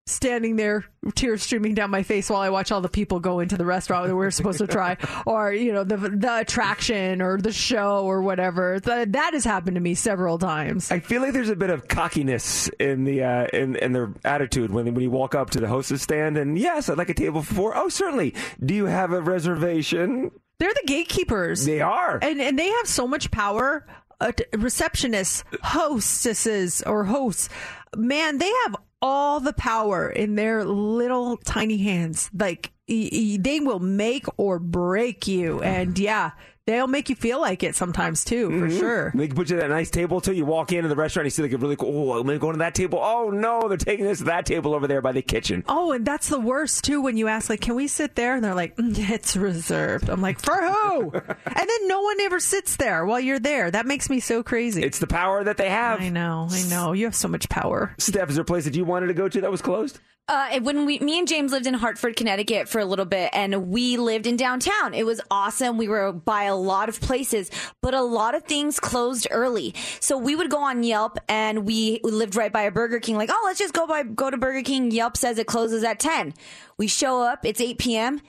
[SPEAKER 4] standing there, tears streaming down my face while I watch all the people go into the restaurant that we're supposed to try, or you know the the attraction or the show or whatever. That that has happened to me several times.
[SPEAKER 5] I feel like there's a bit of cockiness in the uh, in in their attitude when when you walk up to the hostess stand and yes, I'd like a table for four. Oh, certainly. Do you have a reservation?
[SPEAKER 4] They're the gatekeepers.
[SPEAKER 5] They are,
[SPEAKER 4] and and they have so much power. Uh, receptionists, hostesses, or hosts, man, they have all the power in their little tiny hands. Like they will make or break you, and mm-hmm. yeah, they'll make you feel like it sometimes too, for
[SPEAKER 5] Mhm.
[SPEAKER 4] sure.
[SPEAKER 5] They can put you at a nice table too. You walk into the restaurant, you see like a really cool. Oh, I'm gonna go to that table. Oh no, they're taking this to that table over there by the kitchen.
[SPEAKER 4] Oh, and that's the worst too when you ask, like, can we sit there? And they're like, "Mm, it's reserved. I'm like, for who? and then no one ever sits there while you're there. That makes me so crazy.
[SPEAKER 5] It's the power that they have.
[SPEAKER 4] I know, I know. You have so much power.
[SPEAKER 5] Steph, is there a place that you wanted to go to that was closed?
[SPEAKER 16] Uh, when we, me and James lived in Hartford, Connecticut for a little bit, and we lived in downtown. It was awesome. We were by a lot of places, but a lot of things closed early. So we would go on Yelp, and we lived right by a Burger King. Like, oh, let's just go by go to Burger King. Yelp says it closes at ten. We show up. It's eight p.m.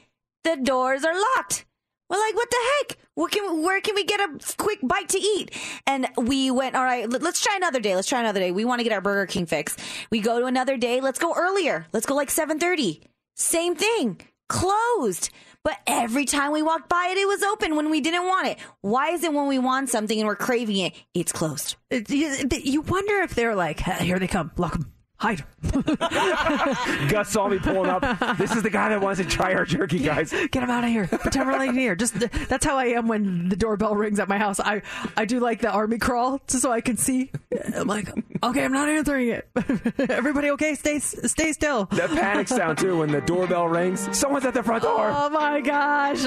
[SPEAKER 16] The doors are locked. We're like, what the heck? Where can where can we get a quick bite to eat? And we went, all right, let- let's try another day. Let's try another day. We want to get our Burger King fix. We go to another day. Let's go earlier. Let's go like seven thirty. Same thing, closed. But every time we walked by it, it was open when we didn't want it. Why is it when we want something and we're craving it, it's closed?
[SPEAKER 4] You, wonder if they're like, "Hey, here they come, lock them, hide.
[SPEAKER 5] Gus saw me pulling up. This is the guy that wants to try our jerky, guys.
[SPEAKER 4] Get him out of here. Pretend we're like here. Just that's how I am when the doorbell rings at my house. I I do like the army crawl just so I can see. I'm like, okay, I'm not answering it. Everybody okay? Stay stay still.
[SPEAKER 5] That panic sound too when the doorbell rings. Someone's at the front door.
[SPEAKER 4] Oh my gosh.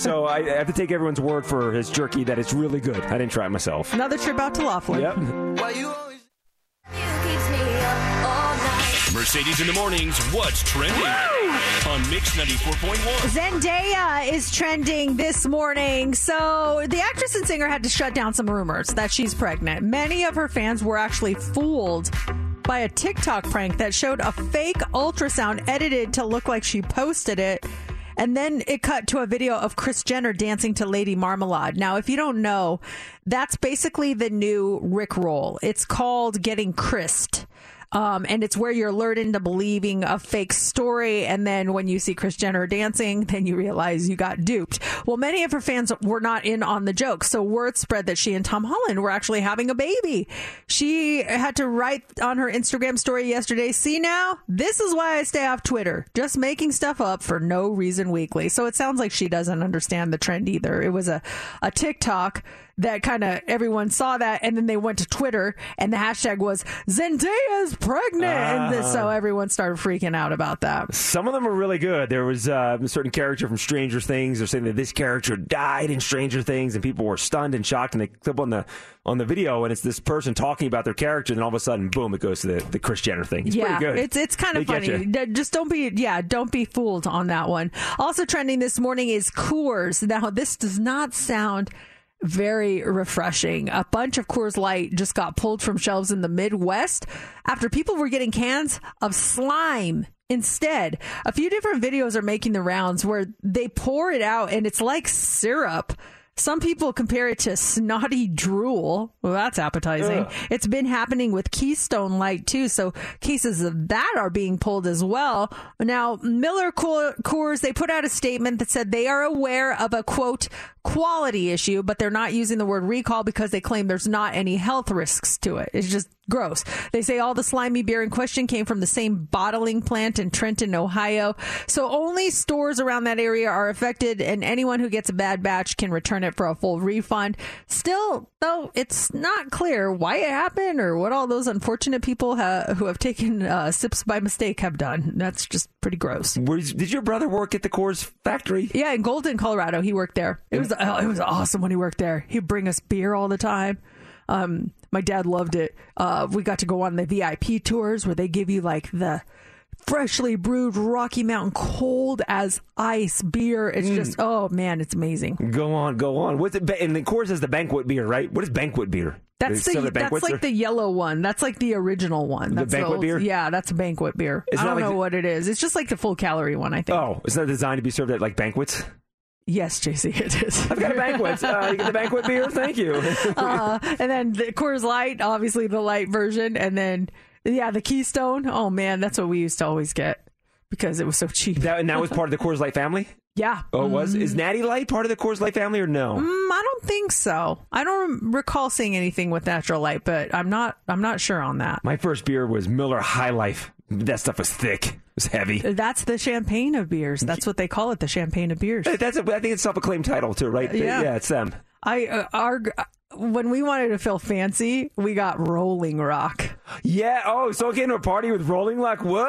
[SPEAKER 5] So I have to take everyone's word for his jerky that it's really good. I didn't try it myself.
[SPEAKER 4] Another trip out to Laughlin.
[SPEAKER 5] Yep.
[SPEAKER 3] Mercedes in the mornings. What's trending on Mix 94.1?
[SPEAKER 4] Zendaya is trending this morning. So, the actress and singer had to shut down some rumors that she's pregnant. Many of her fans were actually fooled by a TikTok prank that showed a fake ultrasound edited to look like she posted it. And then it cut to a video of Kris Jenner dancing to Lady Marmalade. Now, if you don't know, that's basically the new Rick roll. It's called getting Krissed. Um, and it's where you're lured into believing a fake story. And then when you see Kris Jenner dancing, then you realize you got duped. Well, many of her fans were not in on the joke. So word spread that she and Tom Holland were actually having a baby. She had to write on her Instagram story yesterday, see now, this is why I stay off Twitter. Just making stuff up for no reason weekly. So it sounds like she doesn't understand the trend either. It was a, a TikTok that kind of everyone saw that and then they went to Twitter and the hashtag was Zendaya's pregnant. and th- so
[SPEAKER 5] Ah.
[SPEAKER 4] everyone started freaking out about that.
[SPEAKER 5] Some of them are really good. There was uh, a certain character from Stranger Things. They're saying that this character died in Stranger Things, and people were stunned and shocked. And they clip on the on the video, and it's this person talking about their character. And then all of a sudden, boom! It goes to the, the Kris Jenner thing. It's
[SPEAKER 4] yeah,
[SPEAKER 5] pretty good.
[SPEAKER 4] it's it's kind of funny. Just don't be yeah, don't be fooled on that one. Also trending this morning is Coors. Now this does not sound very refreshing. A bunch of Coors Light just got pulled from shelves in the Midwest after people were getting cans of slime instead. A few different videos are making the rounds where they pour it out and it's like syrup. Some people compare it to snotty drool. Well, that's appetizing.
[SPEAKER 18] Ugh.
[SPEAKER 4] It's been happening with Keystone Light too, so cases of that are being pulled as well. Now, Miller Coors, they put out a statement that said they are aware of a quote quality issue, but they're not using the word recall because they claim there's not any health risks to it. It's just gross. They say all the slimy beer in question came from the same bottling plant in Trenton, Ohio. So only stores around that area are affected, and anyone who gets a bad batch can return it for a full refund. Still, though, it's not clear why it happened or what all those unfortunate people ha- who have taken uh, sips by mistake have done. That's just pretty gross.
[SPEAKER 5] Did your brother work at the Coors factory?
[SPEAKER 4] Yeah, in Golden, Colorado, he worked there. It was oh, it was awesome when he worked there. He'd bring us beer all the time. Um, my dad loved it. Uh, we got to go on the VIP tours where they give you like the freshly brewed Rocky Mountain cold as ice beer. It's
[SPEAKER 5] Mm.
[SPEAKER 4] just oh man, it's amazing.
[SPEAKER 5] Go on, go on. What's it? And the Coors, is the banquet beer, right? What is banquet beer?
[SPEAKER 4] That's the, that's like
[SPEAKER 5] or-
[SPEAKER 4] the yellow one. That's like the original one.
[SPEAKER 5] The
[SPEAKER 4] That's
[SPEAKER 5] banquet
[SPEAKER 4] old-
[SPEAKER 5] beer?
[SPEAKER 4] Yeah, that's banquet beer.
[SPEAKER 5] It's
[SPEAKER 4] I don't
[SPEAKER 5] like
[SPEAKER 4] know
[SPEAKER 5] the-
[SPEAKER 4] what it is. It's just like the full calorie one. I think.
[SPEAKER 5] Oh, it's not designed to be served at like banquets.
[SPEAKER 4] Yes, JC, it is.
[SPEAKER 5] I've got a banquet. Uh, you get the banquet beer. Thank you.
[SPEAKER 4] uh, and then the Coors Light, obviously the light version, and then yeah, the Keystone. Oh man, that's what we used to always get because it was so cheap.
[SPEAKER 5] that, and that was part of the Coors Light family.
[SPEAKER 4] Yeah.
[SPEAKER 5] Oh, it was is Natty Light part of the Coors Light family or no?
[SPEAKER 4] Mm, I don't think so. I don't recall seeing anything with natural light, but I'm not. I'm not sure on that.
[SPEAKER 5] My first beer was Miller High Life. That stuff was thick. It was heavy.
[SPEAKER 4] That's the champagne of beers. That's what they call it, the champagne of beers.
[SPEAKER 5] That's a, I think it's self-acclaimed title too, right?
[SPEAKER 4] Yeah.
[SPEAKER 5] yeah, it's them.
[SPEAKER 4] I uh, our when we wanted to feel fancy, we got Rolling Rock.
[SPEAKER 5] Yeah. Oh, so I came to a party with Rolling Rock. Whoa,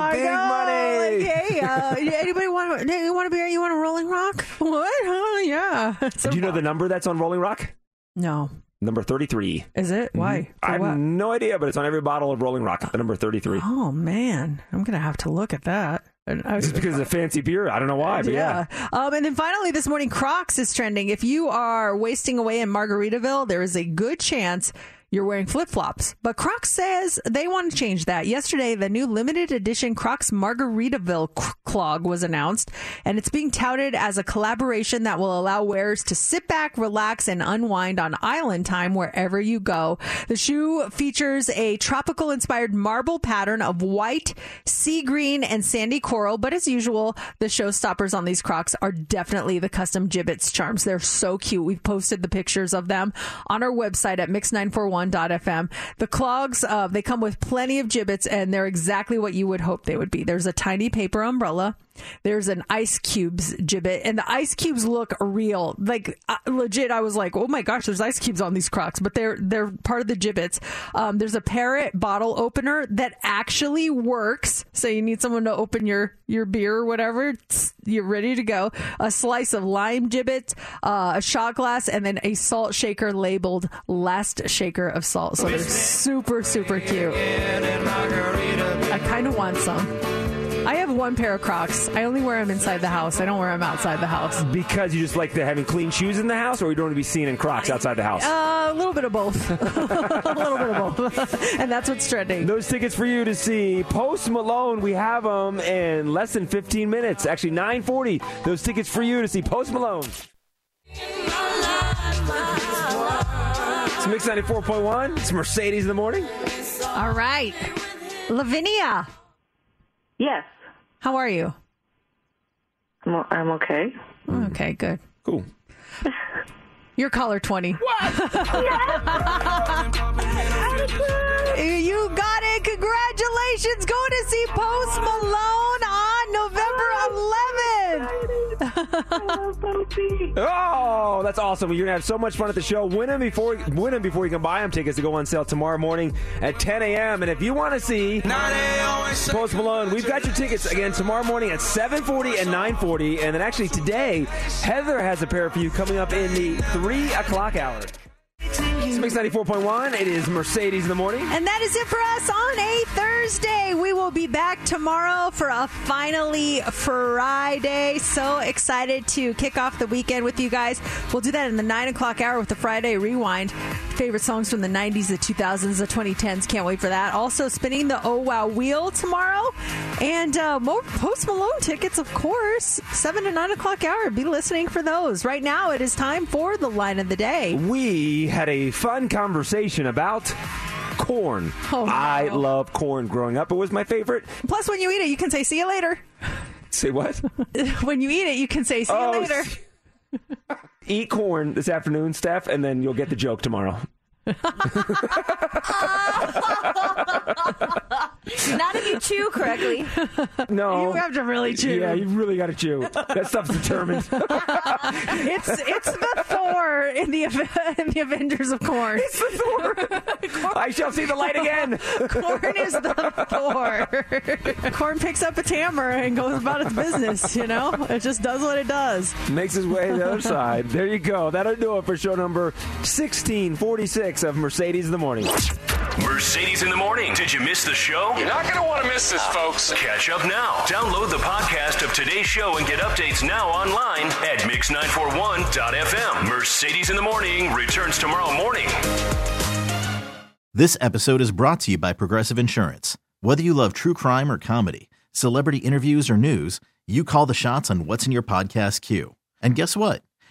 [SPEAKER 4] I
[SPEAKER 5] big money.
[SPEAKER 4] Like, hey, uh, anybody want you want a beer? You want a Rolling Rock? What? Huh? Yeah. So-
[SPEAKER 5] Do you know the number that's on Rolling Rock?
[SPEAKER 4] no.
[SPEAKER 5] Number thirty-three.
[SPEAKER 4] Is it? Why?
[SPEAKER 5] I have
[SPEAKER 4] what?
[SPEAKER 5] no idea, but it's on every bottle of Rolling Rock. The number thirty-three.
[SPEAKER 4] Oh man, I'm gonna have to look at that.
[SPEAKER 5] Just because it's a fancy beer. I don't know why, but yeah.
[SPEAKER 4] Um, and then finally this morning, Crocs is trending. If you are wasting away in Margaritaville, there is a good chance you're wearing flip flops. But Crocs says they want to change that. Yesterday, the new limited edition Crocs Margaritaville clog was announced, and it's being touted as a collaboration that will allow wearers to sit back, relax, and unwind on island time wherever you go. The shoe features a tropical inspired marble pattern of white, sea green, and sandy coral. But as usual, the showstoppers on these Crocs are definitely the custom Jibbitz charms. They're so cute. We've posted the pictures of them on our website at mix941.fm. The clogs, uh, they come with plenty of Jibbitz, and they're exactly what you would hope they would be. There's a tiny paper umbrella. There's an ice cubes Jibbit, and the ice cubes look real. Like uh, legit, I was like, "Oh my gosh, there's ice cubes on these Crocs," but they're they're part of the Jibbitz. Um, there's a parrot bottle opener that actually works. So you need someone to open your your beer or whatever. You're ready to go. A slice of lime Jibbit, uh, a shot glass, and then a salt shaker labeled "Last Shaker of Salt." So they're super super cute. I kind of want some. I have one pair of Crocs. I only wear them inside the house. I don't wear them outside the house.
[SPEAKER 5] Because you just like the having clean shoes in the house, or you don't want to be seen in Crocs outside the house.
[SPEAKER 4] Uh, a little bit of both. a little bit of both. and that's what's trending.
[SPEAKER 5] Those tickets for you to see Post Malone. We have them in less than 15 minutes. Actually, 9:40. Those tickets for you to see Post Malone. It's Mix 94.1. It's Mercedes in the morning.
[SPEAKER 4] All right. Lavinia.
[SPEAKER 18] Yes.
[SPEAKER 4] How are you?
[SPEAKER 18] I'm, I'm okay.
[SPEAKER 4] Okay, good.
[SPEAKER 5] Cool.
[SPEAKER 4] You're caller 20. What? you got it. Congratulations. Going to see Post Malone on November 11th.
[SPEAKER 5] Oh, that's awesome! You're gonna have so much fun at the show. Win them before win them before you can buy them. Tickets to go on sale tomorrow morning at 10 a.m. And if you want to see Post Malone, we've got your tickets again tomorrow morning at 7:40 and 9:40. And then actually today, Heather has a pair for you coming up in the three o'clock hour. Mix 94.1. It is Mercedes in the morning.
[SPEAKER 4] And that is it for us on a Thursday. We will be back tomorrow for a finally Friday. So excited to kick off the weekend with you guys. We'll do that in the 9 o'clock hour with the Friday Rewind. Favorite songs from the 90s, the 2000s, the 2010s. Can't wait for that. Also, spinning the Oh Wow Wheel tomorrow. And uh, more Post Malone tickets, of course. 7 to 9 o'clock hour. Be listening for those. Right now, it is time for the line of the day.
[SPEAKER 5] We had a fun conversation about corn.
[SPEAKER 4] Oh, no.
[SPEAKER 5] I love corn growing up. It was my favorite.
[SPEAKER 4] Plus, when you eat it, you can say, see you later.
[SPEAKER 5] Say what?
[SPEAKER 4] when you eat it, you can say, see
[SPEAKER 5] Oh,
[SPEAKER 4] you later.
[SPEAKER 5] Eat corn this afternoon, Steph, and then you'll get the joke tomorrow.
[SPEAKER 16] Not if you chew correctly.
[SPEAKER 5] No.
[SPEAKER 4] You have to really chew.
[SPEAKER 5] Yeah, you really got to chew. That stuff's determined.
[SPEAKER 4] it's it's the Thor in the in the Avengers of Corn. It's
[SPEAKER 5] the Thor. I shall see the light again.
[SPEAKER 4] Corn is the Thor. Corn picks up its hammer and goes about its business. You know, it just does what it does.
[SPEAKER 5] Makes his way to the other side. There you go. That'll do it for show number 1646 of Mercedes in the Morning.
[SPEAKER 3] Mercedes in the morning. Did you miss the show?
[SPEAKER 19] You're not going to want to miss this, folks.
[SPEAKER 3] Catch up now. Download the podcast of today's show and get updates now online at mix941.fm. Mercedes in the morning returns tomorrow morning.
[SPEAKER 1] This episode is brought to you by Progressive Insurance. Whether you love true crime or comedy, celebrity interviews or news, you call the shots on what's in your podcast queue. And guess what?